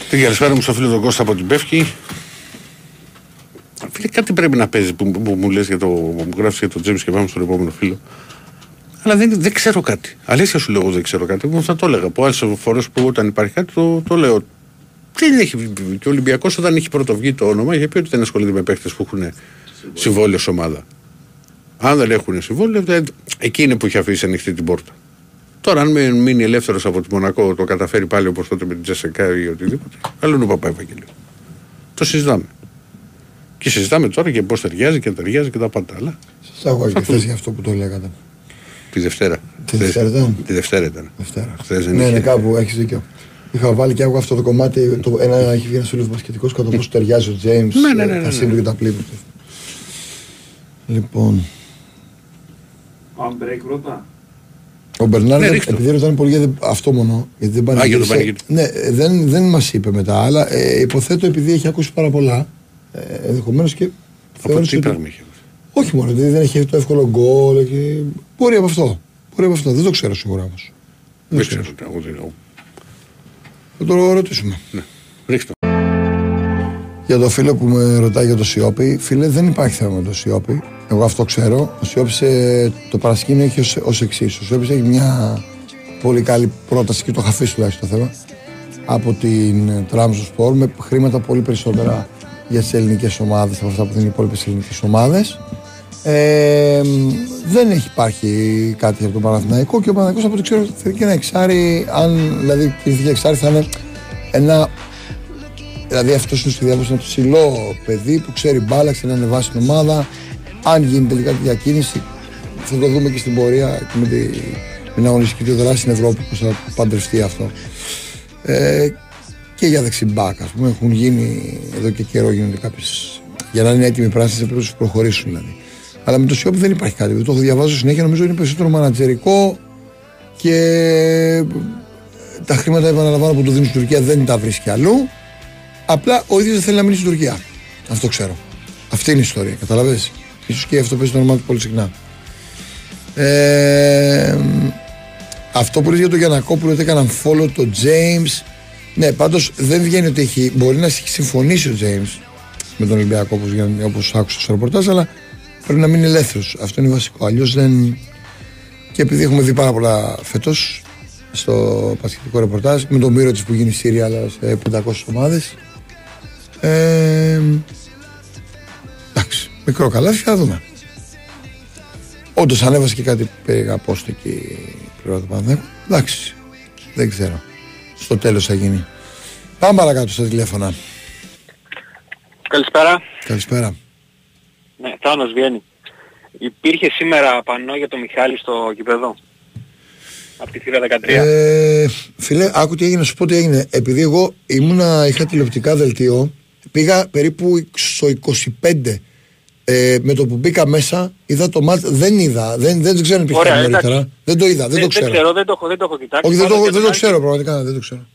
Την καλησπέρα μου στο φίλο τον Κώστα από την Πεύκη. Φίλε, κάτι πρέπει να παίζεις που, που, μου λες για το, μου γράφεις για τον Τζέμις και πάμε στον επόμενο φίλο. Αλλά δεν, δεν ξέρω κάτι. Αλήθεια σου λέω εγώ δεν ξέρω κάτι. Μου θα το έλεγα. Από άλλες φορές που όταν υπάρχει κάτι το, το λέω. Δεν έχει, και ο Ολυμπιακός όταν έχει πρωτοβγεί το όνομα είχε πει ότι δεν ασχολείται με παίχτες που έχουν συμβόλαιο σε ομάδα. Αν δεν έχουν συμβόλαιο, δεν... εκεί είναι που έχει αφήσει ανοιχτή την πόρτα. Τώρα, αν μείνει ελεύθερος από τη Μονακό, το καταφέρει πάλι όπως τότε με την Τζεσεκά ή οτιδήποτε. Άλλο είναι ο Παπά Ευαγγελίου. Το συζητάμε. Και συζητάμε τώρα και πώς ταιριάζει και ταιριάζει και τα πάντα. Αλλά... Σας άκουγα και χθες για αυτό που το λέγατε. Τη Δευτέρα. Τη Δευτέρα ήταν; Τη Δευτέρα ήταν. Δευτέρα. ναι, ναι, κάπου έχεις δίκιο. Είχα βάλει και άκουγα αυτό το κομμάτι. Το, ένα έχει βγει ένας φίλος μπασκετικός κατά πώ ταιριάζει ο Τζέιμς. Ναι, ναι, ναι, ναι, ναι. και τα πλήρω. Λοιπόν. Αν break πρώτα. Ο Μπερνάρ, ναι, επειδή ρωτάνε πολύ για αυτό μόνο, γιατί δεν πάνε. για το Ναι, δεν, δεν μας είπε μετά, αλλά ε, υποθέτω επειδή έχει ακούσει πάρα πολλά. Ε, Ενδεχομένως και. Από τι πράγμα είχε. Όχι μόνο, δηλαδή δεν έχει το εύκολο γκολ. Και... Μπορεί από αυτό. Μπορεί από αυτό. Δεν το ξέρω σίγουρα όμως. Δεν ξέρω. ξέρω. Θα το ρωτήσουμε. Ναι. Ρίξτε. Για το φίλο που με ρωτάει για το Σιώπη, φίλε, δεν υπάρχει θέμα με το Σιώπη. Εγώ αυτό ξέρω. Ο Σιώπης ε, το παρασκήνιο έχει ως εξής. Ο Σιώπης έχει μια πολύ καλή πρόταση και το είχα αφήσει τουλάχιστον το θέμα από την Τραμζο Σπορ με χρήματα πολύ περισσότερα για τις ελληνικές ομάδες από αυτά που δίνουν οι υπόλοιπες ελληνικές ομάδες. Ε, δεν έχει υπάρχει κάτι από τον Παναθηναϊκό και ο Παναθηναϊκός από ό,τι ξέρω θέλει και ένα εξάρι αν δηλαδή η εξάρι θα είναι ένα δηλαδή αυτός είναι στο διάβασμα ένα ψηλό παιδί που ξέρει μπάλα, ξέρει να ανεβάσει την ομάδα αν γίνει τελικά τη διακίνηση θα το δούμε και στην πορεία και με την αγωνιστική του δράση στην Ευρώπη που θα παντρευτεί αυτό ε, και για δεξιμπάκ ας πούμε έχουν γίνει εδώ και καιρό γίνονται κάποιε για να είναι έτοιμοι πράσινοι πρέπει να προχωρήσουν δηλαδή αλλά με το Σιώπη δεν υπάρχει κάτι. Το διαβάζω συνέχεια. Νομίζω είναι περισσότερο μανατζερικό και τα χρήματα επαναλαμβάνω που του δίνει στην Τουρκία δεν τα βρίσκει αλλού. Απλά ο ίδιος δεν θέλει να μείνει στην Τουρκία. Αυτό ξέρω. Αυτή είναι η ιστορία. Καταλαβαίνετε. Σω και αυτό παίζει το όνομα του πολύ συχνά. Ε, αυτό που λες για τον Γιανακόπουλο ότι έκαναν follow το James ναι πάντως δεν βγαίνει ότι έχει μπορεί να έχει συμφωνήσει ο James με τον Ολυμπιακό όπως, άκουσα στο ρεπορτάζ αλλά πρέπει να μείνει ελεύθερος. Αυτό είναι βασικό. Αλλιώς δεν. Και επειδή έχουμε δει πάρα πολλά φέτος στο πασχετικό ρεπορτάζ με τον Μύρο τη που γίνει Σύρια αλλά σε 500 ομάδες. Ε, εντάξει, μικρό καλάθι θα δούμε. Όντως ανέβασε και κάτι περί απόστο εκεί πλευρά του Εντάξει, δεν ξέρω. Στο τέλος θα γίνει. Πάμε παρακάτω στα τηλέφωνα. Καλησπέρα. Καλησπέρα. Ναι, Θάνος βγαίνει. Υπήρχε σήμερα πανό για τον Μιχάλη στο κηπεδό. Από τη θύρα 13. Ε, φίλε, άκου τι έγινε, σου πω τι έγινε. Επειδή εγώ ήμουνα, είχα τηλεοπτικά δελτίο, πήγα περίπου στο 25 ε, με το που μπήκα μέσα, είδα το μάτ, δεν είδα, δεν, δεν ξέρω αν υπήρχε νωρίτερα. Δεν το είδα, δεν, το ξέρω. Δεν ξέρω, δεν το έχω, δεν το έχω κοιτάξει. Όχι, δεν το, δεν το ξέρω πραγματικά, δεν το ξέρω.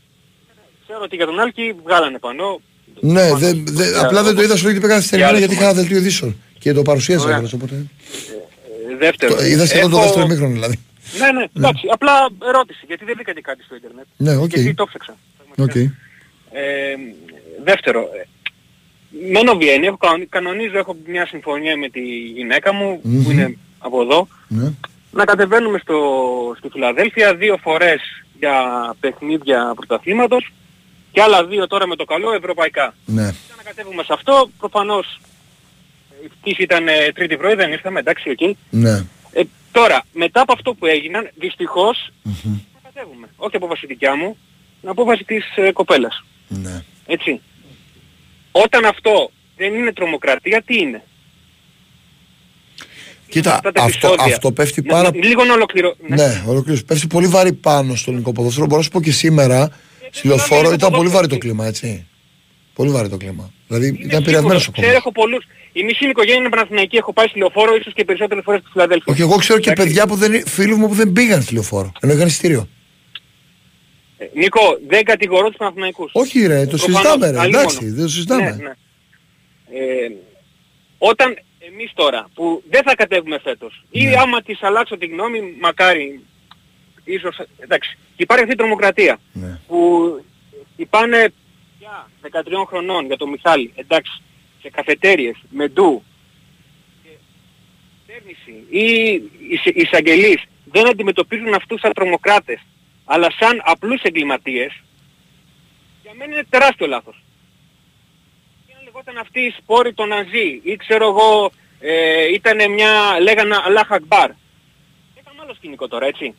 Ξέρω ότι για τον Άλκη βγάλανε πανό. Ναι, δε, δε, απλά δεν το είδα στο πήγα στην γιατί είχα ένα δελτίο ειδήσεων. Και το παρουσίασα κιόλας, οπότε... Ε, δεύτερο. Το, είδα σχεδόν Έχω... το δεύτερο ημίχρονο δηλαδή. Ναι, ναι, εντάξει. Απλά ερώτηση, γιατί δεν βρήκα και κάτι στο ίντερνετ. Ναι, OK. Okay. Και το ψάξα. Okay. Ε, δεύτερο, ε, μένω Βιέννη, έχω, κανονίζω, έχω μια συμφωνία με τη γυναίκα μου, mm-hmm. που είναι από εδώ, ναι. να κατεβαίνουμε στο, στη Φιλαδέλφια δύο φορές για παιχνίδια πρωταθλήματος και άλλα δύο τώρα με το καλό ευρωπαϊκά. Ναι. Για να κατέβουμε σε αυτό, προφανώς η πτήση ήταν ε, τρίτη πρωί, δεν ήρθαμε, εντάξει, εκεί. Ναι. Ε, τώρα, μετά από αυτό που έγιναν, δυστυχώς, mm-hmm. θα κατέβουμε. Όχι απόφαση δικιά μου, απόφαση της ε, κοπέλας. Ναι. Έτσι. Όταν αυτό δεν είναι τρομοκρατία, τι είναι; Κοίτα, αυτό, αυτό πέφτει πάρα... πολύ. λίγο να ολοκληρώ. Ναι, ναι ολοκληρώ. Πέφτει πολύ βαρύ πάνω στο ελληνικό ποδόσφαιρο. Μπορώ να σου πω και σήμερα, ε, στη λεωφόρο ήταν πολύ βαρύ το κλίμα, έτσι. Πολύ βαρύ το κλίμα. Δηλαδή ήταν πειρασμένος ο κόσμος. Ξέρω, έχω πολλούς. Η μισή οικογένεια είναι Παναθηναϊκή, έχω πάει στη λεωφόρο ίσως και περισσότερες φορές στη Φιλαδέλφια. Όχι, εγώ ξέρω και παιδιά που δεν, φίλους μου που δεν πήγαν στη λεωφόρο, ενώ είχαν ειστήριο. Ε, Νίκο, δεν κατηγορώ τους Παναθηναϊκούς. Όχι ρε, το συζητάμε ρε, εντάξει, δεν το συζητάμε. Ναι, ναι. Ε, όταν εμείς τώρα που δεν θα κατέβουμε φέτος ναι. ή άμα της αλλάξω τη γνώμη, μακάρι, ίσως, εντάξει, υπάρχει αυτή η τρομοκρατία ναι. που πάνε 13 χρονών για τον Μιχάλη, εντάξει, σε καφετέριες, με ντου, ή οι εισαγγελείς δεν αντιμετωπίζουν αυτούς σαν τρομοκράτες, αλλά σαν απλούς εγκληματίες, για Για μένα είναι τεράστιο λάθος. Και αν λεγόταν αυτή η σπόρη των Ναζί ή ξέρω εγώ ε, ήταν μια, λέγανε Αλάχ Ακμπάρ. Ήταν άλλο σκηνικό τώρα, έτσι.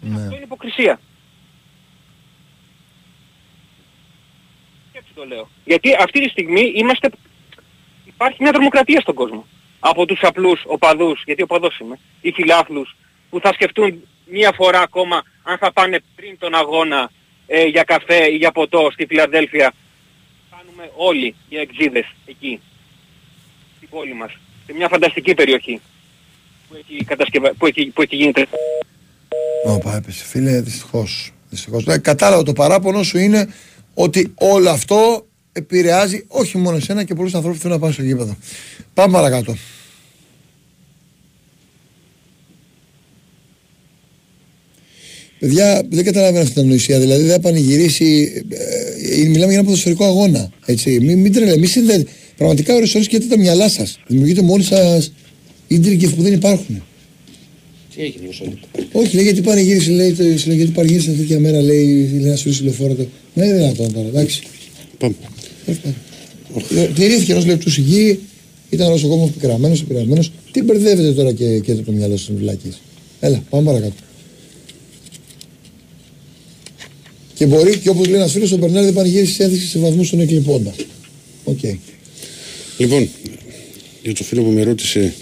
Ναι. Αυτό είναι υποκρισία. Και έτσι το λέω. Γιατί αυτή τη στιγμή είμαστε... Υπάρχει μια τρομοκρατία στον κόσμο. Από τους απλούς οπαδούς, γιατί οπαδός είμαι, ή φιλάθλους, που θα σκεφτούν μία φορά ακόμα αν θα πάνε πριν τον αγώνα ε, για καφέ ή για ποτό στη Φιλαδέλφια. Κάνουμε όλοι οι εξίδες εκεί, στην πόλη μας, σε μια φανταστική περιοχή που έχει, κατασκευα... που έχει, που έχει γίνει Όπα, έπεσε. Φίλε, δυστυχώς. δυστυχώς. Ε, κατάλαβα το παράπονο σου είναι ότι όλο αυτό επηρεάζει όχι μόνο εσένα και πολλούς ανθρώπους που θέλουν να πάνε στο γήπεδο. Πάμε παρακάτω. Παιδιά, δεν καταλαβαίνω αυτή την ανοησία. Δηλαδή δεν θα πανηγυρίσει. Ε, ε, μιλάμε για ένα ποδοσφαιρικό αγώνα. Έτσι. Μην, μην τρελε, μην συνδέετε. Πραγματικά ώρες ώρες και τα μυαλά σας. Δημιουργείτε μόνοι σας ίντρικε που δεν υπάρχουν. Τι έγινε, Μισόλη. Όχι, λέει γιατί πανηγύρισε, λέει, το- λέει γιατί πανηγύρισε τέτοια μέρα, λέει, λέει να σφυρίσει λεωφόρο του. Ναι, είναι δυνατόν τώρα, εντάξει. Πάμε. Ε, Τηρήθηκε ενός λεπτού σιγή, ήταν όλος ο κόσμος πικραμένος, πειρασμένο. Τι μπερδεύετε τώρα και, και το μυαλό σας βλάκες. Έλα, πάμε παρακάτω. Και μπορεί και όπως λέει ένας φίλος, ο Μπερνάρ δεν πανηγύρισε έδειξε σεβασμό στον εκλιπόντα. Οκ. Λοιπόν, για το φίλο που με ρώτησε.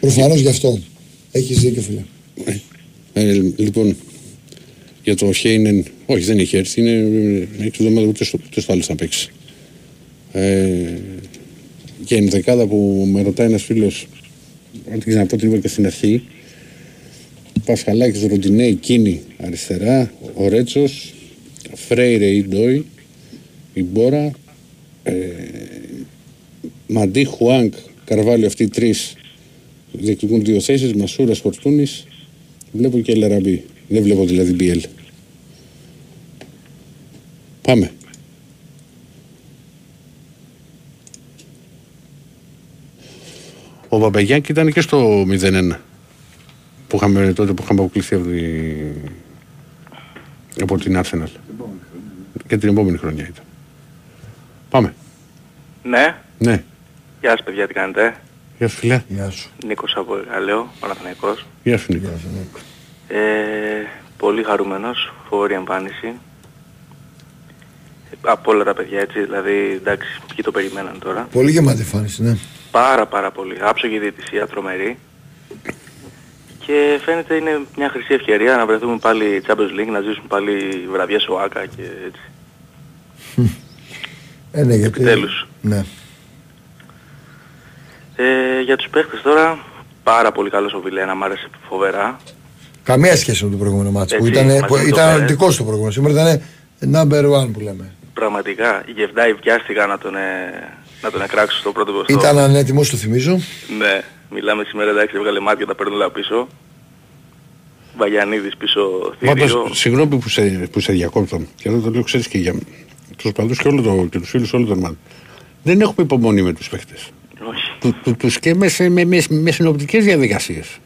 Προφανώς γι' αυτό. Έχεις δίκιο, φίλε. Ε, λοιπόν, για το Χέινεν, όχι δεν έχει έρθει, είναι ε, έξι εβδομάδε ούτε στο, ούτε στο άλλο θα παίξει. Ε, και η δεκάδα που με ρωτάει ένας φίλος, αν την ξαναπώ την είπα και στην αρχή, Πασχαλάκης, Ροντινέη, Κίνη αριστερά, ο Ρέτσος, Φρέιρε ή Ντόι, η Μπόρα, ε, Μαντί, Χουάνκ, Καρβάλιο, αυτοί οι τρεις διεκδικούν δύο θέσεις, Μασούρας, Φορτούνης, βλέπω και Λαραμπή. Δεν βλέπω δηλαδή BL. Πάμε. Ο Μπαμπαγιάκη ήταν και στο 0-1 που είχαμε τότε που είχαμε αποκλειστεί από, τη... από την Arsenal. Και την επόμενη χρονιά ήταν. Πάμε. Ναι, Ναι. γεια σας παιδιά, τι κάνετε; Γεια σου φίλε. Γεια σου. Νίκος από Γαλλαίο, Παναθηναϊκός. Γεια σου Νίκο. Ε, πολύ χαρούμενος, φοβερή εμφάνιση. Ε, Από όλα τα παιδιά έτσι, δηλαδή εντάξει, ποιοι το περιμέναν τώρα. Πολύ γεμάτη εμφάνιση, ναι. Πάρα πάρα πολύ. Άψογη διαιτησία, τρομερή. Και φαίνεται είναι μια χρυσή ευκαιρία να βρεθούμε πάλι Champions League, να ζήσουμε πάλι βραδιές ΟΑΚΑ και έτσι. Ε, ναι, γιατί... Επιτέλους. Ναι. Ε, για τους παίχτες τώρα, πάρα πολύ καλός ο Βιλένα, μ' άρεσε φοβερά. Καμία σχέση με το προηγούμενο μάτσο που Έτσι, ήταν, μαζί που με το ήταν Πέρες. αρνητικό το προηγούμενος. Σήμερα ήταν number one που λέμε. Πραγματικά, οι Γεβδάοι βιάστηκαν να τον, ε, να τον εκράξουν στο πρώτο ποστό. Ήταν ανέτοιμος, το θυμίζω. Ναι, μιλάμε σήμερα εντάξει, έβγαλε μάτια τα παίρνουν όλα πίσω. Βαγιανίδης πίσω θηρίο. Πάντως, συγγνώμη που σε, που σε διακόπτω. Και εδώ το λέω ξέρεις και για τους παδούς και, όλο το, και τους φίλους όλων των ομάδων. Δεν έχουμε υπομονή με τους παίχτες. Όχι. Του, του, τους και μες, σε- με, με, με συνοπτικές διαδικασίες.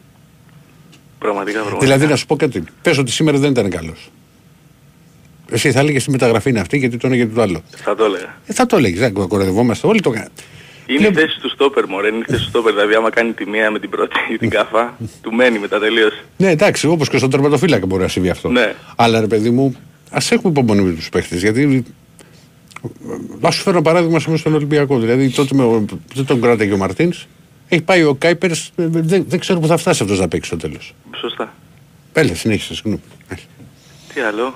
Πραγματικά, πραγματικά. Δηλαδή να σου πω κάτι. Πες ότι σήμερα δεν ήταν καλός. Εσύ θα έλεγες τη μεταγραφή είναι αυτή γιατί το ένα γιατί το άλλο. Θα το έλεγα. Ε, θα το έλεγες, δεν κοροϊδευόμαστε όλοι το κάνουμε. Είναι η θέση του στόπερ μωρέ, είναι η θέση του στόπερ. Δηλαδή άμα κάνει τη μία με την πρώτη ή την κάφα, του μένει μετά τελείως. Ναι, εντάξει, όπως και στον τερματοφύλακα μπορεί να συμβεί αυτό. Ναι. Αλλά ρε παιδί μου, ας έχουμε υπομονή με τους παίχτε. Γιατί. Α σου φέρω ένα παράδειγμα σε στον Ολυμπιακό. Δηλαδή τότε με, δεν τον κράταγε ο Μαρτίνς. Έχει πάει ο Κάιπερς, δεν, δεν ξέρω που θα φτάσει αυτός να παίξει στο τέλος. Σωστά. Πέλε, συνέχισε, συγγνώμη. Τι άλλο.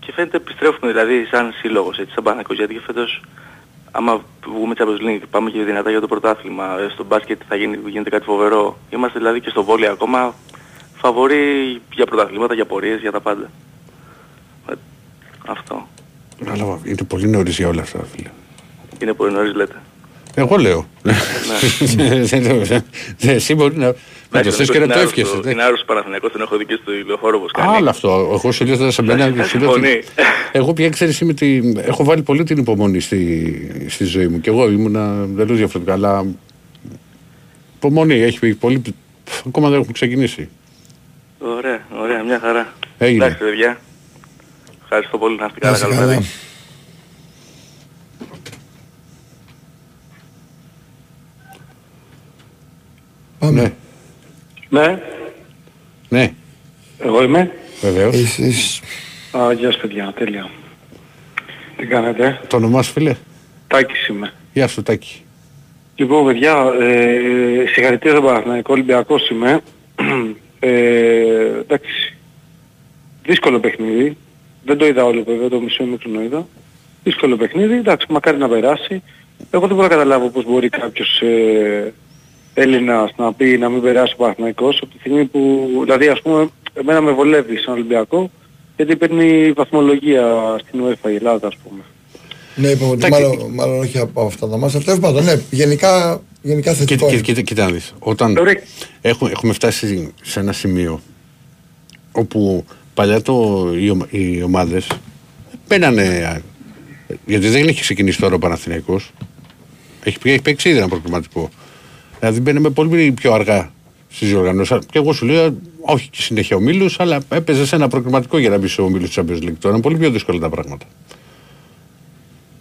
Και φαίνεται επιστρέφουμε δηλαδή σαν σύλλογος έτσι, σαν Παναθηναϊκός, γιατί και φέτος άμα βγούμε Champions League πάμε και δυνατά για το πρωτάθλημα, ε, στο μπάσκετ θα γίνει, γίνεται κάτι φοβερό. Είμαστε δηλαδή και στο βόλιο ακόμα φαβοροί για πρωταθλήματα, για πορείες, για τα πάντα. Ε, Αυτό. Αλλά είναι πολύ νωρίς για όλα αυτά, φίλε. Είναι πολύ νωρίς λέτε. Εγώ λέω. Δεν λέω. Ναι, Εσύ μπορεί να. Εντάξει, θες και να το εύχεσαι. Είναι άλλος Παναθηναϊκός, τον έχω δει και στο ηλιοφόρο όπως κάνει. Άλλο αυτό. Εγώ σε λέω θα σε μπαίνω. Εγώ πια ξέρεις, είμαι τη... έχω βάλει πολύ την υπομονή στη, στη ζωή μου. Και εγώ ήμουν τελείως διαφορετικά, αλλά υπομονή. Έχει πολύ... Ακόμα δεν έχουμε ξεκινήσει. Ωραία, ωραία, μια χαρά. Έγινε. Εντάξει, παιδιά. Ευχαριστώ πολύ να είστε καλά. Καλό παιδί. Πάμε. Ναι. Ναι, Ναι, εγώ είμαι. βεβαίως. Εσείς... Α, γεια σας παιδιά, τέλεια. Τι κάνετε, Το όνομά σου φίλε; Τάκης είμαι. Γεια σου Τάκη. Λοιπόν παιδιά, ε, συγχαρητήρια στον Παναθηναϊκός, Ολυμπιακός είμαι. Ε, εντάξει, δύσκολο παιχνίδι. Δεν το είδα όλο βέβαια, το μισό ημίχρονο το είδα. Δύσκολο παιχνίδι, εντάξει, μακάρι να περάσει. Εγώ δεν μπορώ να καταλάβω πώς μπορεί κάποιος ε, Έλληνας να πει να μην περάσει ο Παναθηναϊκός από τη στιγμή που, δηλαδή ας πούμε, εμένα με βολεύει σαν Ολυμπιακό γιατί παίρνει βαθμολογία στην UEFA η Ελλάδα ας πούμε. Ναι, είπαμε ότι μάλλον, μάλλον όχι από αυτά τα μάτια. Αυτό πάντων, ναι, γενικά, γενικά θετικό. Κοίτα, κοίτα, κοίτα να δεις. Όταν έχουμε, έχουμε φτάσει σε ένα σημείο όπου παλιά το, οι, ομα- οι ομάδες μπαίνανε γιατί δεν έχει ξεκινήσει τώρα ο Παναθηναϊκός έχει, πει- έχει παίξει ήδη ένα προκριματικό δηλαδή μπαίναμε πολύ πιο αργά στις διοργανώσεις και εγώ σου λέω όχι και συνέχεια ομίλους αλλά έπαιζε σε ένα προκριματικό για να μπεις σε ομίλους της Champions League τώρα είναι πολύ πιο δύσκολα τα πράγματα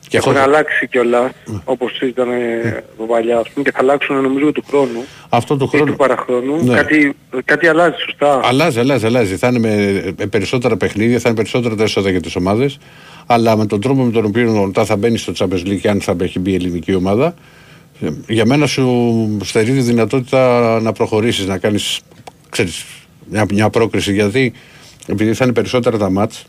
Και αυτό έχουν το- αλλάξει κιόλας, όπως ήταν ε, από παλιά ας πούμε, και θα αλλάξουν νομίζω του χρόνου αυτό το ή χρόνο του παραχρόνου. Ναι. Κάτι, κάτι αλλάζει σωστά. Αλλάζει, αλλάζει, αλλάζει. Θα είναι με, με περισσότερα παιχνίδια, θα είναι περισσότερα τα έσοδα για τις ομάδες. Αλλά με τον τρόπο με τον οποίο μετά θα μπαίνει στο Champions League και αν θα έχει μπει η ελληνική ομάδα, ε, για μένα σου στερεί τη δυνατότητα να προχωρήσεις, να κάνεις μια, μια πρόκριση. Γιατί επειδή θα είναι περισσότερα τα μάτς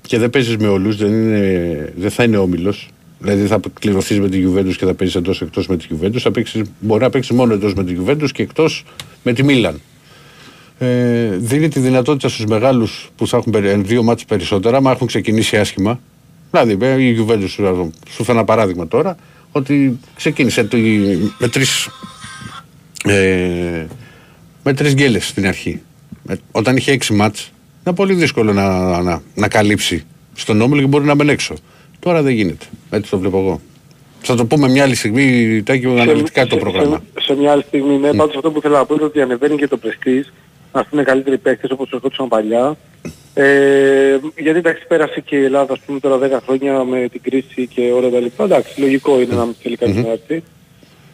και δεν παίζεις με όλους, δεν, είναι- δεν θα είναι όμιλος. Δηλαδή θα κληρωθείς με τη Juventus και θα παίζεις εντός εκτός με τη Juventus. Θα παίξεις, μπορεί να παίξεις μόνο εντός με τη Juventus και εκτός με τη Μίλαν ε, δίνει τη δυνατότητα στους μεγάλους που θα έχουν περι- δύο μάτς περισσότερα, μα έχουν ξεκινήσει άσχημα. Δηλαδή, ε, η Juventus σου, σου φέρω ένα παράδειγμα τώρα, ότι ξεκίνησε το, με τρεις ε, με τρεις γκέλες στην αρχή. Με- όταν είχε έξι μάτς, ήταν πολύ δύσκολο να, να, να καλύψει στον όμιλο και μπορεί να μπαίνει έξω. Τώρα δεν γίνεται. Έτσι το βλέπω εγώ. Θα το πούμε μια άλλη στιγμή, Τάκη, αναλυτικά το σε, πρόγραμμα. σε, σε μια άλλη στιγμή, ναι, πάντως αυτό που θέλω να πω είναι ότι ανεβαίνει και το πρεστής, να είναι καλύτεροι παίκτες όπως ερχόντουσαν παλιά. Ε, γιατί εντάξει πέρασε και η Ελλάδα ας πούμε τώρα 10 χρόνια με την κρίση και όλα τα λοιπά. Εντάξει, λογικό είναι να μην θέλει κανείς να έρθει.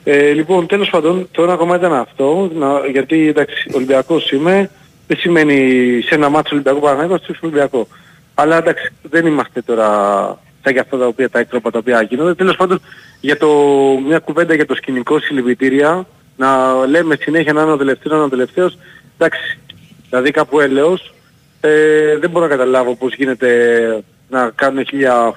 Ε, λοιπόν, τέλος πάντων, το ένα κομμάτι ήταν αυτό, να, γιατί εντάξει, Ολυμπιακός είμαι, δεν σημαίνει σε ένα μάτσο Ολυμπιακό Παναγιώτης είσαι Ολυμπιακό. Αλλά εντάξει, δεν είμαστε τώρα σαν για αυτά τα οποία τα έκτροπα τα οποία γίνονται. Τέλος πάντων, για το, μια κουβέντα για το σκηνικό συλληπιτήρια, να λέμε συνέχεια να είναι ο τελευταίος, να είναι ο τελευταίος, εντάξει, δηλαδή κάπου έλεος, ε, δεν μπορώ να καταλάβω πώς γίνεται να κάνουν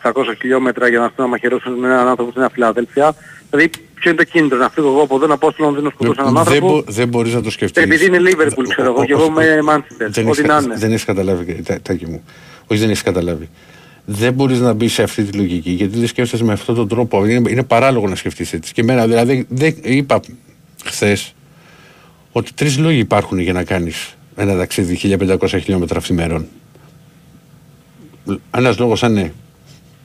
1800 χιλιόμετρα για να έρθουν να μαχαιρώσουν με έναν άνθρωπο στην Φιλαδέλφια. Δηλαδή, ποιο είναι το κίνητρο, να φύγω εγώ από εδώ να πάω στο Λονδίνο να σκοτώσω έναν Δεν, άνθρωπο; μπο, δεν μπορείς να το σκεφτείς. Επειδή είναι Liverpool, ξέρω εγώ, και εγώ είμαι Manchester. Δεν Ό,τι έχεις, να κα- είναι. δεν έχεις καταλάβει, τα- τάκι μου. Όχι, δεν έχεις καταλάβει. Δεν μπορείς να μπεις σε αυτή τη λογική γιατί δεν σκέφτεσαι με αυτόν τον τρόπο. Είναι, είναι παράλογο να σκεφτείς έτσι. Και εμένα, δηλαδή, δεν, είπα χθες ότι τρεις λόγοι υπάρχουν για να κάνεις ένα ταξίδι 1500 χιλιόμετρα αυθημερών. Ένας λόγος θα είναι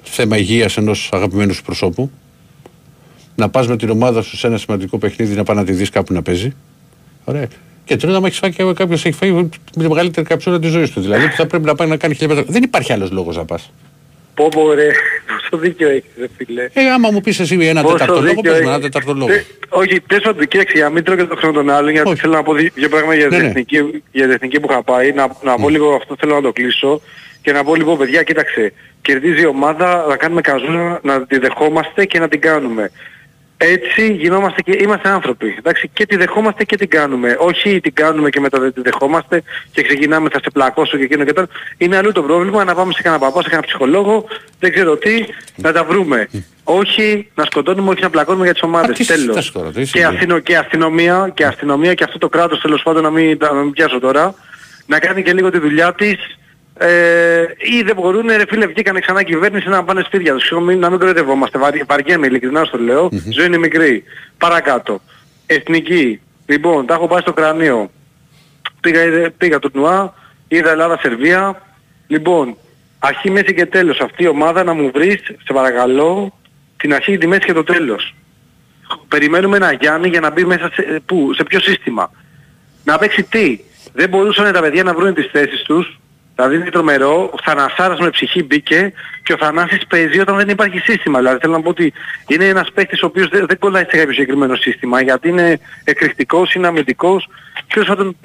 θέμα υγείας ενός αγαπημένου σου προσώπου. Να πας με την ομάδα σου σε ένα σημαντικό παιχνίδι να πάει να τη δεις κάπου να παίζει. Ωραία. Και τρίτον, άμα έχεις φάει και κάποιος έχει φάει με τη μεγαλύτερη καψούρα της ζωής του. Δηλαδή που θα πρέπει να πάει να κάνει 1500. Δεν υπάρχει άλλος λόγος να πας. Πω πω ρε, πόσο δίκιο έχεις ρε φίλε. Ε, άμα μου πεις εσύ ένα Πόσο τέταρτο λόγο, δίκιο πες μου ένα έχεις. τέταρτο λόγο. Ε, Όχι, τέλος πάντων, κοίταξε, για να μην τρώω και το χρόνο των άλλων, γιατί θέλω να πω δι- δύο πράγματα για Ναι, την ναι. εθνική, για την εθνική που είχα πάει. Να, να πω λίγο αυτό θέλω να το κλείσω. Και να πω λοιπόν, παιδιά, κοίταξε, κερδίζει η ομάδα, να κάνουμε καζούρα, να τη δεχόμαστε και να την κάνουμε. Έτσι γινόμαστε και είμαστε άνθρωποι. Εντάξει, και τη δεχόμαστε και την κάνουμε. Όχι την κάνουμε και μετά δεν τη δεχόμαστε και ξεκινάμε θα σε πλακώσω και εκείνο και τώρα. Είναι αλλού το πρόβλημα να πάμε σε κανένα παπά, σε κανένα ψυχολόγο, δεν ξέρω τι, να τα βρούμε. όχι να σκοτώνουμε, όχι να πλακώνουμε για τις ομάδες. τι Τέλος. συζητάς τώρα, τι και, συμβαίνει. αστυνο, και, αστυνομία, και αστυνομία και αυτό το κράτος τέλος πάντων να μην, να μην πιάσω τώρα, να κάνει και λίγο τη δουλειά της ε, ή δεν μπορούν, ρε φίλε, βγήκανε ξανά κυβέρνηση να πάνε σπίτια τους. Συγγνώμη, να μην κοροϊδευόμαστε. Βαρι, βαριέμαι, ειλικρινά στο λέω. Ζωή είναι μικρή. Παρακάτω. Εθνική. Λοιπόν, τα έχω πάει στο κρανίο. Πήγα, πήγα τουρνουά, είδα Ελλάδα-Σερβία. Λοιπόν, αρχή, μέση και τέλος. Αυτή η ομάδα να μου βρεις, σε παρακαλώ, την αρχή, τη μέση και το τέλος. Περιμένουμε ένα Γιάννη για να μπει μέσα σε, πού, σε ποιο σύστημα. Να παίξει τι. Δεν μπορούσαν τα παιδιά να βρουν τις θέσεις τους Δηλαδή είναι τρομερό, ο Θανασάρας με ψυχή μπήκε και ο Θανάσης παίζει όταν δεν υπάρχει σύστημα. Δηλαδή θέλω να πω ότι είναι ένας παίκτης ο οποίος δεν, δεν κολλάει σε κάποιο συγκεκριμένο σύστημα γιατί είναι εκρηκτικός, είναι αμυντικός και, τον,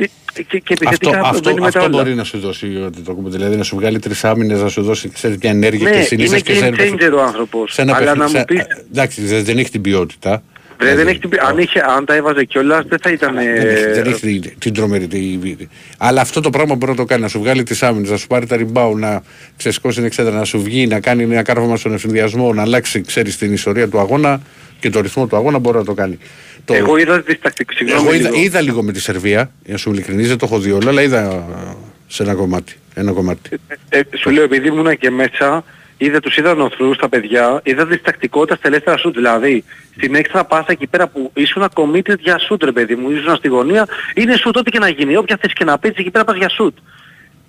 και, και επιθετικά αυτό, αυτό, μπαίνει με τα αυτό όλα. μπορεί να σου δώσει ότι το δηλαδή να σου βγάλει τρεις άμυνες, να σου δώσει ξέρεις, μια ενέργεια Ναι, και συνήθως και είναι σε game ένα, changer ο άνθρωπος. σε ένα Αλλά να παιχνίδι- μου σε- πεις, Εντάξει, δεν, δεν έχει την ποιότητα. Ρε, δεν έχει την... αν, είχε, αν τα έβαζε κιόλας δεν θα ήταν... Δεν έχει, ε, δεν έχει την, την τρομερή. τη- αλλά αυτό το πράγμα μπορεί να το κάνει. Να σου βγάλει τις άμυνες, να σου πάρει τα rebound, να ξεσκώσει την εξέδρα, να σου βγει, να κάνει ένα κάρβαμα στον ευθυνδιασμό, να αλλάξει ξέρεις, την ιστορία του αγώνα και το ρυθμό του αγώνα μπορεί να το κάνει. Το... Εγώ είδα τις τακτικές, συγγνώμη Εγώ είδα, λίγο. είδα λίγο με τη Σερβία, για να σου ειλικρινείς, δεν το έχω δει όλο, αλλά είδα ε, σε ένα κομμάτι. Ένα κομμάτι. Ε, σου λέω επειδή ήμουν και μέσα, είδα τους είδα νοθρούς τα παιδιά, είδα τις τακτικότητα στα ελεύθερα σουτ. Δηλαδή, στην έξτρα πάσα εκεί πέρα που ήσουν committed για σουτ ρε παιδί μου, ήσουν στη γωνία, είναι σουτ ό,τι και να γίνει. Όποια θέση και να παίξεις εκεί πέρα πας για σουτ.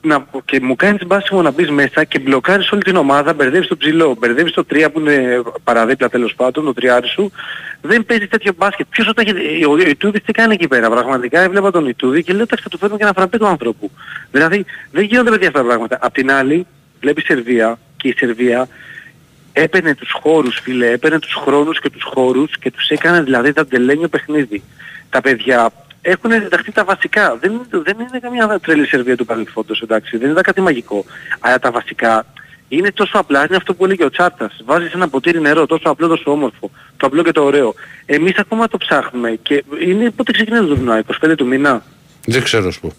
Να, και μου κάνεις μπάσιμο να μπεις μέσα και μπλοκάρεις όλη την ομάδα, μπερδεύεις το ψηλό, μπερδεύεις το 3 που είναι παραδίπλα τέλος πάντων, το τριάρι σου, δεν παίζει τέτοιο μπάσκετ. Ποιος όταν έχει... Ο Ιτούδης τι κάνει εκεί πέρα, πραγματικά έβλεπα τον Ιτούδη και λέω εντάξει θα του φέρνω και ένα φραπέ του άνθρωπου. Δηλαδή δεν γίνονται παιδιά αυτά τα πράγματα. Απ' την άλλη βλέπεις η Σερβία και η Σερβία έπαιρνε τους χώρους φίλε, έπαιρνε τους χρόνους και τους χώρους και τους έκανε δηλαδή τα τελένιο παιχνίδι. Τα παιδιά έχουν διδαχθεί τα βασικά. Δεν, είναι- δεν είναι καμιά τρελή Σερβία του παρελθόντος εντάξει, δεν ήταν κάτι μαγικό. Αλλά τα βασικά είναι τόσο απλά, είναι αυτό που έλεγε ο Τσάρτας. Βάζεις ένα ποτήρι νερό, τόσο απλό, τόσο όμορφο. Το απλό και το ωραίο. Εμείς ακόμα το ψάχνουμε και είναι πότε ξεκινάει το τουρνουά, 25 του μήνα; Δεν ξέρω σου πω.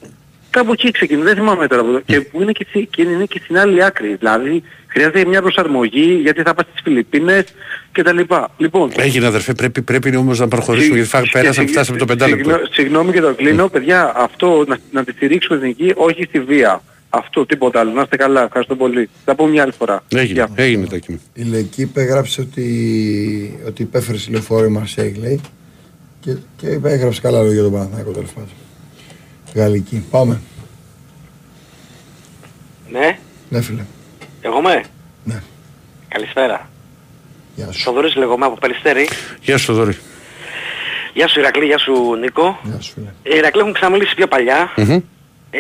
Κάπου εκεί ξεκινάει, δεν θυμάμαι τώρα. από εδώ. Και που είναι και, στη- και είναι και στην άλλη άκρη. Δηλαδή χρειάζεται μια προσαρμογή γιατί θα πας στις Φιλιππίνες και τα λοιπά. Λοιπόν, Έγινε αδερφέ, πρέπει, πρέπει όμως να προχωρήσουμε γιατί φά- πέρασαν, φτάσαμε το πεντάλεπτο. Συγγνώ- Συγγνώμη και το κλείνω. Παιδιά, αυτό να, να τη στηρίξουμε την εκεί, όχι στη βία. Αυτό, τίποτα άλλο. Να είστε καλά. Ευχαριστώ πολύ. Θα πούμε μια άλλη φορά. Έγινε, έγινε τα κείμενα. Η Λεκύπ έγραψε ότι, ότι υπέφερε σε λεωφόρο η Μαρσέη, λέει. Και, και έγραψε καλά λόγια για τον Παναθηναϊκό τέλος πάντων. Γαλλική. Πάμε. Ναι, Ναι, φίλε. εγώ είμαι. Ναι. Καλησπέρα. Γεια σου. Θοδωρής λέγομαι από Περιστέρη. Γεια σου Θοδωρή. Γεια σου Ηρακλή, γεια σου Νίκο. Γεια σου φίλε. Ε, Ηρακλή έχουμε ξαναμιλήσει πιο παλιά. Μμμ. Ε,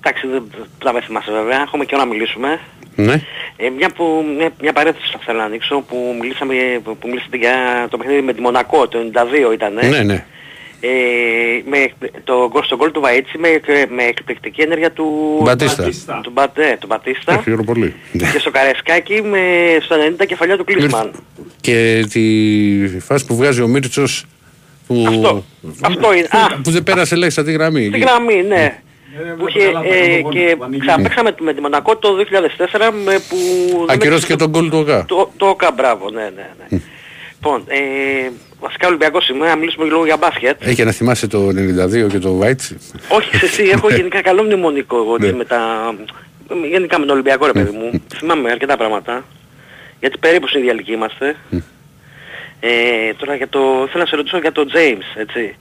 εντάξει, δεν δεν με θυμάσαι βέβαια. Έχουμε και να μιλήσουμε. Ναι. Ε, μια, που, μια, μια παρένθεση θα θέλω να ανοίξω που, μιλήσαμε, που, που μιλήσατε για το παιχνίδι με τη Μονακό, το 92 ήταν. Ναι, ναι. Ε, με το, γκολ- στο γκολ του Βαΐτσι με, με εκπληκτική ενέργεια του Μπατίστα. Του, Μπατέ, του Μπατίστα. Ευχαριστώ πολύ. και στο Καρεσκάκι με στο 90 κεφαλιά του Κλείσμαν. Και τη φάση που βγάζει ο Μίρτσος που, Αυτό. Αυτό είναι. Α, που δεν πέρασε λέει σαν τη γραμμή. στη γραμμή, ναι. Που είχε, ε, και ξαναπαίξαμε με τη Μονακό το 2004 με που... Ακυρώθηκε τον γκολ του ΟΚΑ. Το, το ΟΚΑ, μπράβο, ναι, ναι, ναι. Λοιπόν, ε, βασικά Ολυμπιακός είμαι, να μιλήσουμε λίγο για μπάσκετ. Έχει να θυμάσαι το 92 και το Βάιτσι. Όχι, σε εσύ, έχω γενικά καλό μνημονικό εγώ Ναι. και με τα... Γενικά με τον Ολυμπιακό ρε παιδί μου. Θυμάμαι αρκετά πράγματα. Γιατί περίπου στην ίδια ηλικία είμαστε. Ε, τώρα για το... Θέλω να σε ρωτήσω για τον James, έτσι.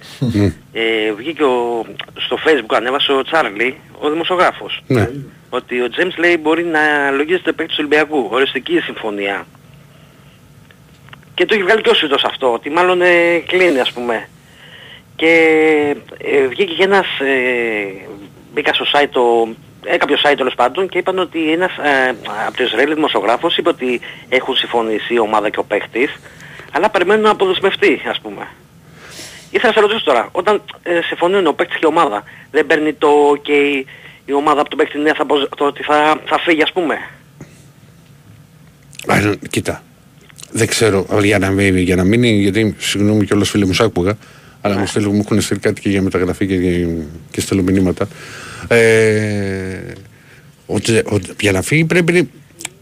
Ε, βγήκε ο, στο facebook ανέβασε ο Τσάρλι, ο δημοσιογράφος. Ναι. Ότι ο James λέει μπορεί να λογίζεται παίκτης του Ολυμπιακού, οριστική συμφωνία. Και το έχει βγάλει και ο Σούτος αυτό, ότι μάλλον ε, κλείνει ας πούμε. Και ε, βγήκε και ένας, ε, μπήκα στο site, το, ε, κάποιος site τέλος πάντων και είπαν ότι ένας ε, από το Ισραήλ δημοσιογράφος είπε ότι έχουν συμφωνήσει η ομάδα και ο παίχτης, αλλά περιμένουν να αποδεσμευτεί ας πούμε. Ήθελα να σε ρωτήσω τώρα, όταν ε, συμφωνούν ο παίκτης και η ομάδα, δεν παίρνει το OK η ομάδα από τον παίκτη ναι, θα, απο- το ότι θα, θα φύγει ας πούμε. Α, ναι, Κοίτα. Δεν ξέρω αλλά για να, μην- για να μείνει, γιατί συγγνώμη κιόλας φίλοι μου σ' άκουγα, αλλά μου, στέλνουν, μου έχουν στείλει κάτι και για μεταγραφή και, και στέλνω μηνύματα. Ε, ότι, ότι για να φύγει πρέπει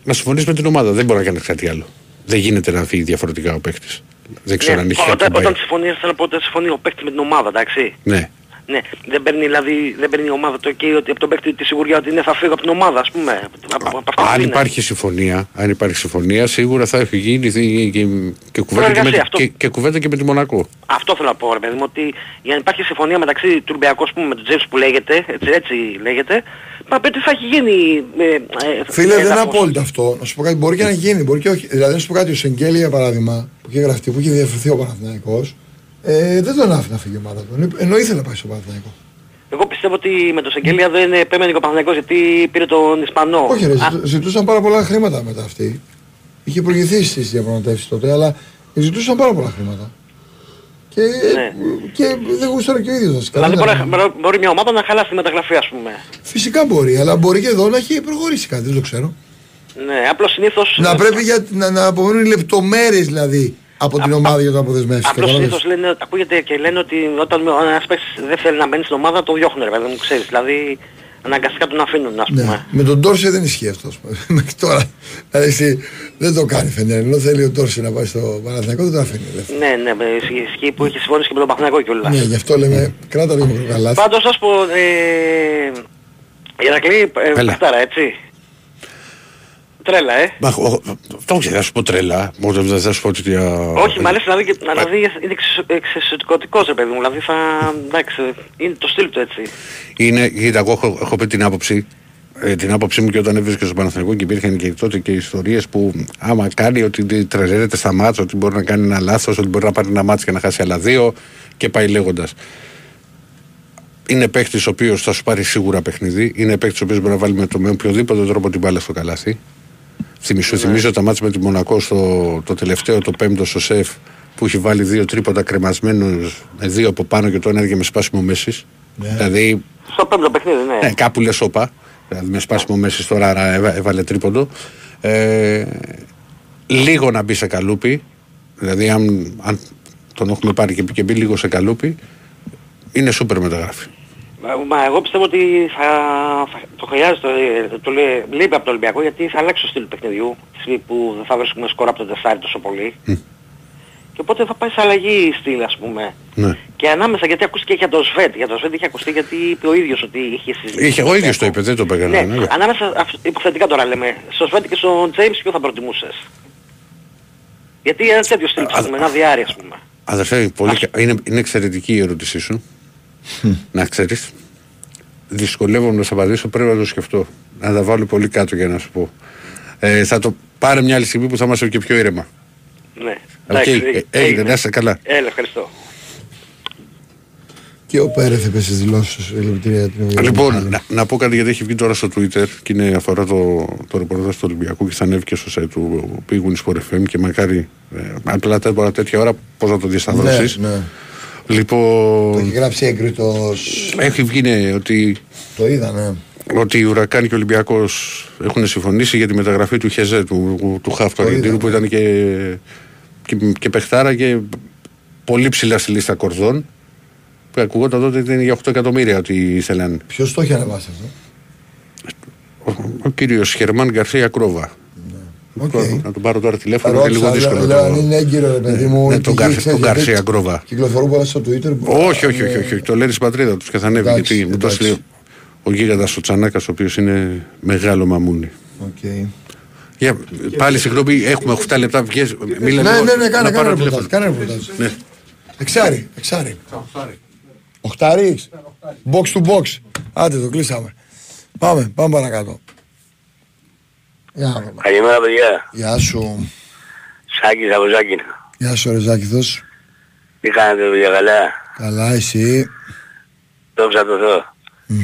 να συμφωνήσει με την ομάδα. Δεν μπορεί να κάνει κάτι άλλο. Δεν γίνεται να φύγει διαφορετικά ο παίχτης. Δεν ξέρω ναι, αν έχει όταν, κάποια όταν πάει. συμφωνεί, θέλω να πω ότι συμφωνεί ο παίκτης με την ομάδα, εντάξει. Ναι. Ναι, δεν παίρνει, δηλαδή, δεν παίρνει η ομάδα το OK ότι από τον παίκτη τη σιγουριά ότι είναι θα φύγω από την ομάδα, ας πούμε. Από, από αυτό που Αν είναι. υπάρχει συμφωνία, αν υπάρχει συμφωνία, σίγουρα θα έχει γίνει και, και, και, κουβέντα, και, με, Προεργασία, αυτό. και, και κουβέντα και με τη Μονακό. Αυτό θέλω να πω, ρε παιδί μου, ότι για να υπάρχει συμφωνία μεταξύ του Ολυμπιακού, ας πούμε, με τον Τζέιμς που λέγεται, έτσι, έτσι λέγεται, μα πέτει θα έχει γίνει... Ε, ε, Φίλε, δεν είναι έδαφος. απόλυτο αυτό. Να σου πω κάτι, μπορεί και να γίνει, μπορεί και όχι. Δηλαδή, να σου πω κάτι, ο Σεγγέλη για παράδειγμα, που είχε γραφτεί, που είχε διαφερθεί ο Παναθηναϊκός, ε, δεν τον άφηνε να φύγει η ομάδα του. Ενώ ήθελε να πάει στο Παναθηναϊκό. Εγώ πιστεύω ότι με το Σεγγέλια δεν επέμενε ο Παναθηναϊκός γιατί πήρε τον Ισπανό. Όχι, ρε, Α, ζητού- ζητούσαν πάρα πολλά χρήματα μετά αυτοί. Είχε προηγηθεί στις διαπραγματεύσεις τότε, αλλά ζητούσαν πάρα πολλά χρήματα. Και, Ναι. και δεν γούσταρε και ο ίδιος βασικά. Δηλαδή Δεν μπορεί, ήταν- μπορεί- μπορεί μια ομάδα να χαλάσει τη μεταγραφή ας πούμε. Φυσικά μπορεί, αλλά μπορεί και εδώ να έχει προχωρήσει κάτι, δεν το ξέρω. Ναι, απλώς συνήθως... Να πρέπει για, να, να απομένουν λεπτομέρειες δηλαδή από την ομάδα για το αποδεσμεύσει. Απλώς συνήθως λένε, ακούγεται και λένε ότι όταν ένας παίκτης δεν θέλει να μπαίνει στην ομάδα το διώχνουν ρε παιδί μου, ξέρεις. Δηλαδή αναγκαστικά τον αφήνουν ας πούμε. Ναι. Με τον Τόρσε δεν ισχύει αυτό. ας πούμε. Μέχρι τώρα. Δηλαδή εσύ δεν το κάνει φαίνεται. Ενώ θέλει ο Τόρσε να πάει στο Παναθηναϊκό δεν το αφήνει. ελεύθερο. Ναι, ναι, με ισχύει που είχε συμφωνήσει και με τον Παθηνακό κιόλας. Ναι, γι' αυτό λέμε κράτα λίγο πιο καλά. Πάντως να σου πω, ε, Ηρακλή, ε, Έλα. παιχτάρα, έτσι. Τρέλα, ε. Μα, ο- ο- το ξέρω, θα σου πω τρελά. Μόνο δεν θα σου πω ότι... α, Όχι, μ' αρέσει δηλαδή, και- δηλαδή είναι εξισ- εξισωτικοτικός ρε παιδί μου, δηλαδή θα, εντάξει, είναι το στυλ του έτσι. Είναι, κοίτα, εγώ έχω, έχω πει την άποψη. Ε, την άποψή μου και όταν έβρισκε στο Παναθηναϊκό και υπήρχαν και τότε και ιστορίες που άμα κάνει ότι τρελαίνεται στα μάτια, ότι μπορεί να κάνει ένα λάθος, ότι μπορεί να πάρει ένα μάτς και να χάσει άλλα δύο και πάει λέγοντας. Είναι παίκτης ο οποίος θα σου πάρει σίγουρα παιχνίδι. Είναι παίκτης ο οποίος μπορεί να βάλει με, το, με οποιοδήποτε τρόπο την μπάλα στο καλάθι. Θυμισού, θυμίζω τα μάτια με τη Μονακό στο το τελευταίο, το πέμπτο στο σεφ που έχει βάλει δύο τρίποτα κρεμασμένους με δύο από πάνω και το ένα έργε με σπάσιμο μέσης. Δηλαδή Στο πέμπτο παιχνίδι, ναι. ε, κάπου λες όπα. Δηλαδή με σπάσιμο μέσης τώρα άρα έβα- έβαλε τρίποντο. Ε, λίγο να μπει σε καλούπι. Δηλαδή αν, αν τον έχουμε πάρει και, και μπει λίγο σε καλούπι, είναι σούπερ μεταγράφη. Μα, μα εγώ πιστεύω ότι θα, θα το χρειάζεται, ε, το λέει, λείπει από το Ολυμπιακό γιατί θα αλλάξει το στυλ του παιχνιδιού, τη στιγμή που δεν θα βρίσκουμε σκορ από το τεσσάρι τόσο πολύ. Και οπότε θα πάει σε αλλαγή στυλ ας πούμε. Ναι. Και ανάμεσα γιατί ακούστηκε για τον Σβέτ. Για τον Σβέτ είχε ακουστεί γιατί είπε ο ίδιος ότι είχε συζητήσει. Είχε, ο ίδιος το είπε, δεν το είπε Ναι, κανένα. Ναι, ανάμεσα, αυ- υποθετικά τώρα λέμε, στο Σβέτ και στον Τζέιμς ποιο θα προτιμούσες; Γιατί ένα τέτοιο στυλ ψάχνουμε, ένα διάρρη ας πούμε. Αδερφέ, πολύ, κα- είναι, είναι εξαιρετική η ερώτησή σου. Να ξέρεις. Δυσκολεύομαι να σε απαντήσω, πρέπει να το σκεφτώ. Να τα βάλω πολύ κάτω για να σου πω. Ε, θα το πάρε μια άλλη στιγμή που θα είμαστε και πιο ήρεμα. Ναι. Οκ, Εντάξει, ε, έγινε, να είσαι καλά. Έλα, ευχαριστώ. Και ο Πέρεθ είπε στις δηλώσεις του συλλυπητήρια για την Ευρωπαϊκή Λοιπόν, να, να πω κάτι γιατί έχει βγει τώρα στο Twitter και είναι αφορά το, το ρεπορτάζ του Ολυμπιακού και θα ανέβει και στο site του Big Win Sport FM και μακάρι ε, απλά τέτοια, τέτοια ώρα πώς να το διασταυρώσεις. Ναι, ναι. Λοιπόν, Το έχει γράψει έγκριτος. έχει βγει ναι, ότι Το είδα, ναι. ότι η Ουρακάν και ο Ολυμπιακός έχουν συμφωνήσει για τη μεταγραφή του Χεζέ, του, του Χαφ του Το Αργεντίνου, είδα, που ήταν και, και, και παιχτάρα και πολύ ψηλά στη λίστα Κορδόν. Που ακουγόταν τότε ότι είναι για 8 εκατομμύρια ότι ήθελαν. Ποιος το έχει ανεβάσει αυτό; Ο, ο κύριος Χερμάν Γκαρσία Κρόβα. Οκ. Να τον πάρω τώρα τηλέφωνο, είναι Ρώτησα, λίγο δύσκολο. λέω, αν το- είναι έγκυρο, ρε παιδί μου. ναι, και τον εκεί, Γκαρ- ξέρεις, τον Γκαρσία γιατί Γκρόβα. Κυκλοφορούν πολλά στο Twitter. που- Όχι, όχι, όχι, ε, όχι, όχι, το λένε στην πατρίδα τους και θα ανέβει. Εντάξει, Γιατί μου το εντάξει. έστειλε ο γίγαντας ο Τσανάκας, ο οποίος είναι μεγάλο μαμούνι. Οκ. Για, πάλι συγγνώμη, έχουμε 8 λεπτά. Βγες, μίλα Ναι, λίγο, ναι, ναι, να κάνε, πάρω κάνε τηλέφωνο. ρεπορτάζ. Κάνε ρεπορτάζ. Ναι. Εξάρι, εξάρι. Οχτάρι. Box to box. Άντε το κλείσαμε. Πάμε, πάμε παρακάτω. Για να δούμε. Καλημέρα παιδιά. Γεια σου. Σάκης από Ζάκηνα. Γεια σου ρε Ζάκηθος. Τι κάνετε παιδιά καλά; Καλά εσύ; Δόξα τω Θεώ.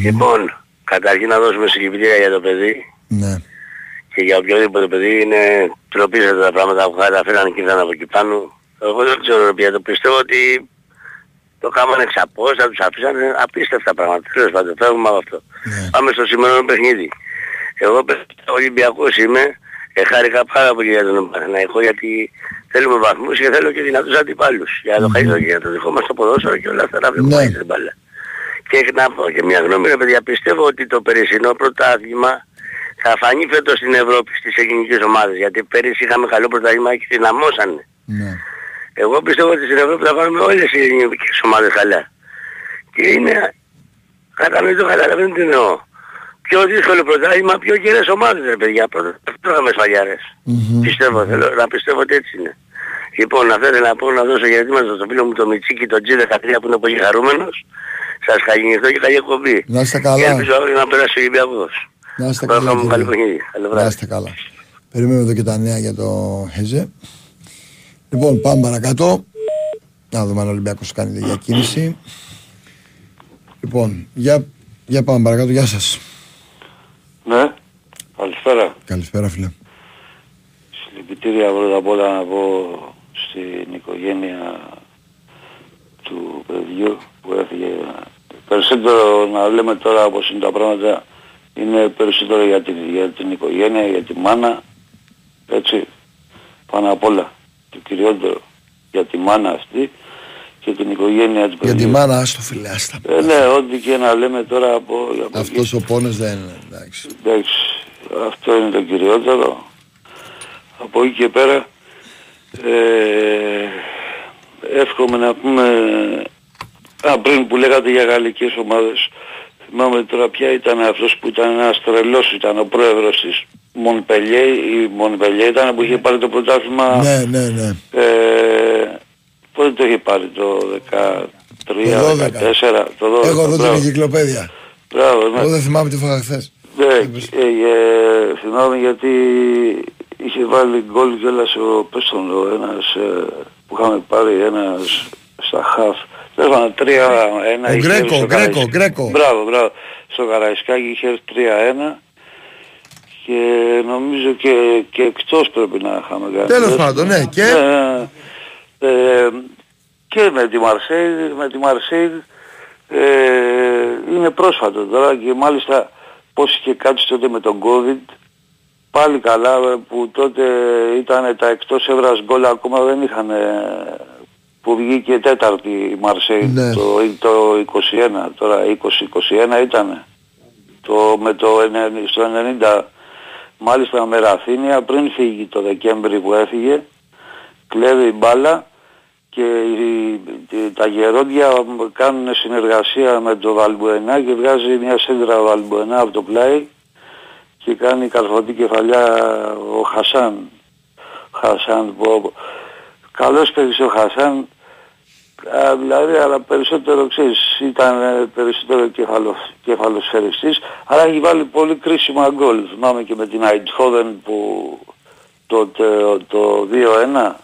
Λοιπόν, καταρχήν να δώσουμε συλληπιτήρια για το παιδί Ναι. και για οποιοδήποτε παιδί είναι τροπή σε τα πράγματα που καταφέραν και ήρθαν από εκεί πάνω. Εγώ δεν ξέρω ρε παιδιά, το πιστεύω ότι το κάμανε εξ απόστα, τους αφήσανε απίστευτα πράγματα. Τέλος πάντων, φεύγουμε από αυτό. Πάμε στο σημερινό παιχνίδι. Εγώ παιδιά, Ολυμπιακός είμαι, ε, χάρηκα πάρα πολύ για τον Παναθηναϊκό γιατί θέλουμε βαθμούς και θέλω και δυνατούς αντιπάλους. Για το καλύτερο και για το δικό μας το ποδόσφαιρο και όλα αυτά να βλέπουμε Ναι. την μπάλα. Και να πω και μια γνώμη ρε παιδιά, πιστεύω ότι το περσινό πρωτάθλημα θα φανεί φέτος στην Ευρώπη στις ελληνικές ομάδες. Γιατί πέρυσι είχαμε καλό πρωτάθλημα και δυναμώσανε. Εγώ πιστεύω ότι στην Ευρώπη θα πάρουμε όλες οι ελληνικές ομάδες καλά. Και είναι κατανοητό, καταλαβαίνετε τι εννοώ. Πιο δύσκολο πρωτάθλημα, πιο γερές ομάδες ρε παιδιά. Πρώτα τρώγαμε σφαλιάρες. Πιστεύω, θέλω να πιστεύω ότι έτσι είναι. Λοιπόν, να θέλω να πω να δώσω χαιρετήματα στο φίλο μου το Μιτσίκι, τον G13 που είναι πολύ χαρούμενος. Σας ευχαριστώ και καλή εκπομπή. Να είστε Και καλά. ελπίζω αύριο να περάσει ο Ολυμπιακός. Να είστε Ευχαριστώ καλά. μου, καλή κύριε. παιχνίδι. Καλό Να βράδυ. είστε καλά. Περιμένουμε εδώ και τα νέα για το Χεζέ. Λοιπόν, πάμε παρακάτω. Να δούμε αν ο Ολυμπιακός κάνει διακίνηση. Λοιπόν, για, για πάμε παρακάτω. Γεια σας. Ναι, καλησπέρα. Καλησπέρα φίλε. Συλληπιτήρια πρώτα απ' όλα να πω στην οικογένεια του παιδιού που έφυγε. Περισσότερο να λέμε τώρα πως είναι τα πράγματα είναι περισσότερο για την, για την οικογένεια, για τη μάνα, έτσι, πάνω απ' όλα. Το κυριότερο για τη μάνα αυτή και την οικογένεια του παιδιού. Για τη μάνα, άστο φίλε, άστα. Ε, ναι, ό,τι και να λέμε τώρα από... από Αυτός ο πόνος δεν είναι, εντάξει. Εντάξει, αυτό είναι το κυριότερο. Από εκεί και πέρα ε, εύχομαι να πούμε α, πριν που λέγατε για γαλλικές ομάδες θυμάμαι τώρα ποια ήταν αυτός που ήταν ένας τρελός ήταν ο πρόεδρος της Μονπελιέ η Μονπελιέ ήταν που είχε πάρει το πρωτάθλημα Ναι, ναι, ναι. ε, πότε το είχε πάρει το 13, Το 12. 14 το 12 Έχω εδώ την μπράβο. εγκυκλοπαίδεια. Μπράβο, ναι. Εγώ δεν θυμάμαι τι φάγα χθες. Ναι, ε, ε, θυμάμαι γιατί είχε βάλει γκολ κιόλας ο πες τον, ο ένας ε, που είχαμε πάρει ένας στα χαφ. Δεν πάντων, τρία ένα Ο είχε Γκρέκο, στο Γκρέκο, Καραϊσκάκι. Γκρέκο. Μπράβο, μπράβο. Στο Καραϊσκάκι είχε τρία ένα και νομίζω και, και εκτός πρέπει να είχαμε κάνει. Τέλος Δεν- πάντων, ναι, και; Ναι, ε, και με τη Μαρσέη, με τη Μαρσέη ε, είναι πρόσφατο τώρα και μάλιστα πώς είχε κάτσει τότε με τον COVID πάλι καλά ε, που τότε ήταν τα εκτός έδρας γκολ ακόμα δεν είχαν ε, που βγήκε τέταρτη η Μαρσέη Ναι. το, το 21 τώρα 20-21 ήταν το, με το 90 στο 90 μάλιστα με Ραθίνια πριν φύγει το Δεκέμβρη που έφυγε κλέβει η μπάλα και οι- οι- τα γερόντια κάνουν συνεργασία με το Βαλμπουενά και βγάζει μια σέντρα ο Βαλμπουενά από το πλάι και κάνει καρφωτή κεφαλιά ο Χασάν. Χασάν που καλός παίκτης ο Χασάν. Α, δηλαδή αλλά περισσότερο ξέρεις ήταν ε, περισσότερο κεφαλος, κεφαλοσφαιριστής αλλά έχει βάλει πολύ κρίσιμα γκολ. Θυμάμαι και με την Eindhoven που το, το, το 2-1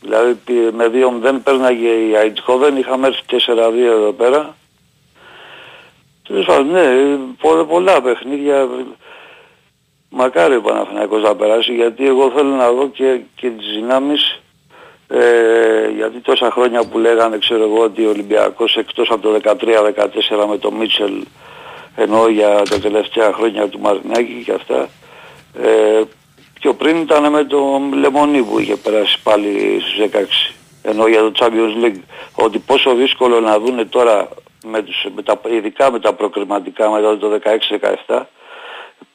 δηλαδή πήρε- με 2 δεν πέρναγε η Eindhoven είχαμε έρθει 4-2 εδώ πέρα Τέλος πάντων, ναι, πολλά, πολλά παιχνίδια. Μακάρι ο Παναθηναϊκός να περάσει γιατί εγώ θέλω να δω και, και τις δυνάμεις ε, γιατί τόσα χρόνια που λέγανε ξέρω εγώ ότι ο Ολυμπιακός εκτός από το 13-14 με τον Μίτσελ ενώ για τα τελευταία χρόνια του Μαρινάκη και αυτά ε, πιο πριν ήταν με τον Λεμονί που είχε περάσει πάλι στους 16 ενώ για το Champions League ότι πόσο δύσκολο να δούνε τώρα με τους, με τα, ειδικά με τα προκριματικά μετά το 16-17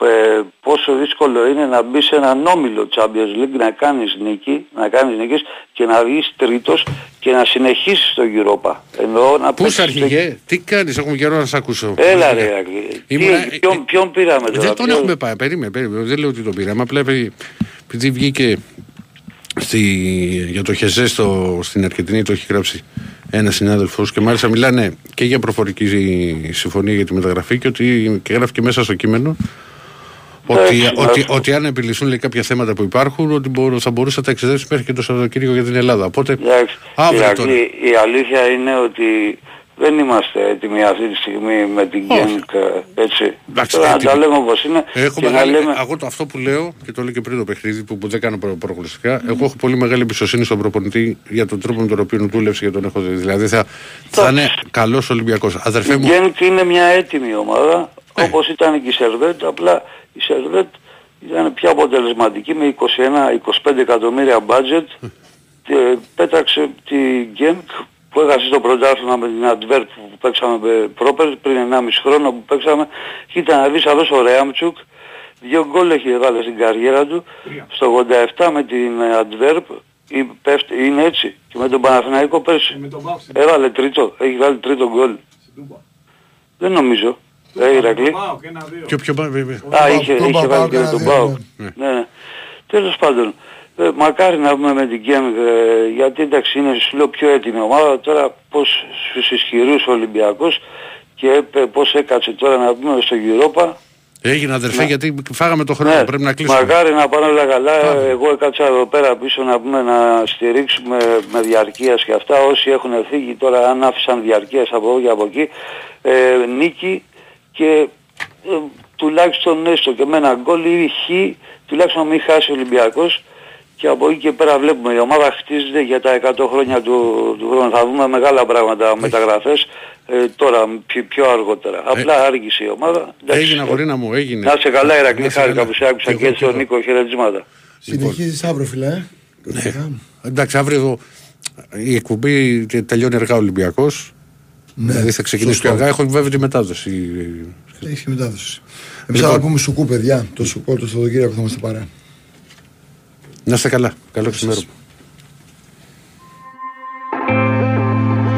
ε, πόσο δύσκολο είναι να μπει σε έναν όμιλο Champions League, να κάνεις νίκη, να κάνεις νίκες και να βγεις τρίτος και να συνεχίσεις στο Europa. Εννοώ να Πού παίξεις σε αρχηγέ, τι κάνεις, έχουμε καιρό να σε ακούσω. στο- Έλα ρε Αγγλί. Ήμουνα- Τι, ποιον, ποιον πήραμε τώρα; Δεν τον ποιον- έχουμε πάει, περίμενε, περίμενε. Δεν λέω ότι τον πήραμε. Απλά επειδή επειδή βγήκε στη, για το Χεζέ στο, στην Αργεντινή, το έχει γράψει ένας συνάδελφος και μάλιστα μιλάνε και για προφορική συμφωνία για τη μεταγραφή και ότι και γράφει και μέσα στο κείμενο ότι, Εντάξει, ότι, εντάξει. ότι αν επιληθούν λέει, κάποια θέματα που υπάρχουν, ότι μπορούν, θα μπορούσε να τα εξετάσει μέχρι και το Σαββατοκύριακο για την Ελλάδα. Οπότε, Εντάξει, αύριο η, τώρα. Αγγλί, η αλήθεια είναι ότι δεν είμαστε έτοιμοι αυτή τη στιγμή με την Όχι. Genk, έτσι. Εντάξει, Τώρα να έτοιμοι. τα λέμε όπως είναι Έχω και να μεγάλη, λέμε... εγώ το, αυτό που λέω και το λέω και πριν το παιχνίδι που, που δεν κάνω προ, προγνωστικά, εγώ έχω πολύ μεγάλη εμπιστοσύνη στον προπονητή για τον τρόπο με τον οποίο δούλεψε και τον έχω δει. Δηλαδή θα, θα είναι καλός Ολυμπιακός. Αδερφέ Η μου, Genk είναι μια έτοιμη ομάδα, Ναι. όπως ήταν και η Σερβέτ, απλά η Σερβέτ ήταν πιο αποτελεσματική με 21-25 εκατομμύρια budget και πέταξε τη Genk που έχασε στο πρωτάθλημα με την Αντβέρπ που παίξαμε με πρόπερ πριν 1,5 χρόνο που παίξαμε. Και ήταν να δεις αυτός ο Ρέαμτσουκ δύο γκολ έχει βάλει στην καριέρα του. Στο 87 με την Αντβέρπ είναι έτσι. Και με τον Παναθηναϊκό πέρσι. Έβαλε τρίτο, έχει βάλει τρίτο γκολ. Δεν νομίζω ε, Ηρακλή. πιο πιο πάνω. βέβαια. Α, είχε, Τον είχε Παπάο βάλει και με κάνα τον δύο, Πάο. ναι. Ναι, ναι. Τέλος πάντων, ε, μακάρι να πούμε με την Γκέμ, ε, γιατί εντάξει είναι σου λέω πιο έτοιμη ομάδα, τώρα πώς στους ισχυρούς ο Ολυμπιακός και ε, πώς έκατσε τώρα να πούμε στο Europa, Έγινε αδερφέ Ναι. γιατί φάγαμε το χρόνο. Ναι, Πρέπει να κλείσουμε. Μακάρι να πάνε όλα καλά. Εγώ έκατσα εδώ πέρα πίσω να πούμε να στηρίξουμε με διαρκείας και αυτά. Όσοι έχουν φύγει τώρα αν άφησαν διαρκείας από εδώ και από εκεί ε, νίκη και ε, τουλάχιστον έστω και με ένα γκολ ή χ τουλάχιστον να μην χάσει ο Ολυμπιακός και από εκεί και πέρα βλέπουμε η ομάδα χτίζεται για τα 100 χρόνια του, του χρόνου. Θα δούμε μεγάλα πράγματα μεταγραφές ε, τώρα πιο, πιο αργότερα. Απλά άργησε η ομάδα. Εντάξει. Έγινε αγορίνα μου, έγινε. Να σε καλά Ηρακλή, Να σε χάρηκα καλά. που σε άκουσα Και και εγώ, στον και Νίκο χαιρετισμάτα. Συνεχίζεις αύριο φίλε. ε. Ναι. Εντάξει, αύριο η εκπομπή τελειώνει αργά ο Ολυμπιακός. Ναι, δηλαδή θα ξεκινήσει σωστό. πιο αργά. Έχω βέβαια τη μετάδοση. Έχει και μετάδοση. Εμείς Λοιπόν. θα πούμε σουκού παιδιά. Το σουκό, το Σαββατοκύριακο θα είμαστε παρέα. Να είστε καλά. Καλό ξημέρωμα.